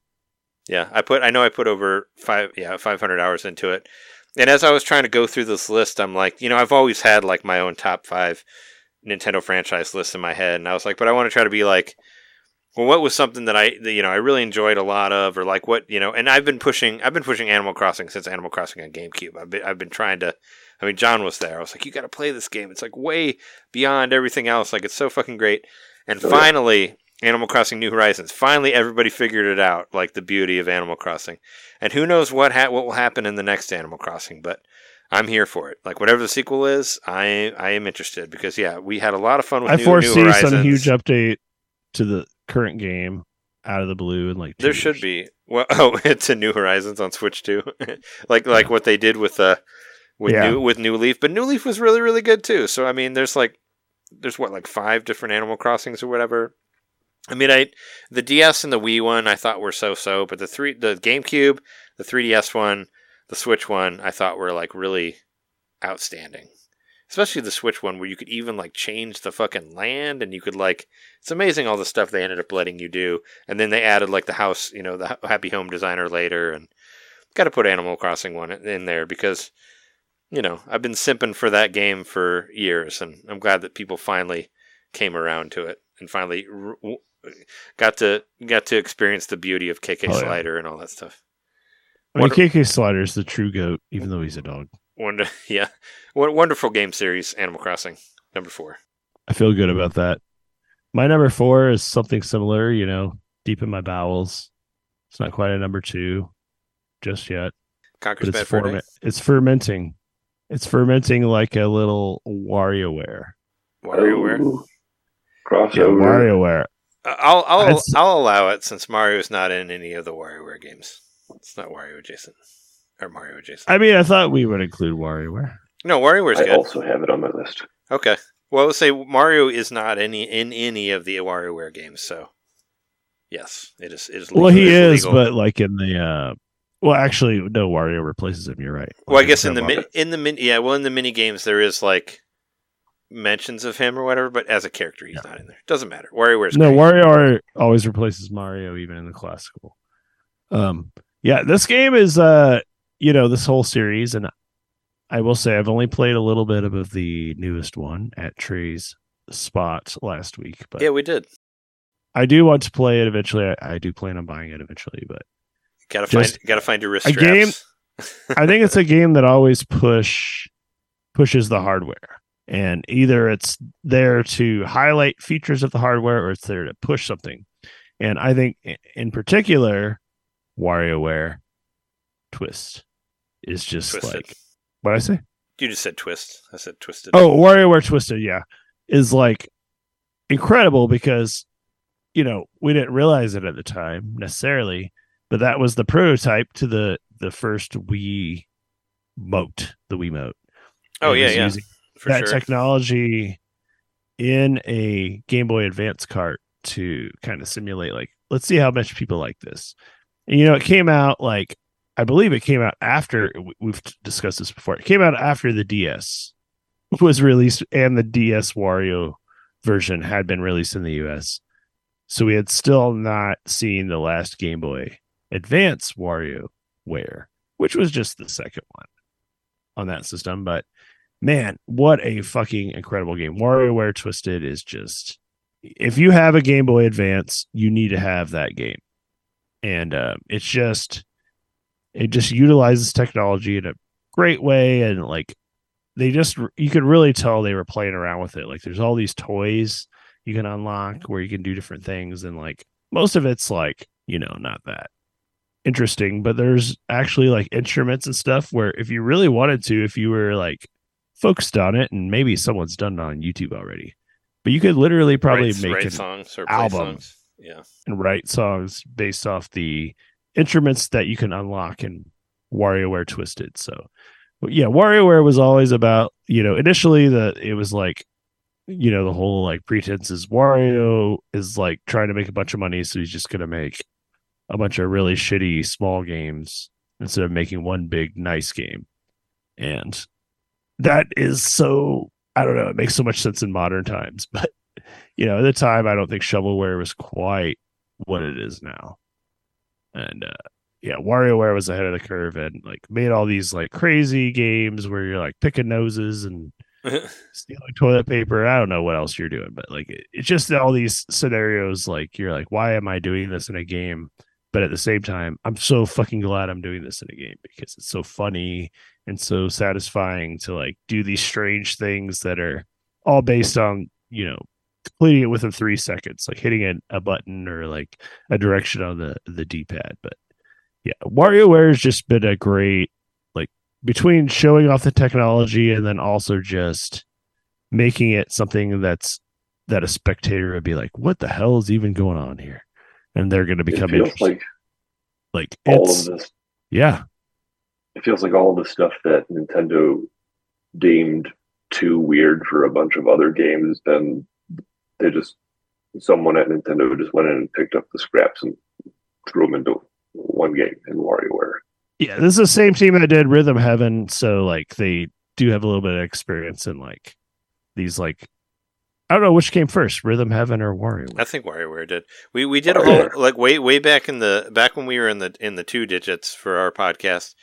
Yeah, I put I know I put over five yeah five hundred hours into it, and as I was trying to go through this list, I'm like, you know, I've always had like my own top five Nintendo franchise list in my head, and I was like, but I want to try to be like, well, what was something that I that, you know I really enjoyed a lot of, or like what you know, and I've been pushing I've been pushing Animal Crossing since Animal Crossing on GameCube. I've been I've been trying to. I mean, John was there. I was like, you got to play this game. It's like way beyond everything else. Like it's so fucking great. And Oh, yeah. finally, Animal Crossing New Horizons. Finally, everybody figured it out, like the beauty of Animal Crossing. And who knows what ha- what will happen in the next Animal Crossing, but I'm here for it. Like whatever the sequel is, I I am interested because yeah, we had a lot of fun with I new, foresee New Horizons. some huge update to the current game out of the blue and like two There should be. Well, oh, it's a New Horizons on Switch too, like like what they did with uh with Yeah. new with New Leaf. But New Leaf was really really good too. So I mean, there's like there's what like five different Animal Crossings or whatever. I mean, I the DS and the Wii one I thought were so so, but the three the GameCube, the 3DS one, the Switch one I thought were like really outstanding. Especially the Switch one where you could even like change the fucking land and you could like it's amazing all the stuff they ended up letting you do. And then they added like the house, you know, the Happy Home Designer later, and got to put Animal Crossing one in there because, you know, I've been simping for that game for years, and I'm glad that people finally came around to it and finally r- w- got to got to experience the beauty of KK Oh, yeah. Slider and all that stuff. I mean, Wonder- KK Slider's the true goat, even though he's a dog. Wonder, yeah, what wonderful game series, Animal Crossing number four. I feel good about that. My number four is something similar, you know, deep in my bowels. It's not quite a number two just yet, Conker's but it's ferment. It's fermenting. It's fermenting like a little WarioWare. WarioWare. Oh, Yeah, crossover. WarioWare. Uh, I'll I'll That's- I'll allow it since Mario's not in any of the WarioWare games. It's not Wario adjacent or Mario adjacent. I mean, I thought we would include WarioWare. no, WarioWare's I good. also have it on my list. Okay. Well, let's say Mario is not any in any of the WarioWare games, so yes, it is. It is. Well, he it is, legal. but like in the uh well, actually, no. Wario replaces him. You're right. well, I guess in the not min- in the min- yeah, well, in the mini games there is like mentions of him or whatever, but as a character he's not in there. Doesn't matter. WarioWare's no, great. Wario always replaces Mario, even in the classical. Um, yeah, this game is uh, you know, this whole series, and I will say I've only played a little bit of the newest one at Trey's spot last week, but yeah, we did. I do want to play it eventually. I, I do plan on buying it eventually, but Gotta Just find. Gotta find your wrist a game- straps. I think it's a game that always push pushes the hardware. And either it's there to highlight features of the hardware or it's there to push something. And I think in particular, WarioWare Twist is just Twisted. like what I say? You just said twist. I said twisted. Oh, WarioWare Twisted, yeah. Is like incredible because you know we didn't realize it at the time necessarily, but that was the prototype to the the first Wii mote, the Wii mote. Oh yeah, yeah, for that sure. technology in a Game Boy Advance cart to kind of simulate like let's see how much people like this. And you know, it came out like I believe it came out after we've discussed this before. It came out after the DS was released and the DS Wario version had been released in the US. So we had still not seen the last Game Boy Advance Wario Ware, which was just the second one on that system. But man, what a fucking incredible game. WarioWare Twisted is just if you have a Game Boy Advance, you need to have that game. And uh, it's just it just utilizes technology in a great way and like they just you could really tell they were playing around with it. Like there's all these toys you can unlock where you can do different things and like most of it's like, you know, not that interesting, but there's actually like instruments and stuff where if you really wanted to, if you were like focused on it, and maybe someone's done it on YouTube already, but you could literally probably write, make write an songs or album. songs. Yeah, and write songs based off the instruments that you can unlock in WarioWare Twisted. So, yeah, WarioWare was always about you know initially the it was like you know the whole like pretense is Wario is like trying to make a bunch of money, so he's just gonna make a bunch of really shitty small games instead of making one big nice game, and that is so I don't know. It makes so much sense in modern times, but you know, at the time, I don't think shovelware was quite what it is now. And uh, yeah, WarioWare was ahead of the curve and like made all these like crazy games where you're like picking noses and stealing toilet paper. I don't know what else you're doing, but like it, it's just all these scenarios. Like you're like, why am I doing this in a game? But at the same time, I'm so fucking glad I'm doing this in a game because it's so funny and so satisfying to like do these strange things that are all based on you know completing it within three seconds, like hitting a, a button or like a direction on the the D pad. But yeah, WarioWare has just been a great like between showing off the technology and then also just making it something that's that a spectator would be like, what the hell is even going on here? And they're going to It become feels like Like, all it's of this. yeah, It feels like all the stuff that Nintendo deemed too weird for a bunch of other games. Then they just someone at Nintendo just went in and picked up the scraps and threw them into one game in WarioWare. yeah. This is the same team that did Rhythm Heaven, so like they do have a little bit of experience in like these like I don't know which came first, Rhythm Heaven or WarioWare. I think WarioWare did. We we did a whole like way way back in the back when we were in the in the two digits for our podcast.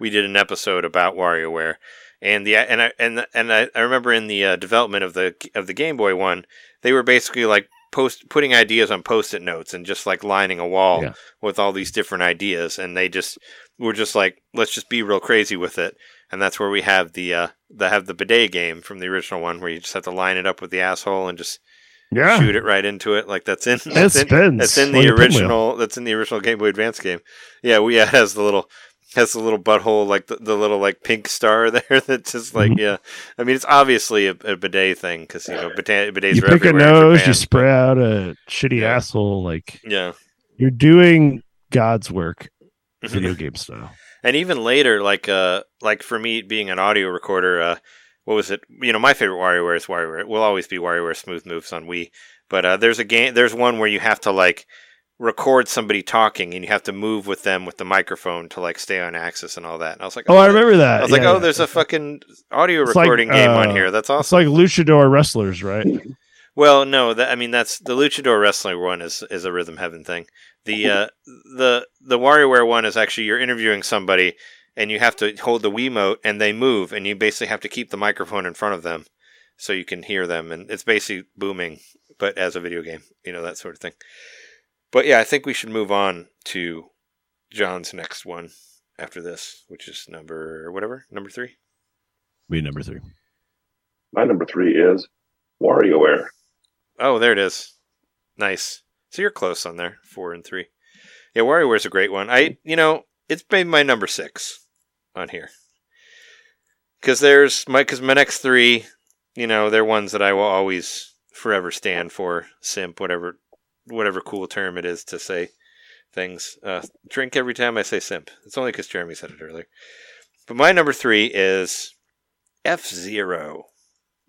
We did an episode about WarioWare, and the and I and and I, I remember in the uh, development of the of the Game Boy one, they were basically like post putting ideas on post-it notes and just like lining a wall Yeah. with all these different ideas, and they just were just like let's just be real crazy with it, and that's where we have the uh the have the bidet game from the original one where you just have to line it up with the asshole and just Yeah, shoot it right into it. Like that's in it that's in, that's in the original. That's in the original Game Boy Advance game. Yeah, we yeah, it has the little has the little butthole like the, the little like pink star there. That just like Mhm. yeah. I mean, it's obviously a, a bidet thing because you know bidet, bidets You pick a nose, you spray out a shitty Yeah. asshole. Like Yeah. you're doing God's work, video game style. And even later, like uh, like for me being an audio recorder, uh, what was it? You know, my favorite WarioWare is WarioWare. It will always be WarioWare Smooth Moves on Wii. But uh, there's a game. There's one where you have to like record somebody talking, and you have to move with them with the microphone to like stay on axis and all that. And I was like, Oh, I remember that. I was like, Yeah, oh, yeah. there's a fucking audio It's like, recording game on uh, here. That's awesome. It's like luchador wrestlers, right? Well, no, that I mean that's the Luchador wrestling one is is a Rhythm Heaven thing. The uh, the the WarioWare one is actually you're interviewing somebody and you have to hold the Wiimote and they move and you basically have to keep the microphone in front of them so you can hear them and it's basically booming, but as a video game, you know that sort of thing. But yeah, I think we should move on to John's next one after this, which is number whatever number three. Be number three. My number three is WarioWare. Oh, there it is. Nice. So you're close on there, four and three. Yeah, WarioWare's a great one. I, you know, it's been my number six on here because there's my because my next three, you know, they're ones that I will always forever stand for simp, whatever whatever cool term it is to say things. Uh, drink every time I say simp. It's only because Jeremy said it earlier. But my number three is F Zero,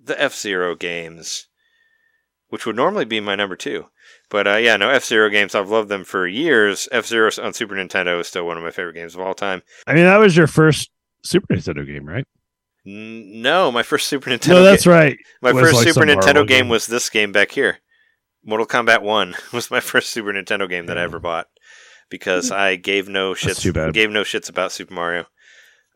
the F Zero games, which would normally be my number two. But uh, yeah, no F Zero games. I've loved them for years. F Zero on Super Nintendo is still one of my favorite games of all time. I mean, that was your first Super Nintendo game, right? N- no, my first Super Nintendo. no, that's right. My first like Super Nintendo game game. was this game back here. Mortal Kombat 1 was my first Super Nintendo game that I ever bought because I gave no shits too bad. gave no shits about Super Mario.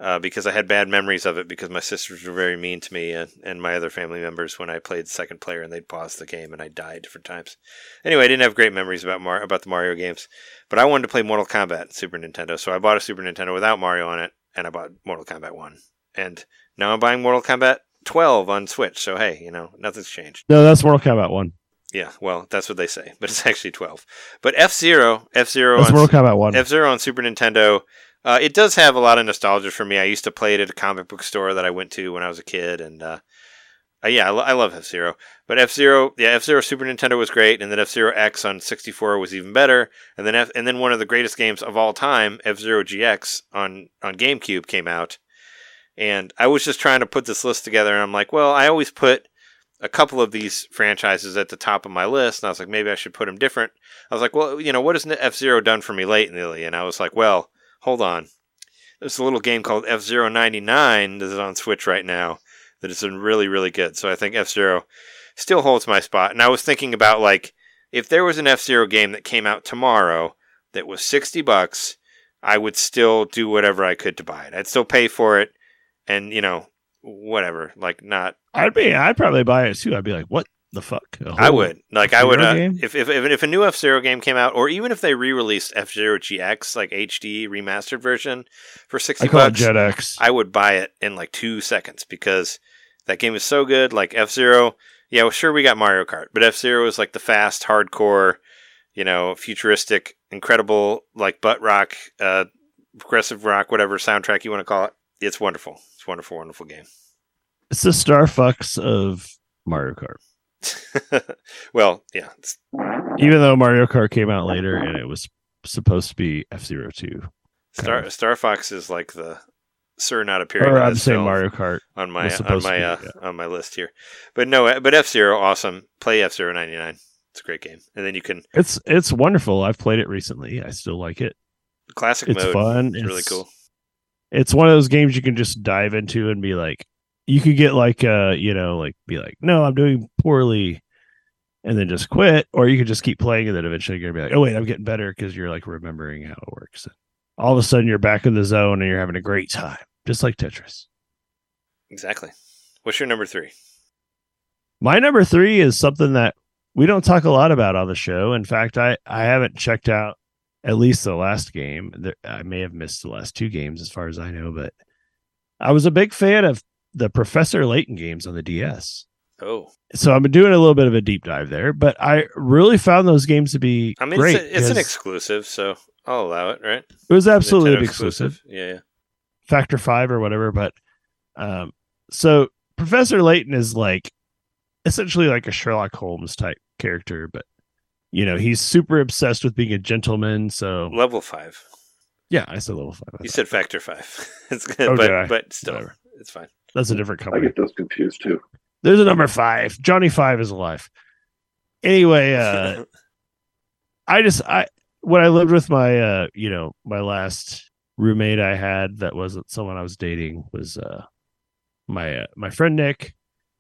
Uh, because I had bad memories of it because my sisters were very mean to me and, and my other family members when I played second player and they'd pause the game and I died different times. Anyway, I didn't have great memories about Mar- about the Mario games, but I wanted to play Mortal Kombat Super Nintendo, so I bought a Super Nintendo without Mario on it and I bought Mortal Kombat 1. And now I'm buying Mortal Kombat 12 on Switch, so hey, you know, nothing's changed. No, that's Mortal Kombat one. Yeah, well, that's what they say, but it's actually 12. But F Zero, F Zero on Mortal Kombat one. F Zero on Super Nintendo, uh, it does have a lot of nostalgia for me. I used to play it at a comic book store that I went to when I was a kid, and uh, uh, yeah, I, lo- I love F Zero. But F Zero, yeah, F Zero Super Nintendo was great, and then F Zero X on 64 was even better, and then F- and then one of the greatest games of all time, F Zero GX on on GameCube came out, and I was just trying to put this list together, and I'm like, well, I always put a couple of these franchises at the top of my list, and I was like, maybe I should put them different. I was like, well, you know, what has F Zero done for me lately? And I was like, well, hold on. There's a little game called F Zero 99 that is on Switch right now that is really, really good. So I think F Zero still holds my spot. And I was thinking about, like, if there was an F Zero game that came out tomorrow that was 60 bucks, I would still do whatever I could to buy it. I'd still pay for it and, you know, whatever. Like, not I'd be. I'd probably buy it too. I'd be like, what the fuck? I would like I would uh, if, if if a new F Zero game came out, or even if they re-released F Zero GX like HD remastered version for sixty I bucks. I would buy it in like two seconds because that game is so good. Like F Zero, yeah, well, sure we got Mario Kart, but F Zero is like the fast, hardcore, you know, futuristic, incredible, like butt rock, uh, progressive rock, whatever soundtrack you want to call it. It's wonderful. It's a wonderful, wonderful game. It's the Star Fox of Mario Kart. well, yeah, Even though Mario Kart came out later and it was supposed to be F Zero Two. Star of. Star Fox is like the Sir not appearing Or I'm saying Mario Kart. on my on my be, uh, yeah. on my list here, but no, uh, but F Zero awesome. Play F Zero ninety nine. It's a great game, and then you can It's it's wonderful. I've played it recently. I still like it. classic It's mode. fun. It's really It's- cool. It's one of those games you can just dive into and be like, you could get like, uh, you know, like be like, no, I'm doing poorly, and then just quit, or you could just keep playing and then eventually you're gonna be like, oh wait, I'm getting better because you're like remembering how it works. All of a sudden, you're back in the zone and you're having a great time, just like Tetris. Exactly. What's your number three? My number three is something that we don't talk a lot about on the show. In fact, I I haven't checked out at least the last game. I may have missed the last two games as far as I know, but I was a big fan of the Professor Layton games on the DS. Oh, So I'm doing a little bit of a deep dive there, but I really found those games to be I mean, great. it's, a, it's an exclusive, so I'll allow it. Right? it was absolutely Nintendo exclusive. Yeah, yeah. factor five or whatever but um so professor layton is like essentially like a sherlock holmes type character but you know he's super obsessed with being a gentleman so Level five. yeah i said level five You said factor five. it's good, Oh, but but still, Whatever. it's fine. That's a different company. I get those confused too. there's a number five. Johnny five is alive. Anyway uh i just i when i lived with my uh you know my last roommate i had that wasn't someone i was dating was uh my uh, my friend nick.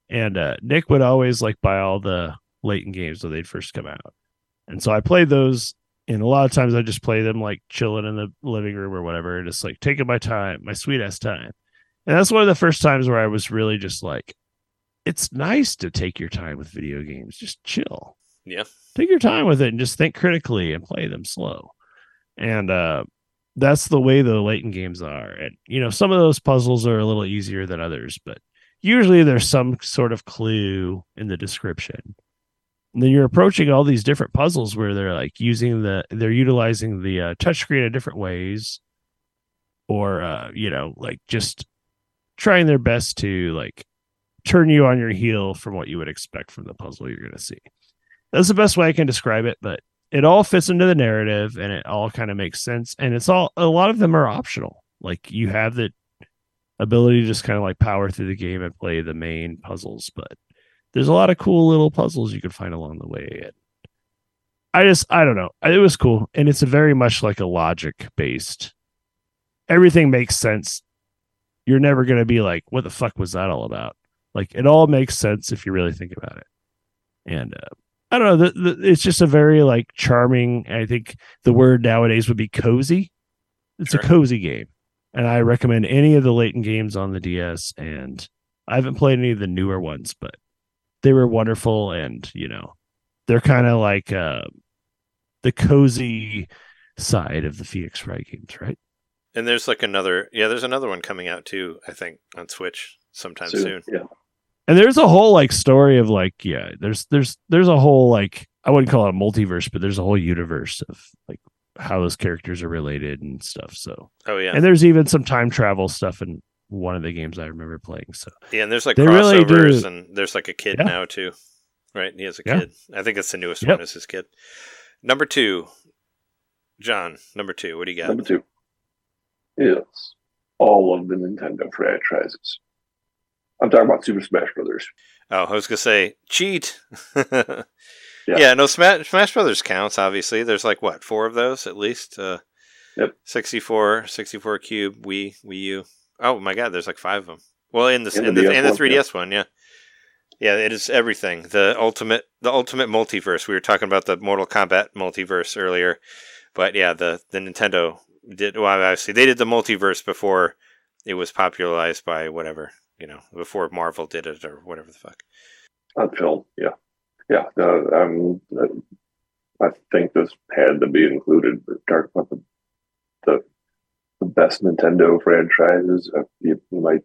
And uh nick would always like buy all the Layton games when they'd first come out. And so i played those and a lot of times i just play them like chilling in the living room or whatever just like taking my time my sweet ass time and that's one of the first times where i was really just like it's nice to take your time with video games just chill Yeah. take your time with it and just think critically and play them slow. And uh that's the way the Layton games are. And you know, some of those puzzles are a little easier than others, but usually there's some sort of clue in the description. And then you're approaching all these different puzzles where they're like using the they're utilizing the uh, touchscreen in different ways, or uh, you know, like just trying their best to like turn you on your heel from what you would expect from the puzzle you're going to see. That's the best way I can describe it, but it all fits into the narrative and it all kind of makes sense. And it's all a lot of them are optional. Like you have the ability to just kind of like power through the game and play the main puzzles, but there's a lot of cool little puzzles you can find along the way. And I just I don't know. It was cool. And it's a very much like a logic based. Everything makes sense. You're never gonna be like, what the fuck was that all about? Like it all makes sense if you really think about it. And uh, I don't know. The, the, it's just a very like charming. I think the word nowadays would be cozy. It's Sure. a cozy game, and I recommend any of the Layton games on the DS. And I haven't played any of the newer ones, but they were wonderful. And you know, they're kind of like uh, the cozy side of the Phoenix Wright games, right? And there's like another, yeah, there's another one coming out too. I think on Switch sometime soon. Yeah. and there's a whole like story of like yeah there's there's there's a whole like i wouldn't call it a multiverse but there's a whole universe of like how those characters are related and stuff so Oh yeah, and there's even some time travel stuff in one of the games i remember playing so yeah. And there's like They really crossovers, do- and there's like a kid Yeah. now too, right? He has a Yeah. kid. I think it's the newest Yep. one. Is his kid. Number two, John. Number two. What do you got? Number two is all of the Nintendo franchises. I'm talking about Super Smash Brothers. Oh, I was gonna say cheat. yeah. no, Smash, Smash Brothers counts. Obviously, there's like what four of those at least. Uh, Yep. 64, 64 Cube, Wii, Wii U. Oh my God, there's like five of them. Well, in the And in the the, and the 3DS one, yeah, yeah, it is everything. The ultimate, the ultimate multiverse. We were talking about the Mortal Kombat multiverse earlier, but yeah, the the Nintendo did. Well, obviously they did the multiverse before it was popularized by whatever you know, before Marvel did it or whatever the fuck. on film. Yeah, yeah. Uh, um, I think this had to be included. We're talking about the the, the best Nintendo franchises. Uh, you, you might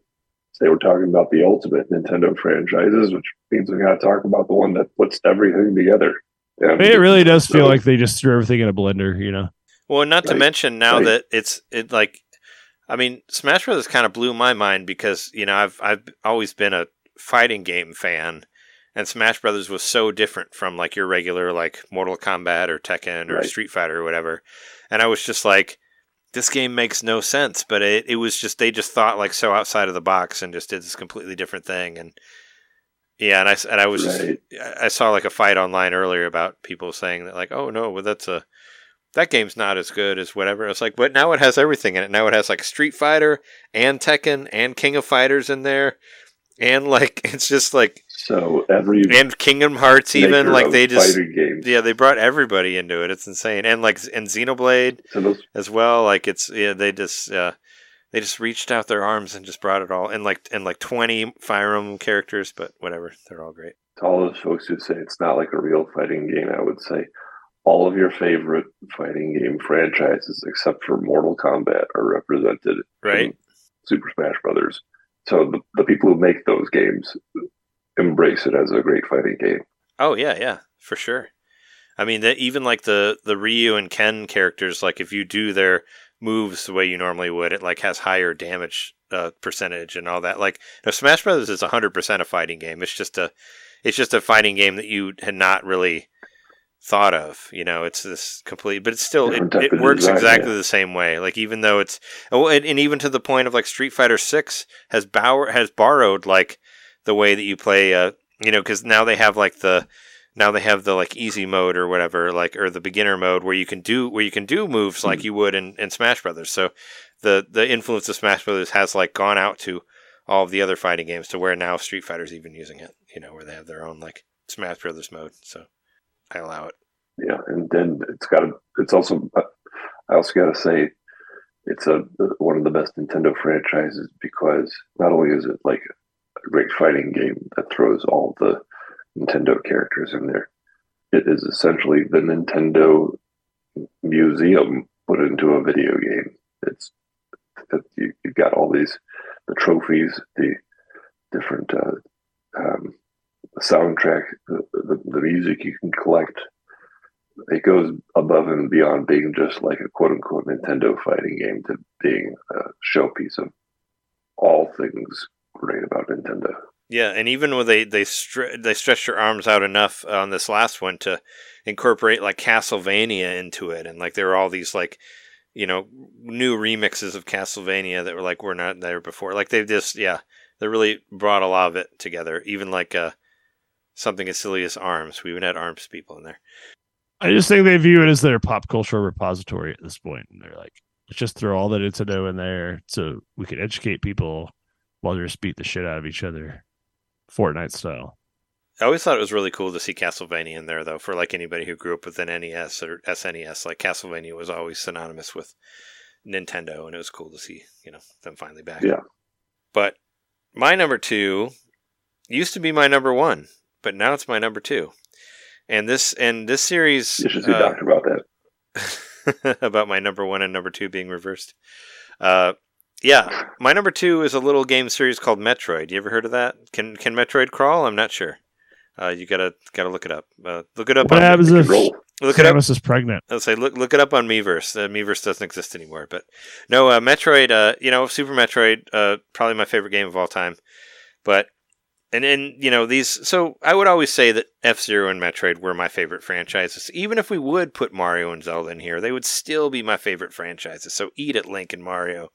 say we're talking about the ultimate Nintendo franchises, which means we got to talk about the one that puts everything together. And it really does feel so- like they just threw everything in a blender you know Well, not to mention now Right. that it's it like, I mean, Smash Brothers kind of blew my mind because you know I've I've always been a fighting game fan, and Smash Brothers was so different from like your regular like Mortal Kombat or Tekken or Right. Street Fighter or whatever, and I was just like, this game makes no sense, but it it was just they just thought like so outside of the box and just did this completely different thing and. Yeah, and I, and I was Right. just I I saw like a fight online earlier about people saying that like oh no well that's a that game's not as good as whatever. It's like, but now it has everything in it. Now it has like Street Fighter and Tekken and King of Fighters in there, and like it's just like So every and Kingdom Hearts even like they just games. yeah they brought everybody into it. It's insane, and like and Xenoblade So those as well. Like it's yeah they just uh, they just reached out their arms and just brought it all and like and like twenty Fire Emblem characters, but whatever, they're all great. to all those folks who say it's not like a real fighting game, I would say all of your favorite fighting game franchises, except for Mortal Kombat, are represented Right? in Super Smash Brothers. So the, the people who make those games embrace it as a great fighting game. Oh yeah, yeah, for sure. I mean, that even like the the Ryu and Ken characters, like if you do their moves the way you normally would, it like has higher damage uh, percentage and all that. Like, no, Smash Brothers is hundred percent a fighting game. It's just a, it's just a fighting game that you had not really thought of. You know, it's this complete, but it's still it, it works design, exactly yeah. the same way. Like even though it's, oh, and, and even to the point of like Street Fighter Six has bower has borrowed like the way that you play. Uh, you know, because now they have like the now they have the like easy mode or whatever, like or the beginner mode where you can do where you can do moves like you would in, in Smash Brothers. So the the influence of Smash Brothers has like gone out to all of the other fighting games to where now Street Fighter's even using it. You know, where they have their own like Smash Brothers mode. So I allow it. Yeah, and then it's got to. It's also. I also got to say, it's a one of the best Nintendo franchises because not only is it like a great fighting game that throws all the Nintendo characters in there, it is essentially the Nintendo museum put into a video game. It's it, you, you've got all these the trophies, the different uh, um, soundtrack, the, the, the music you can collect it goes above and beyond being just like a quote unquote Nintendo fighting game to being a showpiece of all things great about Nintendo. Yeah, and even when they they stre- they stretched their arms out enough on this last one to incorporate like Castlevania into it, and like there were all these like you know new remixes of Castlevania that were like were not there before. Like they've just yeah, they really brought a lot of it together. Even like uh something as silly as arms. We even had arms people in there. I just think they view it as their pop culture repository at this point. And they're like, let's just throw all that the Nintendo in there so we can educate people while they just beat the shit out of each other, Fortnite style. I always thought it was really cool to see Castlevania in there, though. For like anybody who grew up with an NES or SNES, like Castlevania was always synonymous with Nintendo, and it was cool to see you know them finally back. Yeah. But my number two used to be my number one, but now it's my number two. And this and this series You should see uh, doctor about that. about my number one and number two being reversed. Uh, yeah, my number two is a little game series called Metroid. You ever heard of that? Can can Metroid crawl? I'm not sure. Uh, you gotta gotta look it up. Uh, look it up What on happens if Roll. look it up. Is pregnant? I'll say look look it up on Miiverse. Uh, Miiverse doesn't exist anymore, but no, uh, Metroid. Uh, you know, Super Metroid. Uh, probably my favorite game of all time. But and then you know these. So I would always say that F Zero and Metroid were my favorite franchises. Even if we would put Mario and Zelda in here, they would still be my favorite franchises. So eat it, Link and Mario.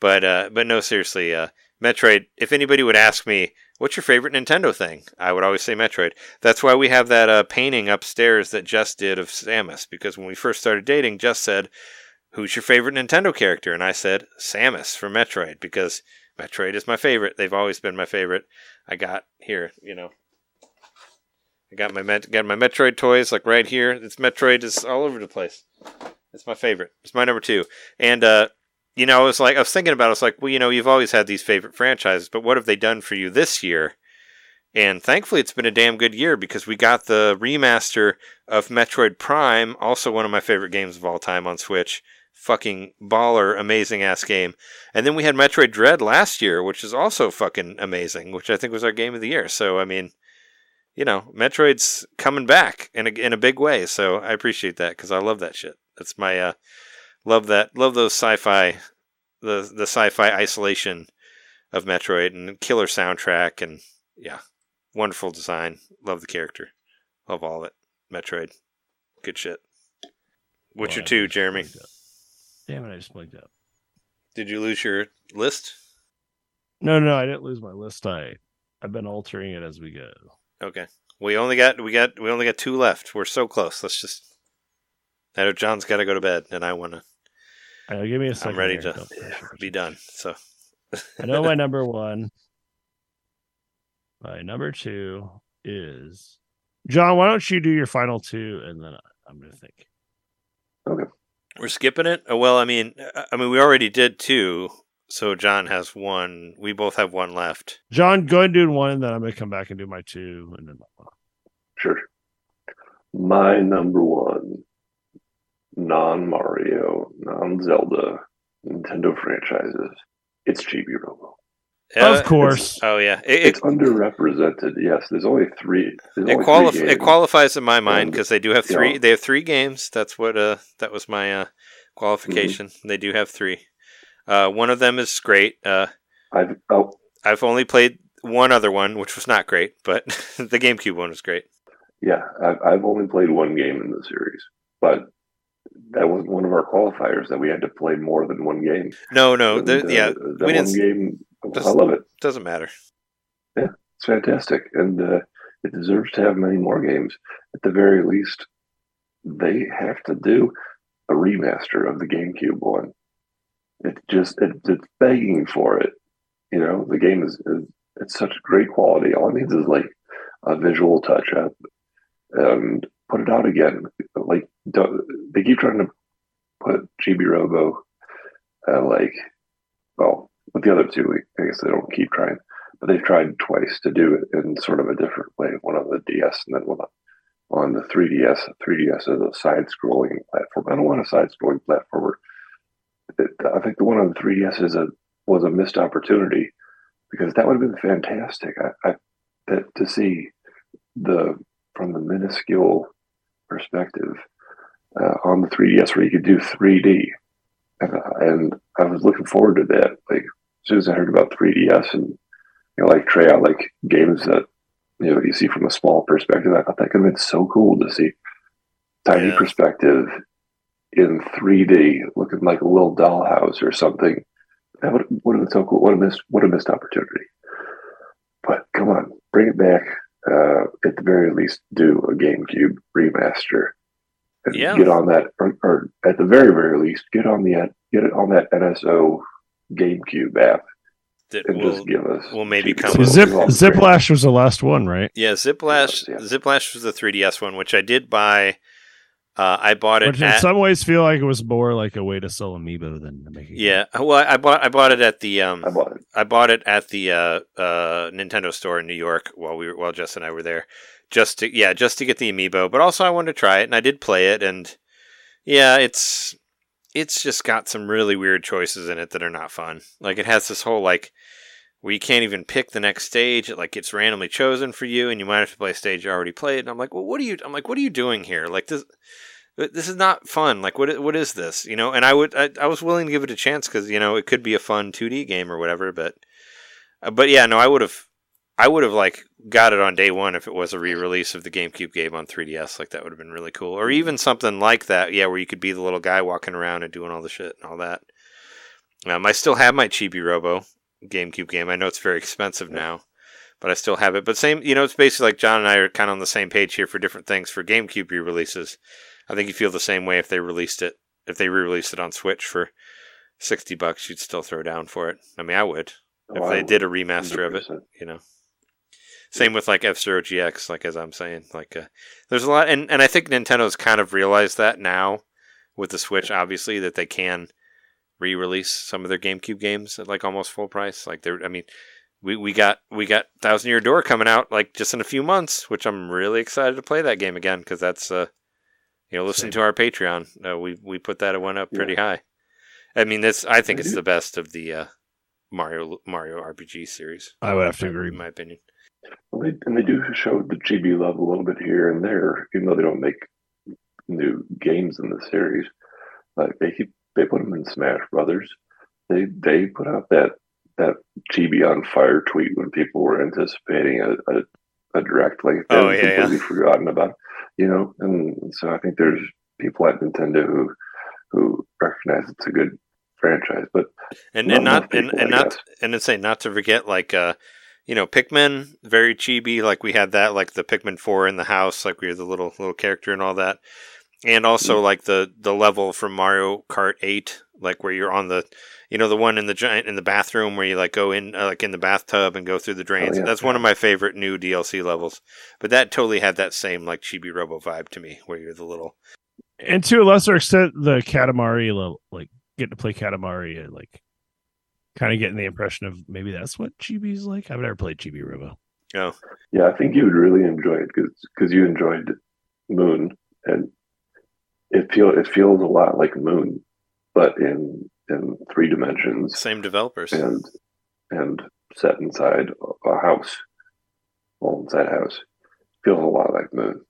But uh, but no, seriously, uh, Metroid. If anybody would ask me, what's your favorite Nintendo thing? I would always say Metroid. That's why we have that uh, painting upstairs that Jess did of Samus. Because when we first started dating, Jess said, "Who's your favorite Nintendo character?" And I said, "Samus from Metroid," because Metroid is my favorite. They've always been my favorite. I got here, you know. I got my Met- got my Metroid toys like right here. It's Metroid is all over the place. It's my favorite. It's my number two. And uh, you know, I was like, I was thinking about. it. I was like, well, you know, you've always had these favorite franchises, but what have they done for you this year? And thankfully, it's been a damn good year because we got the remaster of Metroid Prime, also one of my favorite games of all time on Switch. Fucking baller, amazing ass game. And then we had Metroid Dread last year, which is also fucking amazing, which I think was our game of the year. So, I mean, you know, Metroid's coming back in a, in a big way. So I appreciate that because I love that shit. That's my, uh, love that, love those sci fi, the, the sci fi isolation of Metroid and killer soundtrack and, yeah, wonderful design. Love the character. Love all of it. Metroid. Good shit. What's Well, two, Jeremy? Blanked out. Damn it, I just blanked out. Did you lose your list? No, no, I didn't lose my list. I I've been altering it as we go. Okay. We only got we got we only got two left. We're so close. Let's just I know John's got to go to bed, and I want to Uh, give me a 2nd I'm ready here. to Don't be done. So I know my number one. My number two is John. Why don't you do your final two, and then I'm going to think. We're skipping it. Oh, well, I mean, I- I mean, we already did two, so John has one. We both have one left. John, go ahead and do one, and then I'm going to come back and do my two, and then Sure. My number one non Mario, non Zelda Nintendo franchises. It's Chibi Robo. Uh, of course. Oh yeah, it It's underrepresented. Yes, there's only three. There's it, only qualif- three it qualifies in my mind because they do have three. yeah. They have three games. That's what uh that was my uh qualification. Mm-hmm. They do have three. Uh, one of them is great. Uh, I've oh I've only played one other one, which was not great, but the GameCube one was great. yeah, I've I've only played one game in the series, but that wasn't one of our qualifiers that we had to play more than one game. No, no, And, the, uh, yeah, that we one didn't. game. Just- I love it. Doesn't matter. Yeah, it's fantastic, and uh, it deserves to have many more games. At the very least, they have to do a remaster of the GameCube one. It just it, it's begging for it. You know, the game is, is it's such great quality. All it needs is like a visual touch up, and put it out again. Like don't, they keep trying to put Chibi Robo, uh, like well, with the other two, I guess they don't keep trying but they've tried twice to do it in sort of a different way. One on the DS and then one on, the 3DS. 3DS is a side-scrolling platform. I don't want a side-scrolling platformer. It, I think the one on the 3DS is a was a missed opportunity because that would have been fantastic. I, I that to see the from the minuscule perspective uh, on the 3DS where you could do 3D, and, and I was looking forward to that. Like soon as I heard about 3DS and you know, like try out like games that you know you see from a small perspective. I thought that could have been so cool to see tiny Yeah. perspective in 3D, looking like a little dollhouse or something. That would would have been so cool. What a missed what a missed opportunity. But come on, bring it back. Uh, at the very least, do a GameCube remaster. And Yeah. Get on that, or, or at the very very least, get on the get it on that NSO GameCube app That and will just give us. will maybe come So Zip Ziplash was the last one, right? yeah, Ziplash. Yeah. Ziplash was the 3DS one, which I did buy. Uh, I bought it Which in at some ways feel like it was more like a way to sell amiibo than to make it. yeah. Well, I bought I bought it at the um I bought it. I bought it at the uh, uh, Nintendo store in New York while we were, while Jess and I were there, just to yeah, just to get the amiibo. But also I wanted to try it, and I did play it, and yeah, it's it's just got some really weird choices in it that are not fun. Like it has this whole like you can't even pick the next stage. It like gets randomly chosen for you, and you might have to play a stage you already played. And I'm like, well, what are you? I'm like, what are you doing here? Like this. This is not fun. Like, what? What is this? You know, and I would, I, I was willing to give it a chance because you know it could be a fun 2D game or whatever. But, uh, but yeah, no, I would have, I would have like got it on day one if it was a re-release of the GameCube game on 3DS. Like that would have been really cool, or even something like that. Yeah, where you could be the little guy walking around and doing all the shit and all that. Um, I still have my Chibi Robo GameCube game. I know it's very expensive now, but I still have it. But same, you know, it's basically like John and I are kind of on the same page here for different things for GameCube re-releases. I think you feel the same way if they released it, if they re-released it on Switch for sixty bucks, you'd still throw down for it. I mean, I would if Oh, they did a remaster of it. You know, same with like F Zero GX. Like as I'm saying, like uh, there's a lot, and and I think Nintendo's kind of realized that now with the Switch, obviously that they can re-release some of their GameCube games at like almost full price. Like they're, I mean. We, we got we got Thousand Year Door coming out like just in a few months, which I'm really excited to play that game again because that's uh, you know, listen Same. to our Patreon. Uh, we we put that one up pretty high. I mean, it's I think it's the best of the uh, Mario Mario RPG series. I would have to in agree. my opinion. Well, they, and they do show the Chibi love a little bit here and there, even though they don't make new games in the series. Like they keep, they put them in Smash Brothers. They they put out that that Chibi on fire tweet when people were anticipating a, a, a direct like Oh, yeah, yeah. completely forgotten about, you know. And so I think there's people at Nintendo who who recognize it's a good franchise, but And Not and not and, and not guess. and it's saying not to forget like uh you know Pikmin very chibi like we had that like the Pikmin four in the house like we had the little little character and all that and Mm. also like the the level from Mario Kart eight like where you're on the you know the one in the giant in the bathroom where you like go in uh, like in the bathtub and go through the drains Oh, yeah. that's one of my favorite new DLC levels but that totally had that same like chibi robo vibe to me where you're the little And to a lesser extent, the Katamari, lo- like getting to play Katamari, uh, like kind of getting the impression of maybe that's what Chibi's like. I've never played Chibi Robo. oh Yeah, I think you would really enjoy it because because you enjoyed Moon, and it feel it feels a lot like Moon, but in in three dimensions same developers and and set inside a a house, all inside a house. Feels a lot like Moon.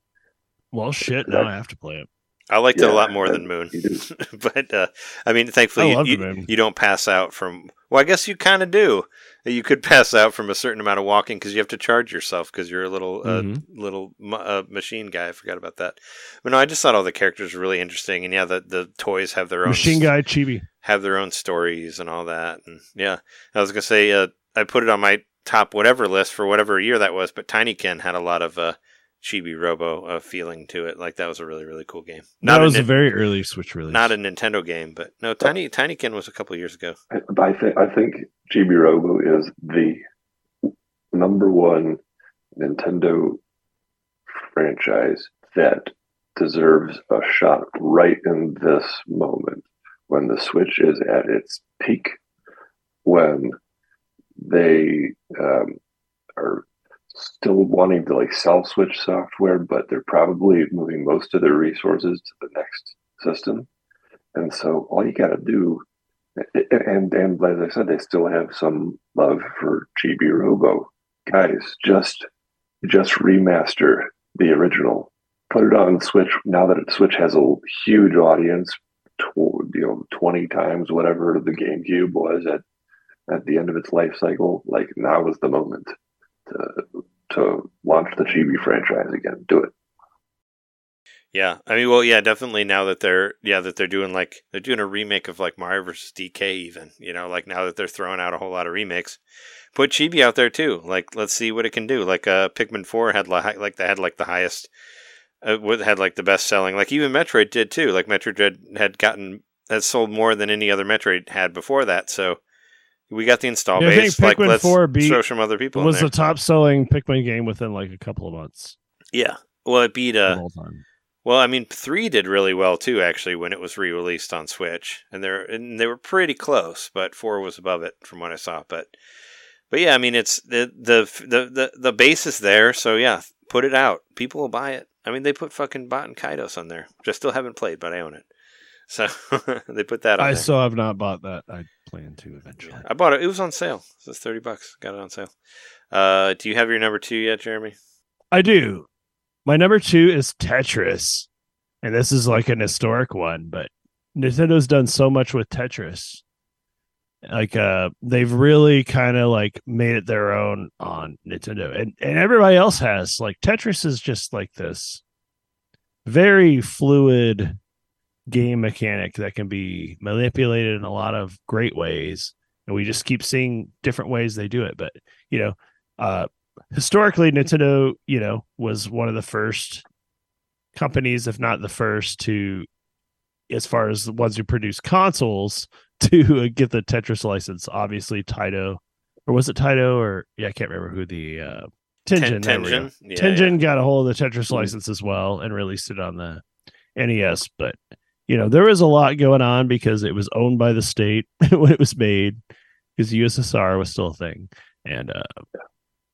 Well, shit. Now I have to play it. I liked it a lot more I- than Moon but uh, I mean, thankfully, I you, you, you don't pass out from. Well, I guess you kind of do. You could pass out from a certain amount of walking because you have to charge yourself because you're a little uh, Mhm. little uh, machine guy. I forgot about that. But no, I just thought all the characters were really interesting, and yeah, the the toys have their own Machine Guy Chibi. have their own stories and all that. And yeah, I was gonna say uh, I put it on my top whatever list for whatever year that was, but Tinykin had a lot of uh, Chibi Robo uh, feeling to it. Like that was a really really cool game. That was a Nin- very early Switch release. not a Nintendo game, but no, Tiny Tinykin was a couple years ago. I, I think I think Chibi Robo is the number one Nintendo franchise that deserves a shot right in this moment when the Switch is at its peak, when they um, are still wanting to like sell Switch software, but they're probably moving most of their resources to the next system. And so all you got to do and and as I said, they still have some love for Chibi Robo. Guys, just just remaster the original. Put it on Switch now that Switch has a huge audience. Tw- you know, twenty times whatever the GameCube was at at the end of its life cycle, like now is the moment to to launch the Chibi franchise again. Do it. Yeah, I mean, well, yeah, definitely. Now that they're yeah that they're doing like they're doing a remake of like Mario versus DK, even you know, like now that they're throwing out a whole lot of remakes, put Chibi out there too. Like, let's see what it can do. Like, uh, Pikmin Four had like they had like the highest, uh, had like the best selling. Like even Metroid did too. Like Metroid had, had gotten had sold more than any other Metroid had before that. So we got the install Yeah, base. Like, let's 4 beat- show some other people. Was the top selling Pikmin game within like a couple of months Yeah. Well, it beat uh. Well, I mean, three did really well too, actually, when it was re-released on Switch, and they're and they were pretty close, but four was above it from what I saw. But, but yeah, I mean, it's the the the the, the base is there, so yeah, put it out. People will buy it. I mean, they put fucking Baten Kaitos on there, which I still haven't played, but I own it. So they put that on I there. still have not bought that. I plan to eventually. I bought it. It was on sale. It was thirty bucks. Got it on sale. Uh, do you have your number two yet, Jeremy? I do. My number two is Tetris. And this is like an historic one, but Nintendo's done so much with Tetris. Like uh they've really kind of like made it their own on Nintendo. And and everybody else has. Like Tetris is just like this very fluid game mechanic that can be manipulated in a lot of great ways. And we just keep seeing different ways they do it. But you know, uh historically nintendo you know was one of the first companies if not the first to as far as the ones who produce consoles to get the tetris license obviously taito or was it taito or yeah i can't remember who the uh Tengen, Ten- there we go. Tengen. Yeah, got a hold of the Tetris Mhm. license as well and released it on the NES. But you know, there was a lot going on because it was owned by the state when it was made, because the USSR was still a thing, and uh,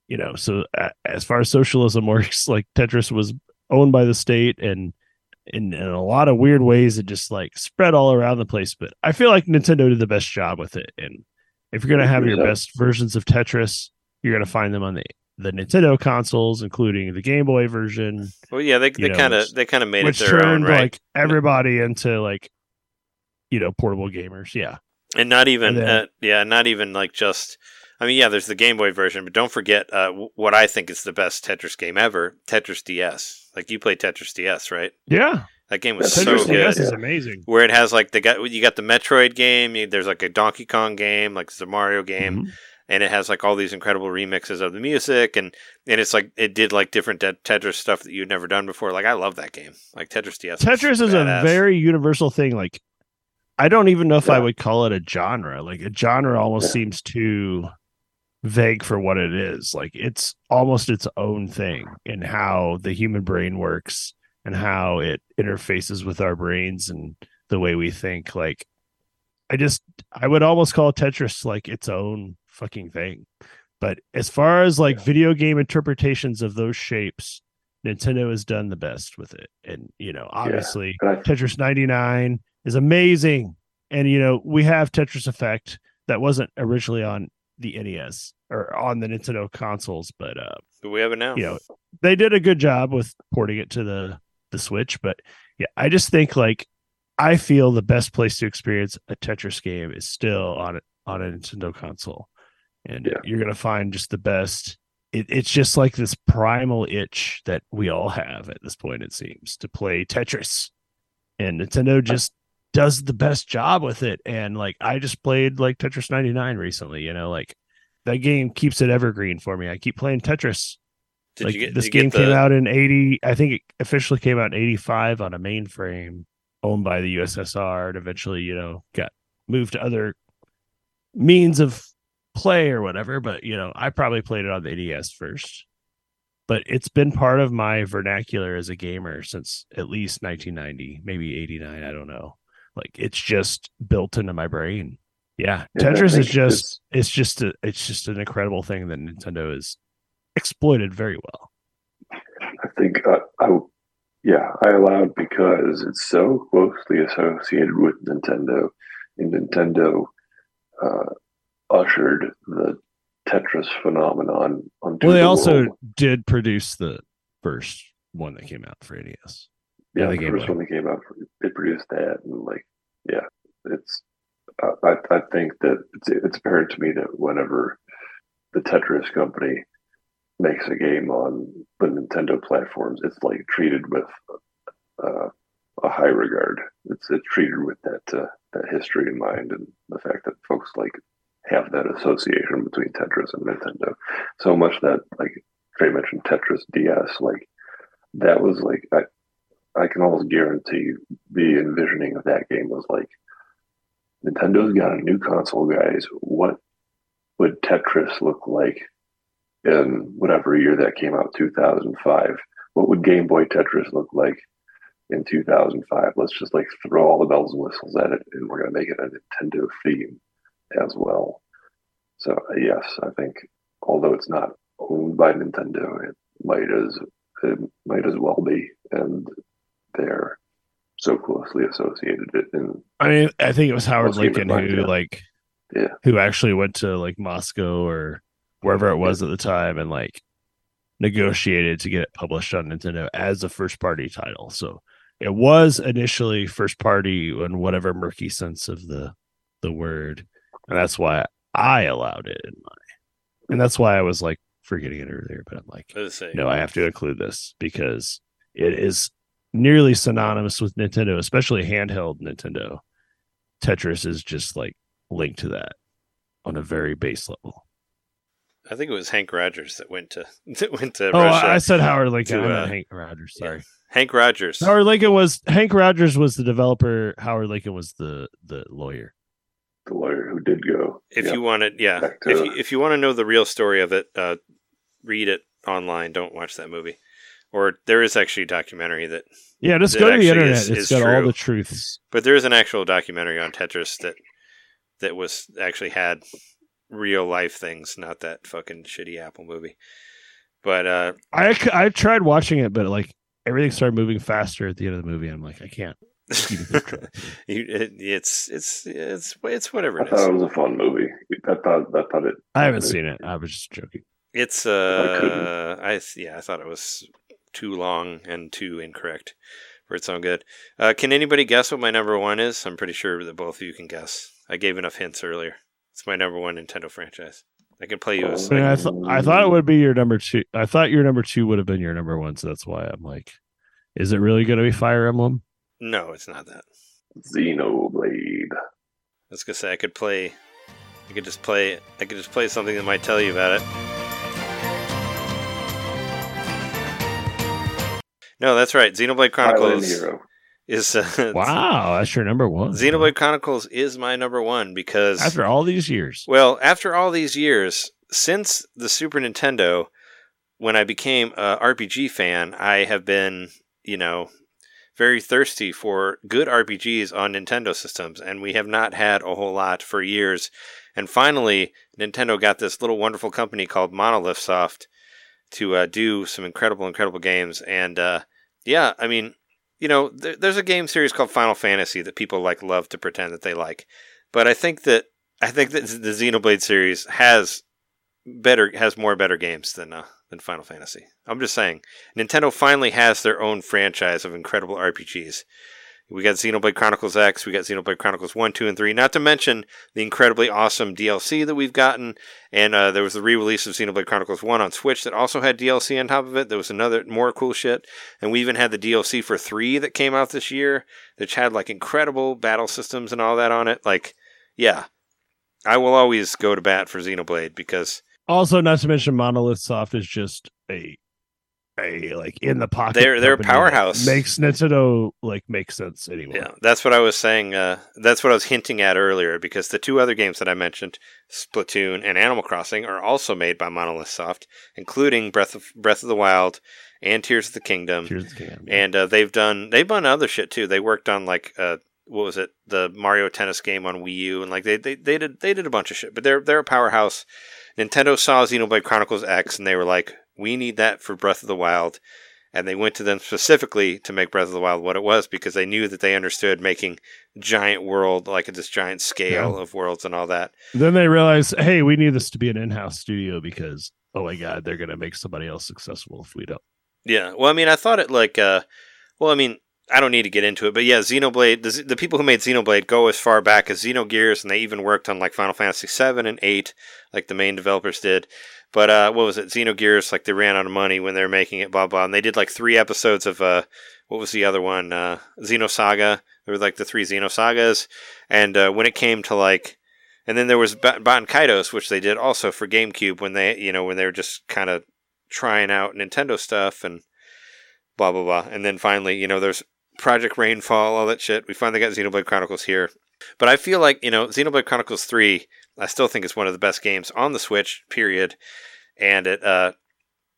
you know, so uh, as far as socialism works, like Tetris was owned by the state, and in, in a lot of weird ways, it just like spread all around the place. But I feel like Nintendo did the best job with it, and if you're gonna have your best versions of Tetris, you're gonna find them on the the Nintendo consoles, including the Game Boy version, Well, yeah, they they kind of they kind of made which it their turned own, right? like everybody into like, you know, portable gamers. Yeah, and not even And then- uh, yeah not even like just i mean yeah there's the game boy version but don't forget uh, w- what i think is the best tetris game ever tetris ds like you played tetris ds right yeah. that game was Tetris so Tetris good DS is amazing. where it has like the got you got the metroid game you, there's like a donkey kong game like there's a mario game Mhm. And it has like all these incredible remixes of the music and and it's like it did like different te- tetris stuff that you'd never done before like i love that game like tetris ds Tetris is a very universal thing. Like, I don't even know if I would call it a genre. Like, a genre almost Yeah. seems too vague for what it is. Like, it's almost its own thing in how the human brain works and how it interfaces with our brains and the way we think. Like, I just, I would almost call Tetris like its own fucking thing. But as far as like video game interpretations of those shapes, Nintendo has done the best with it. And, you know, obviously And I, Tetris 99 is amazing. And, you know, we have Tetris Effect that wasn't originally on the NES or on the Nintendo consoles, but, uh, but we have it now you know, they did a good job with porting it to the, the Switch. But yeah, I just think like, I feel the best place to experience a Tetris game is still on it on a Nintendo console. And Yeah. you're going to find just the best. It, it's just like this primal itch that we all have at this point it seems to play tetris. And nintendo just does the best job with it. And like i just played like tetris 99 recently you know like that game keeps it evergreen for me. I keep playing tetris. Did like you get this game the, came out in 80 i think it officially came out in 85 on a mainframe owned by the ussr and eventually you know got moved to other means of play or whatever but you know i probably played it on the nes first. But it's been part of my vernacular as a gamer since at least 1990 maybe 89 i don't know. Like it's just built into my brain. Yeah, Yeah, tetris is just it's just a, it's just an incredible thing that nintendo has exploited very well. I think uh, I, yeah, I allowed because it's so closely associated with Nintendo, and Nintendo uh, ushered the Tetris phenomenon well they the also world. did produce the first one that came out for nes yeah, the the first one that came out, it produced that, and like, yeah, it's I, I think that it's, it's apparent to me that whenever the Tetris company makes a game on the Nintendo platforms, it's like treated with uh, a high regard. It's it's treated with that uh, that history in mind, and the fact that folks like have that association between Tetris and Nintendo. So much that like Trey mentioned Tetris DS, like that was like I I can almost guarantee the envisioning of that game was like Nintendo's got a new console, guys. What would Tetris look like in whatever year that came out, 2005? What would Game Boy Tetris look like in 2005? Let's just like throw all the bells and whistles at it, and we're gonna make it a Nintendo theme as well. So yes, I think although it's not owned by Nintendo, it might as it might as well be, and they're so closely associated it in I mean, I think it was Howard Lincoln mind, who yeah. like Yeah. who actually went to like Moscow or wherever it was at the time and like negotiated to get it published on Nintendo as a first party title. So it was initially first party in whatever murky sense of the the word. And that's why I allowed it in my and that's why I was like forgetting it earlier, but I'm like, no, I have to include this because it is nearly synonymous with Nintendo, especially handheld Nintendo. Tetris is just like linked to that on a very base level. I think it was Hank Rogers that went to that went to Oh, Russia. I said Howard Lincoln. to, uh, Hank Rogers. yeah. Sorry, Hank Rogers. Howard Lincoln was Hank Rogers was the developer. Howard Lincoln was the the lawyer. The lawyer who did go. If Yeah. you want to, yeah, to- if you, if you want to know the real story of it, uh, read it online. Don't watch that movie. Or there is actually a documentary that, Yeah, just That go to the internet. is- it's is got all the truths. but there is an actual documentary on Tetris that that was actually had real life things, not that fucking shitty Apple movie. But uh, I c- I tried watching it, but like everything started moving faster at the end of the movie. I'm like, I can't. Keep track. you, it, it's it's it's it's whatever I it thought it was a fun movie. I thought I thought it. I haven't seen it. I was just joking. It's uh, I th- yeah, I thought it was too long and too incorrect for its own good. Uh, can anybody guess what my number one is? I'm pretty sure that both of you can guess. I gave enough hints earlier. It's my number one Nintendo franchise. I can play you a. I, mean, I, th- I thought it would be your number two. I thought your number two would have been your number one. So that's why I'm like, is it really going to be Fire Emblem? No, it's not that. Xenoblade. I was gonna say I could play. I could just play. I could just play something that might tell you about it. No, that's right. Xenoblade Chronicles Hero. is uh, Wow, that's your number one. Xenoblade Chronicles is my number one because After all these years, Well, after all these years, since the Super Nintendo, when I became a RPG fan, I have been, you know, very thirsty for good RPGs on Nintendo systems, and we have not had a whole lot for years. And finally, Nintendo got this little wonderful company called Monolith Soft to uh, do some incredible, incredible games. And uh, yeah, I mean, you know, there, there's a game series called Final Fantasy that people like love to pretend that they like, but I think that I think that the Xenoblade series has better has more better games than uh, than Final Fantasy. I'm just saying, Nintendo finally has their own franchise of incredible RPGs. We got Xenoblade Chronicles X, we got Xenoblade Chronicles 1, 2, and 3, not to mention the incredibly awesome DLC that we've gotten. And uh, there was the re release of Xenoblade Chronicles 1 on Switch that also had DLC on top of it. There was another more cool shit. And we even had the DLC for 3 that came out this year, which had like incredible battle systems and all that on it. Like, yeah, I will always go to bat for Xenoblade because also not to mention Monolith Soft is just a a like in the pocket. They're- they're a powerhouse. Makes Nintendo like make sense anyway. Yeah, that's what I was saying. Uh, that's what I was hinting at earlier because the two other games that I mentioned, Splatoon and Animal Crossing, are also made by Monolith Soft, including Breath of Breath of the Wild and Tears of the Kingdom. Here's the game. And uh, they've done they've done other shit too. They worked on like uh, what was it, the Mario Tennis game on Wii U, and like they, they they did they did a bunch of shit. But they're they're a powerhouse. Nintendo saw Xenoblade Chronicles X, and they were like, we need that for Breath of the Wild. And they went to them specifically to make Breath of the Wild what it was because they knew that they understood making giant world, like this giant scale of worlds and all that. Then they realize, hey, we need this to be an in-house studio because oh my god, they're gonna make somebody else successful if we don't. Yeah. Well, I mean, I thought it like, uh, well, I mean, I don't need to get into it, but yeah, Xenoblade. The, the people who made Xenoblade go as far back as Xenogears, and they even worked on like Final Fantasy VII and eight, like the main developers did. But uh, what was it? Xenogears, like they ran out of money when they were making it, blah blah. And they did like three episodes of uh, what was the other one? Uh, Xenosaga. There were like the three Xenosagas, and uh, when it came to like, and then there was ba- Baten Kaitos, which they did also for GameCube when they, you know, when they were just kind of trying out Nintendo stuff and blah blah blah. And then finally, you know, there's Project Rainfall, all that shit. We finally got Xenoblade Chronicles here. But I feel like, you know, Xenoblade Chronicles 3, I still think is one of the best games on the Switch, period. And it uh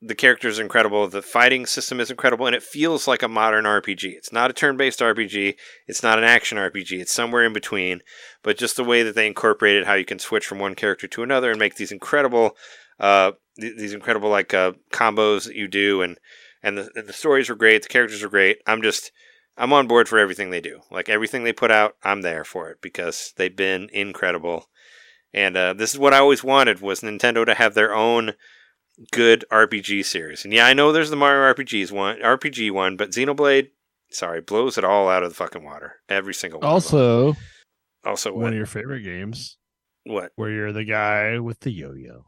the characters are incredible, the fighting system is incredible, and it feels like a modern RPG. It's not a turn-based RPG, it's not an action RPG, it's somewhere in between, but just the way that they incorporated how you can switch from one character to another and make these incredible uh th- these incredible like uh combos that you do and and the, the stories are great, the characters are great. I'm just I'm on board for everything they do. Like everything they put out, I'm there for it because they've been incredible. And uh, this is what I always wanted was Nintendo to have their own good RPG series. And yeah, I know there's the Mario RPGs one, RPG one, but Xenoblade, sorry, blows it all out of the fucking water. Every single one. Also, also one what? of your favorite games what? where you're the guy with the yo-yo.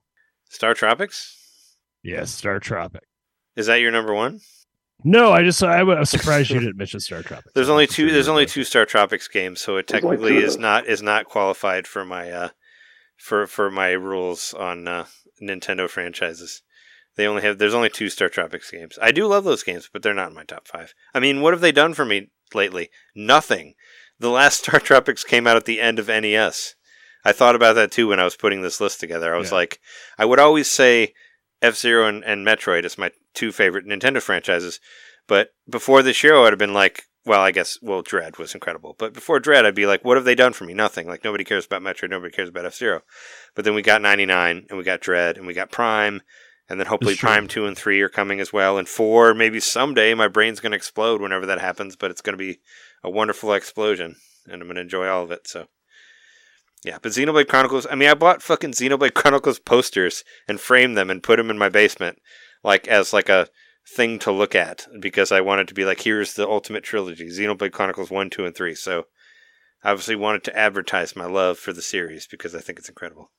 Star Tropics? Yes, Star Tropic. Is that your number one? No, I just I was surprised you didn't mention Star Tropic. There's only two. There's only two Star Tropics games, so it technically is not is not qualified for my uh for for my rules on uh, Nintendo franchises. They only have there's only two Star Tropics games. I do love those games, but they're not in my top five. I mean, what have they done for me lately? Nothing. The last Star Tropics came out at the end of NES. I thought about that too when I was putting this list together. I was Yeah. like, I would always say F Zero and, and Metroid as my two favorite Nintendo franchises. But before this show, I'd have been like, well, I guess, well, Dread was incredible. But before Dread, I'd be like, what have they done for me? Nothing. Like, nobody cares about Metroid, nobody cares about F Zero. But then we got 99, and we got Dread, and we got Prime, and then hopefully Prime 2 and 3 are coming as well. And 4, maybe someday my brain's going to explode whenever that happens, but it's going to be a wonderful explosion, and I'm going to enjoy all of it. So. Yeah, but Xenoblade Chronicles. I mean, I bought fucking Xenoblade Chronicles posters and framed them and put them in my basement, like as like a thing to look at because I wanted to be like, here's the ultimate trilogy: Xenoblade Chronicles one, two, and three. So, I obviously wanted to advertise my love for the series because I think it's incredible.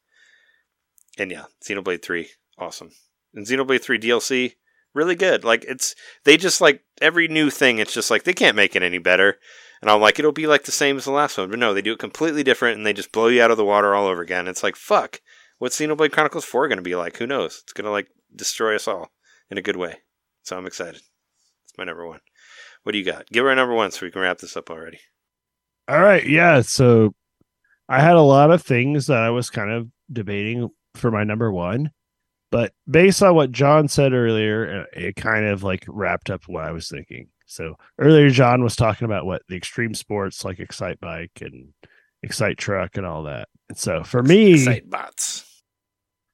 And yeah, Xenoblade three, awesome. And Xenoblade three DLC, really good. Like it's they just like every new thing. It's just like they can't make it any better. And I'm like, it'll be like the same as the last one. But no, they do it completely different and they just blow you out of the water all over again. It's like, fuck. What's Xenoblade Chronicles 4 going to be like? Who knows? It's going to like destroy us all in a good way. So I'm excited. It's my number one. What do you got? Give her a number one so we can wrap this up already. All right, yeah. So I had a lot of things that I was kind of debating for my number one, but based on what John said earlier, it kind of like wrapped up what I was thinking. So earlier, John was talking about what the extreme sports like Excite Bike and Excite Truck and all that. And so for me, Excite bots.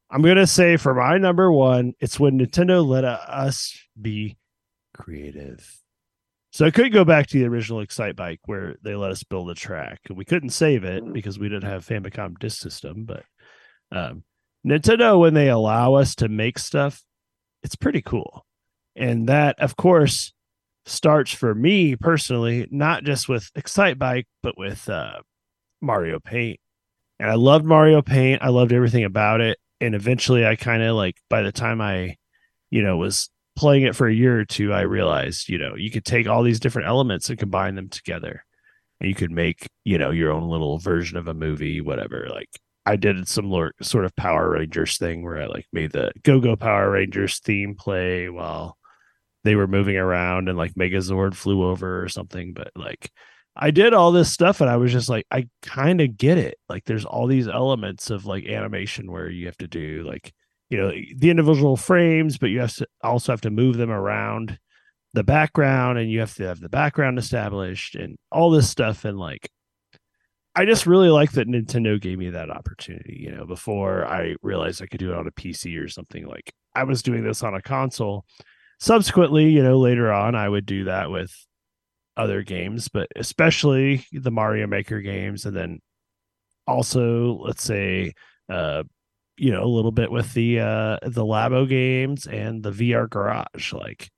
I'm gonna say for my number one, it's when Nintendo let us be creative. So I could go back to the original Excite Bike where they let us build a track. And we couldn't save it because we didn't have Famicom disk system, but um, Nintendo when they allow us to make stuff, it's pretty cool. And that, of course, starts for me personally, not just with Excite Bike, but with uh, Mario Paint. And I loved Mario Paint. I loved everything about it. And eventually, I kind of like by the time I, you know, was playing it for a year or two, I realized, you know, you could take all these different elements and combine them together. And you could make, you know, your own little version of a movie, whatever. Like I did some sort of Power Rangers thing where I like made the Go Go Power Rangers theme play while they were moving around and like Megazord flew over or something. But like I did all this stuff and I was just like, I kind of get it. Like there's all these elements of like animation where you have to do like, you know, the individual frames, but you have to also have to move them around the background and you have to have the background established and all this stuff. And like, I just really like that Nintendo gave me that opportunity, you know, before I realized I could do it on a PC or something. Like I was doing this on a console. Subsequently, you know, later on, I would do that with other games, but especially the Mario Maker games. And then also, let's say, uh, you know, a little bit with the uh the Labo games and the VR Garage. Like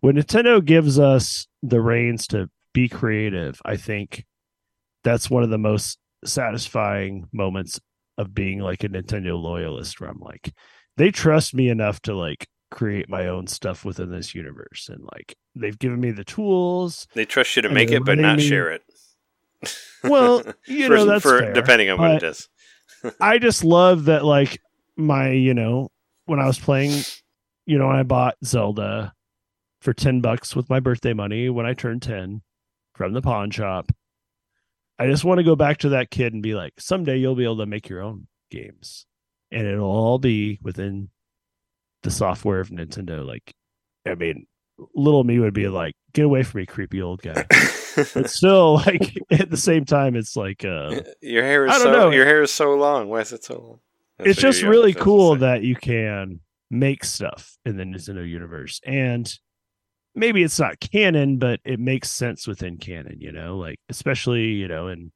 when Nintendo gives us the reins to be creative. I think that's one of the most satisfying moments of being like a Nintendo loyalist where I'm like, they trust me enough to like create my own stuff within this universe. And like they've given me the tools. They trust you to make it, but not me- share it. Well, you For- know, that's for, fair. depending on what it is. I just love that like my, you know, when I was playing, you know, I bought Zelda for 10 bucks with my birthday money when I turned 10 from the pawn shop. I just want to go back to that kid and be like, someday you'll be able to make your own games. And it'll all be within the software of Nintendo. Like, I mean, little me would be like, get away from me, creepy old guy. but still, like at the same time, it's like uh your hair is I don't so know. your hair is so long. Why is it so long? That's it's just really cool that you can make stuff in the Nintendo universe and maybe it's not canon but it makes sense within canon you know like especially you know in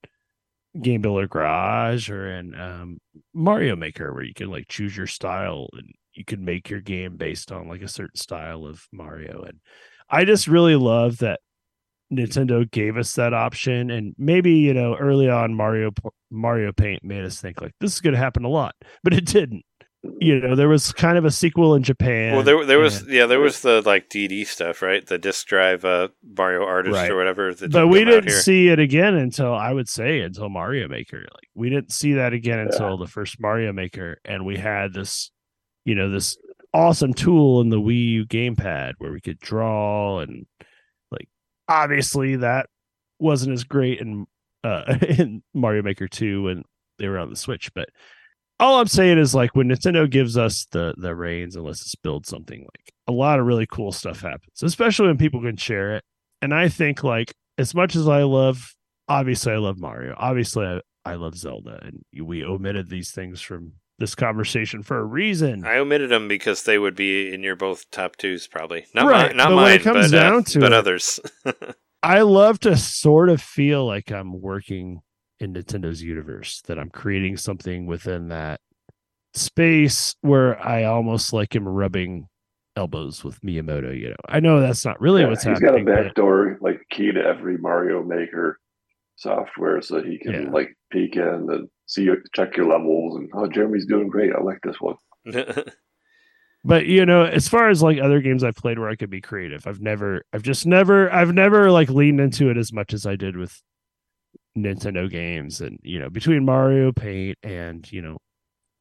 game builder garage or in um, mario maker where you can like choose your style and you can make your game based on like a certain style of mario and i just really love that nintendo gave us that option and maybe you know early on mario mario paint made us think like this is going to happen a lot but it didn't you know there was kind of a sequel in japan Well, there there was yeah there was the like DD stuff right the disc drive uh Mario artist Right. or whatever that but we didn't see it again until I would say until Mario Maker. Like we didn't see that again Yeah. until the first Mario Maker, and we had this, you know, this awesome tool in the Wii U gamepad where we could draw and like obviously that wasn't as great in uh in Mario Maker 2 when they were on the Switch, but all I'm saying is like when Nintendo gives us the the reins and lets us build something, like a lot of really cool stuff happens, especially when people can share it. And I think like as much as I love, obviously I love Mario, obviously I, I love Zelda, and we omitted these things from this conversation for a reason. I omitted them because they would be in your both top twos probably not Right, mine not but when it comes but, uh, down to but it- others I love to sort of feel like I'm working in Nintendo's universe, that I'm creating something within that space where I almost like am rubbing elbows with Miyamoto. You know, I know that's not really Yeah, what's he's happening. He's got a but- backdoor like key to every Mario Maker software, so he can Yeah. like peek in and see check your levels and oh Jeremy's doing great. I like this one. but you know as far as like other games i've played where i could be creative i've never i've just never i've never like leaned into it as much as i did with nintendo games and you know between mario paint and you know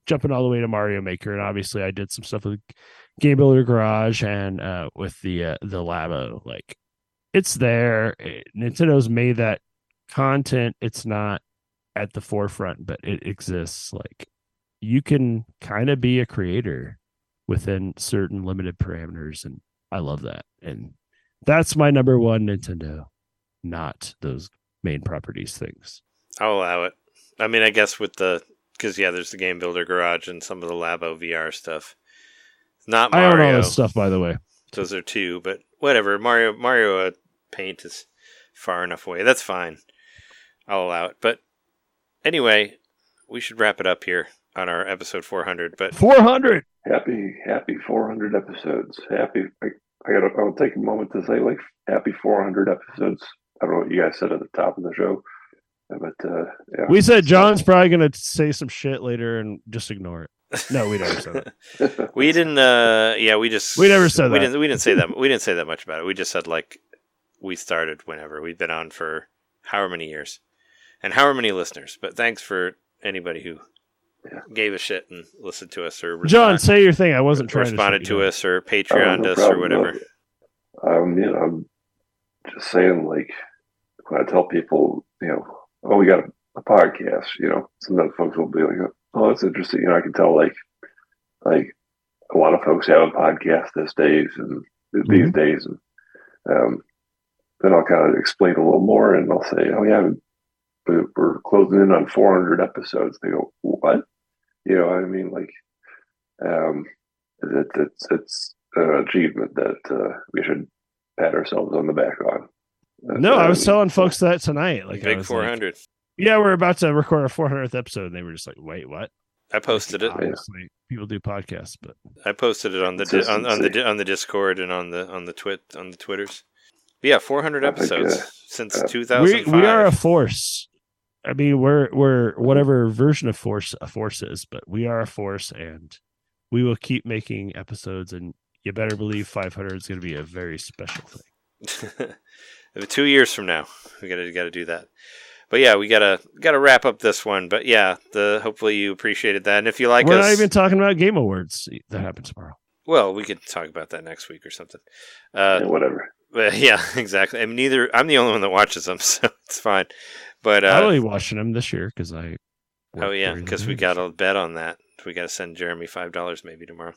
jumping all the way to mario maker and obviously i did some stuff with game builder garage and uh with the uh, the labo like it's there It- nintendo's made that content it's not at the forefront but it exists. Like you can kind of be a creator within certain limited parameters and i love that. And that's my number one nintendo not those main properties things. I'll allow it. I mean I guess with the because yeah there's the game builder garage and some of the Labo VR stuff. Not i own Mario. all this stuff by the way. Those are two but whatever. Mario Mario uh, paint is far enough away. That's fine I'll allow it but anyway we should wrap it up here on our episode 400 but 400 Happy happy 400 episodes. Happy. I, I gotta. I'll take a moment to say like happy 400 episodes. I don't know what you guys said at the top of the show, but uh, yeah. we said john's probably gonna say some shit later and just ignore it no we never said that we didn't uh yeah we just We never said we that. didn't we didn't say that we didn't say that much about it we just said like we started whenever we've been on for however many years and however many listeners but thanks for anybody who Yeah. gave a shit and listened to us or john say your thing. I wasn't trying responded to, to us or patreoned no us or whatever. Um, you know, I'm just saying, like, when I tell people, you know, oh, we got a, a podcast, you know, sometimes folks will be like, oh, that's interesting. You know, I can tell, like, like a lot of folks have a podcast these days and these days, and um, then I'll kind of explain a little more, and I'll say, oh yeah, we're we're closing in on 400 episodes. They go, what? You know, I mean, like, um, it, it's it's an achievement that uh, we should pat ourselves on the back on. no i was Um, telling folks that tonight like big was like, 400 yeah we're about to record our 400th episode and they were just like wait what i posted it obviously people do podcasts but i posted it on the di- on, on the on the discord and on the on the twit on the twitters But yeah, 400 I think, episodes uh, since uh, 2005. We we are a force. I mean, we're we're whatever version of force a force is, but we are a force, and we will keep making episodes. And you better believe 500 is going to be a very special thing. two years from now we gotta gotta do that but yeah we gotta gotta wrap up this one but yeah the hopefully you appreciated that and if you like us we're us not even talking about game awards that happens tomorrow. well we could talk about that next week or something uh yeah, whatever. but yeah exactly i mean neither i'm the only one that watches them so it's fine but I'm uh only watching them this year because I. oh yeah because we got a bet on that. We gotta send jeremy five dollars maybe tomorrow.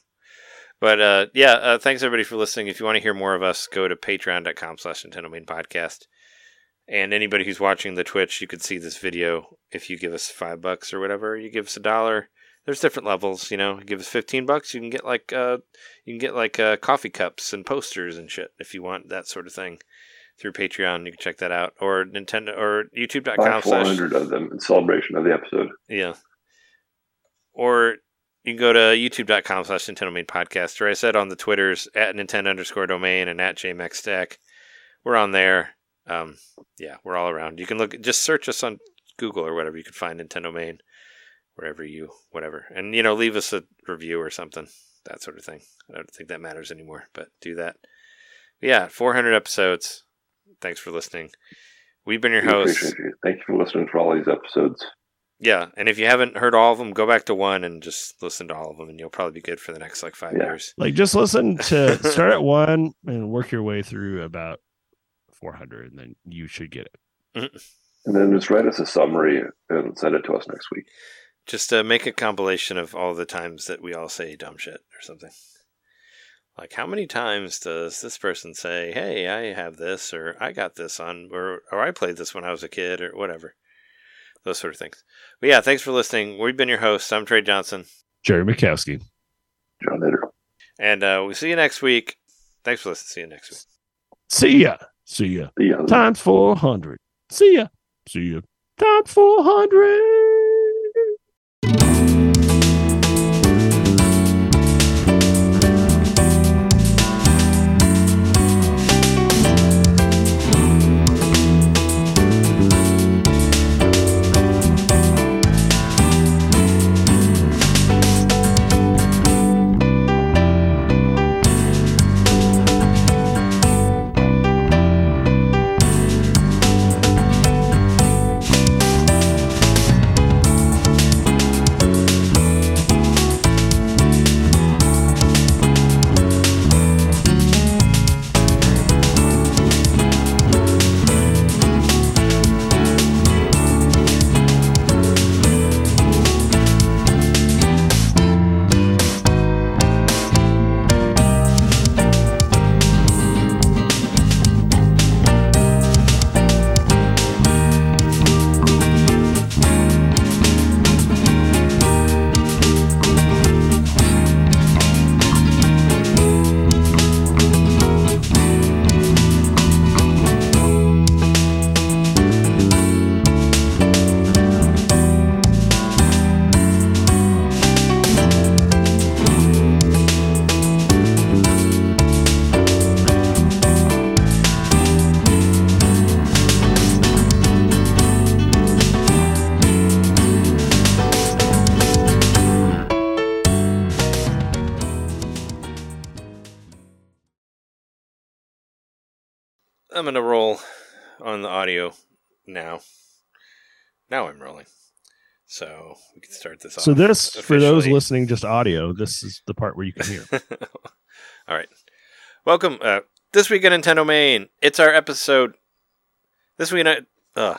But uh yeah uh, thanks everybody for listening. If you want to hear more of us go to patreon.com slash nintendomain podcast. And anybody who's watching the twitch you could see this video. If you give us five bucks or whatever you give us a dollar. There's different levels you know. Give us 15 bucks you can get like uh you can get like uh coffee cups and posters and shit if you want that sort of thing through patreon you can check that out or nintendo or youtube.com slash 400 of them in celebration of the episode. yeah. Or you can go to youtube.com slash NintenDomain Podcast, or I said on the Twitters at Nintendo underscore domain and at JMXTech. We're on there. Um, yeah, we're all around. You can look, just search us on Google or whatever. You can find NintenDomain wherever you, whatever. And, you know, leave us a review or something, that sort of thing. I don't think that matters anymore, but do that. yeah, 400 episodes. Thanks for listening. We've been your We hosts. you. Thank you for listening for all these episodes. Yeah, and if you haven't heard all of them, go back to one and just listen to all of them, and you'll probably be good for the next like five Yeah. years. Like, just listen to start at one and work your way through about 400, and then you should get it. And then just write us a summary and send it to us next week. Just uh, make a compilation of all the times that we all say dumb shit or something. Like, how many times does this person say, "Hey, I have this," or "I got this on," or "or I played this when I was a kid," or whatever. Those sort of things. But yeah, thanks for listening. We've been your hosts. I'm Trey Johnson, Jerry Mikowski. John Eder. and uh, we'll see you next week. Thanks for listening. See you next week. See ya. See ya. The young Times 400. See ya. See ya. Times 400. On the audio now. Now I'm rolling, so we can start this off. So, this, for those listening just audio, this is the part where you can hear. All right, welcome. Uh, this week at NintenDomain, it's our episode. This week, uh,